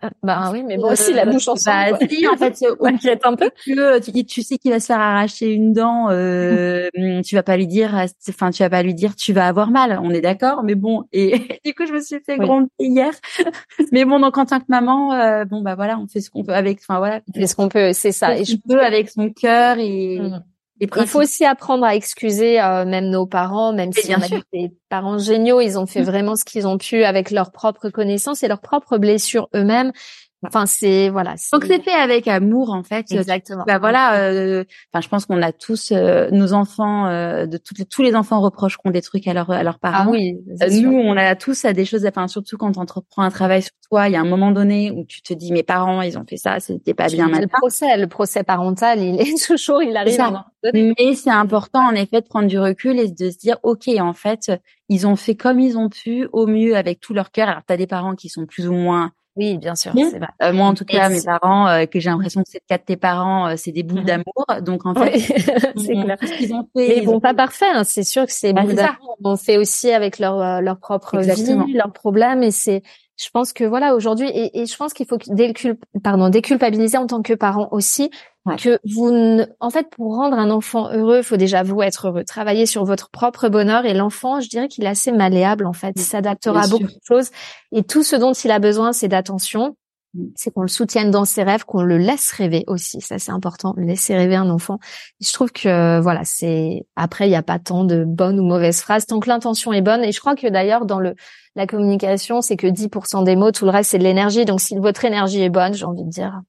Ah, bah oui, mais moi aussi la bouche ensemble. Bah, si, en fait, inquiète un peu. Que tu, tu sais qu'il va se faire arracher une dent, euh, tu vas pas lui dire, enfin tu vas pas lui dire, tu vas avoir mal. On est d'accord, mais bon. Et du coup, je me suis fait gronder hier. mais bon, donc en tant que maman, euh, bon bah voilà, on fait ce qu'on peut avec, enfin voilà. On fait ce qu'on peut, c'est ça. Et je peux avec son cœur et. Mmh. Il faut aussi apprendre à excuser euh, même nos parents, même si on a des parents géniaux, ils ont fait mm. vraiment ce qu'ils ont pu avec leurs propres connaissances et leurs propres blessures eux-mêmes. Enfin, c'est voilà. Donc c'est fait avec amour en fait. Exactement. Bah voilà. Euh, enfin, je pense qu'on a tous euh, nos enfants, euh, de toutes, tous les enfants reprochent qu'on des trucs à, leur, à leurs parents. Ah oui. nous, on a tous à des choses. Enfin, surtout quand tu entreprends un travail sur toi, il y a un moment donné où tu te dis mes parents, ils ont fait ça, c'était pas bien. Le procès, le procès parental, il est toujours, il arrive. À Mais c'est important en effet de prendre du recul et de se dire ok, en fait, ils ont fait comme ils ont pu, au mieux avec tout leur cœur. Alors, t'as des parents qui sont plus ou moins oui, bien sûr. Euh, moi, en tout cas, mes parents, euh, que j'ai l'impression que c'est le cas de tes parents, euh, c'est des boules d'amour. Donc, en fait, c'est clair. Ils ont fait, Mais bon, pas parfait. Hein. C'est sûr que c'est bah, boules d'amour. On fait aussi avec leur leur propre vie, leurs problèmes, et c'est. Je pense que voilà aujourd'hui, et, et je pense qu'il faut pardon déculpabiliser en tant que parent aussi que vous ne... en fait pour rendre un enfant heureux, il faut déjà vous être heureux, travailler sur votre propre bonheur et l'enfant, je dirais qu'il est assez malléable en fait, il s'adaptera à beaucoup de choses et tout ce dont il a besoin c'est d'attention. C'est qu'on le soutienne dans ses rêves, qu'on le laisse rêver aussi, ça c'est important, laisser rêver un enfant. je trouve que voilà, c'est après il n'y a pas tant de bonnes ou mauvaises phrases tant que l'intention est bonne et je crois que d'ailleurs dans le la communication, c'est que 10% des mots, tout le reste c'est de l'énergie. Donc si votre énergie est bonne, j'ai envie de dire,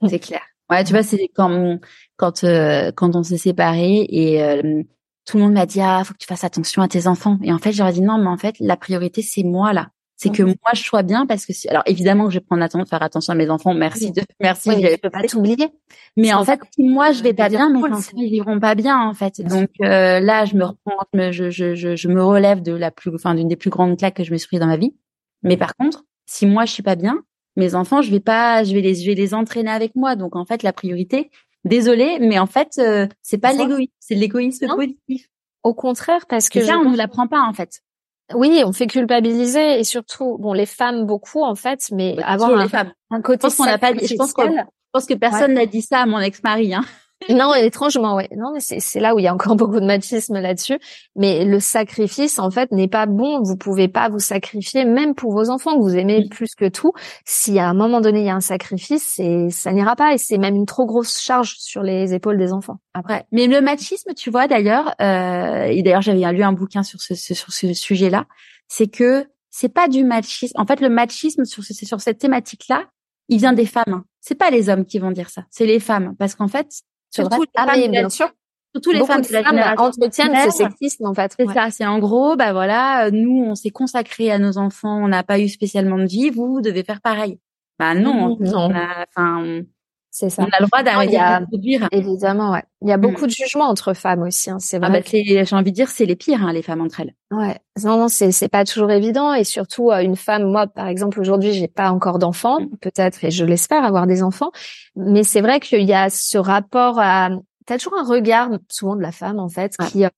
c'est clair. Ouais, tu vois, c'est quand quand euh, quand on s'est séparés et euh, tout le monde m'a dit ah faut que tu fasses attention à tes enfants et en fait j'aurais dit non mais en fait la priorité c'est moi là c'est que moi je sois bien parce que si... alors évidemment je vais prendre attention faire attention à mes enfants. Merci de merci oui, je peux pas t'oublier mais en fait si moi je vais pas bien mes enfants ils iront pas bien en fait. Donc euh, là je me reprends je, je, je, je me relève de la plus enfin d'une des plus grandes claques que je me suis pris dans ma vie. Mais par contre si moi je suis pas bien mes enfants, je vais pas, je vais les, je vais les entraîner avec moi. Donc en fait, la priorité, désolé, mais en fait, euh, c'est pas l'égoïsme, c'est l'égoïsme positif. Au contraire, parce que ça, on ne l'apprend pas en fait. Oui, on fait culpabiliser et surtout, bon, les femmes beaucoup en fait, mais avoir un, les femmes. un côté. Je pense qu'on n'a pas dit. Je pense, que, je pense que personne n'a dit ça à mon ex-mari. Hein non, étrangement, ouais. Non, mais c'est là où il y a encore beaucoup de machisme là-dessus. Mais le sacrifice, en fait, n'est pas bon. Vous pouvez pas vous sacrifier, même pour vos enfants que vous aimez plus que tout. Si à un moment donné il y a un sacrifice, c'est ça n'ira pas et c'est même une trop grosse charge sur les épaules des enfants. Après, mais le machisme, tu vois, d'ailleurs, euh, et d'ailleurs j'avais lu un bouquin sur ce, sur ce sujet-là, c'est que c'est pas du machisme. En fait, le machisme sur, sur cette thématique-là, il vient des femmes. Hein. C'est pas les hommes qui vont dire ça, c'est les femmes, parce qu'en fait, Surtout les femmes, bien sûr. Surtout les femmes, de entretiennent ce sexisme en fait. C'est ça, c'est en gros, bah voilà, nous on s'est consacré à nos enfants, on n'a pas eu spécialement de vie, vous, vous devez faire pareil. Bah non, non. Enfin, c'est ça. On a le droit d'arrêter de produire. Évidemment, ouais. Il y a beaucoup mm. de jugements entre femmes aussi. Hein. C'est ah vrai. bah, j'ai envie de dire, c'est les pires, hein, les femmes entre elles. Ouais. Non, non, c'est c'est pas toujours évident. Et surtout, euh, une femme, moi, par exemple, aujourd'hui, j'ai pas encore d'enfants, mm. peut-être, et je l'espère avoir des enfants. Mais c'est vrai qu'il y a ce rapport à. T'as toujours un regard, souvent de la femme, en fait, qui euh,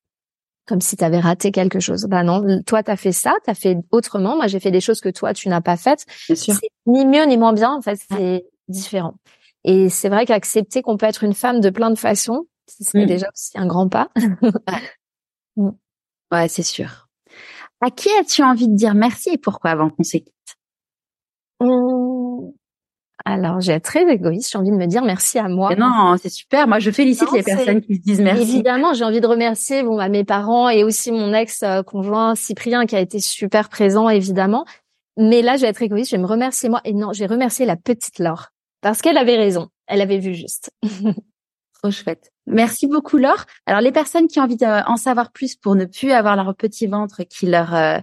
comme si tu avais raté quelque chose. Bah non, toi tu as fait ça, tu as fait autrement, moi j'ai fait des choses que toi tu n'as pas faites. C'est ni mieux ni moins bien en fait, c'est différent. Et c'est vrai qu'accepter qu'on peut être une femme de plein de façons, c'est mm. déjà aussi un grand pas. Mm. ouais, c'est sûr. À qui as-tu envie de dire merci et pourquoi avant qu'on se quitte mmh. Alors, j'ai très égoïste. J'ai envie de me dire merci à moi. non, c'est super. Moi, je félicite les personnes qui se disent merci. Évidemment, j'ai envie de remercier bon, à mes parents et aussi mon ex-conjoint Cyprien qui a été super présent, évidemment. Mais là, je vais être égoïste. Je vais me remercier moi. Et non, j'ai remercié la petite Laure. Parce qu'elle avait raison. Elle avait vu juste. Trop chouette. Merci beaucoup Laure. Alors les personnes qui ont envie d'en savoir plus pour ne plus avoir leur petit ventre qui leur euh,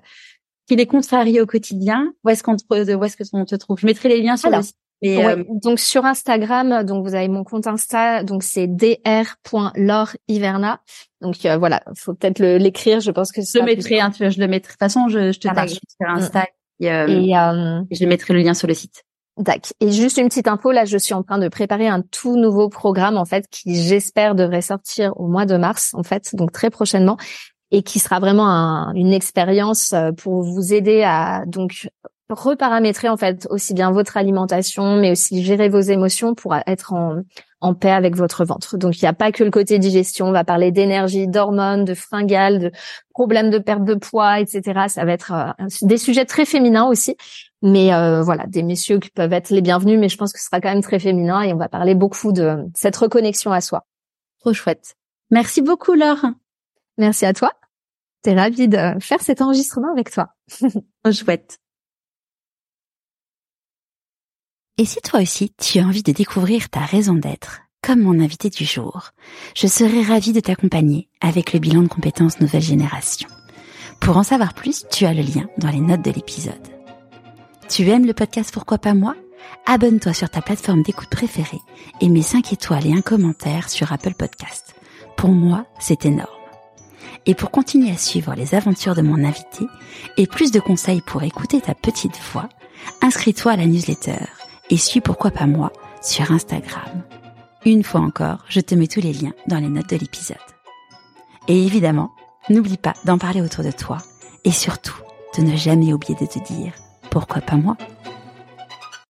qui les contrarie au quotidien, où est-ce qu'on te, où est-ce que on te trouve? Je mettrai les liens sur le site. Euh, donc sur Instagram, donc vous avez mon compte Insta, donc c'est dr.lauriverna. Donc euh, voilà, faut peut-être l'écrire. Je pense que je le mettrai. Hein, je le mettrai. De toute façon, je, je te tag sur Insta et, et, je mettrai le lien sur le site. D'accord. Et juste une petite info, là, je suis en train de préparer un tout nouveau programme, en fait, qui j'espère devrait sortir au mois de mars, en fait, donc très prochainement, et qui sera vraiment une expérience euh, pour vous aider à donc reparamétrer en fait aussi bien votre alimentation, mais aussi gérer vos émotions pour être en, en paix avec votre ventre. Donc il n'y a pas que le côté digestion, on va parler d'énergie, d'hormones, de fringales, de problèmes de perte de poids, etc. Ça va être euh, des sujets très féminins aussi, mais euh, voilà, des messieurs qui peuvent être les bienvenus, mais je pense que ce sera quand même très féminin et on va parler beaucoup de cette reconnexion à soi. Trop chouette. Merci beaucoup Laure. Merci à toi. T'es ravie de faire cet enregistrement avec toi. Trop chouette. Et si toi aussi tu as envie de découvrir ta raison d'être, comme mon invité du jour, je serai ravie de t'accompagner avec le bilan de compétences nouvelle génération. Pour en savoir plus, tu as le lien dans les notes de l'épisode. Tu aimes le podcast Pourquoi pas moi? Abonne-toi sur ta plateforme d'écoute préférée et mets 5 étoiles et un commentaire sur Apple Podcast. Pour moi, c'est énorme. Et pour continuer à suivre les aventures de mon invité et plus de conseils pour écouter ta petite voix, inscris-toi à la newsletter et suis pourquoi pas moi sur Instagram. Une fois encore, je te mets tous les liens dans les notes de l'épisode. Et évidemment, n'oublie pas d'en parler autour de toi et surtout de ne jamais oublier de te dire pourquoi pas moi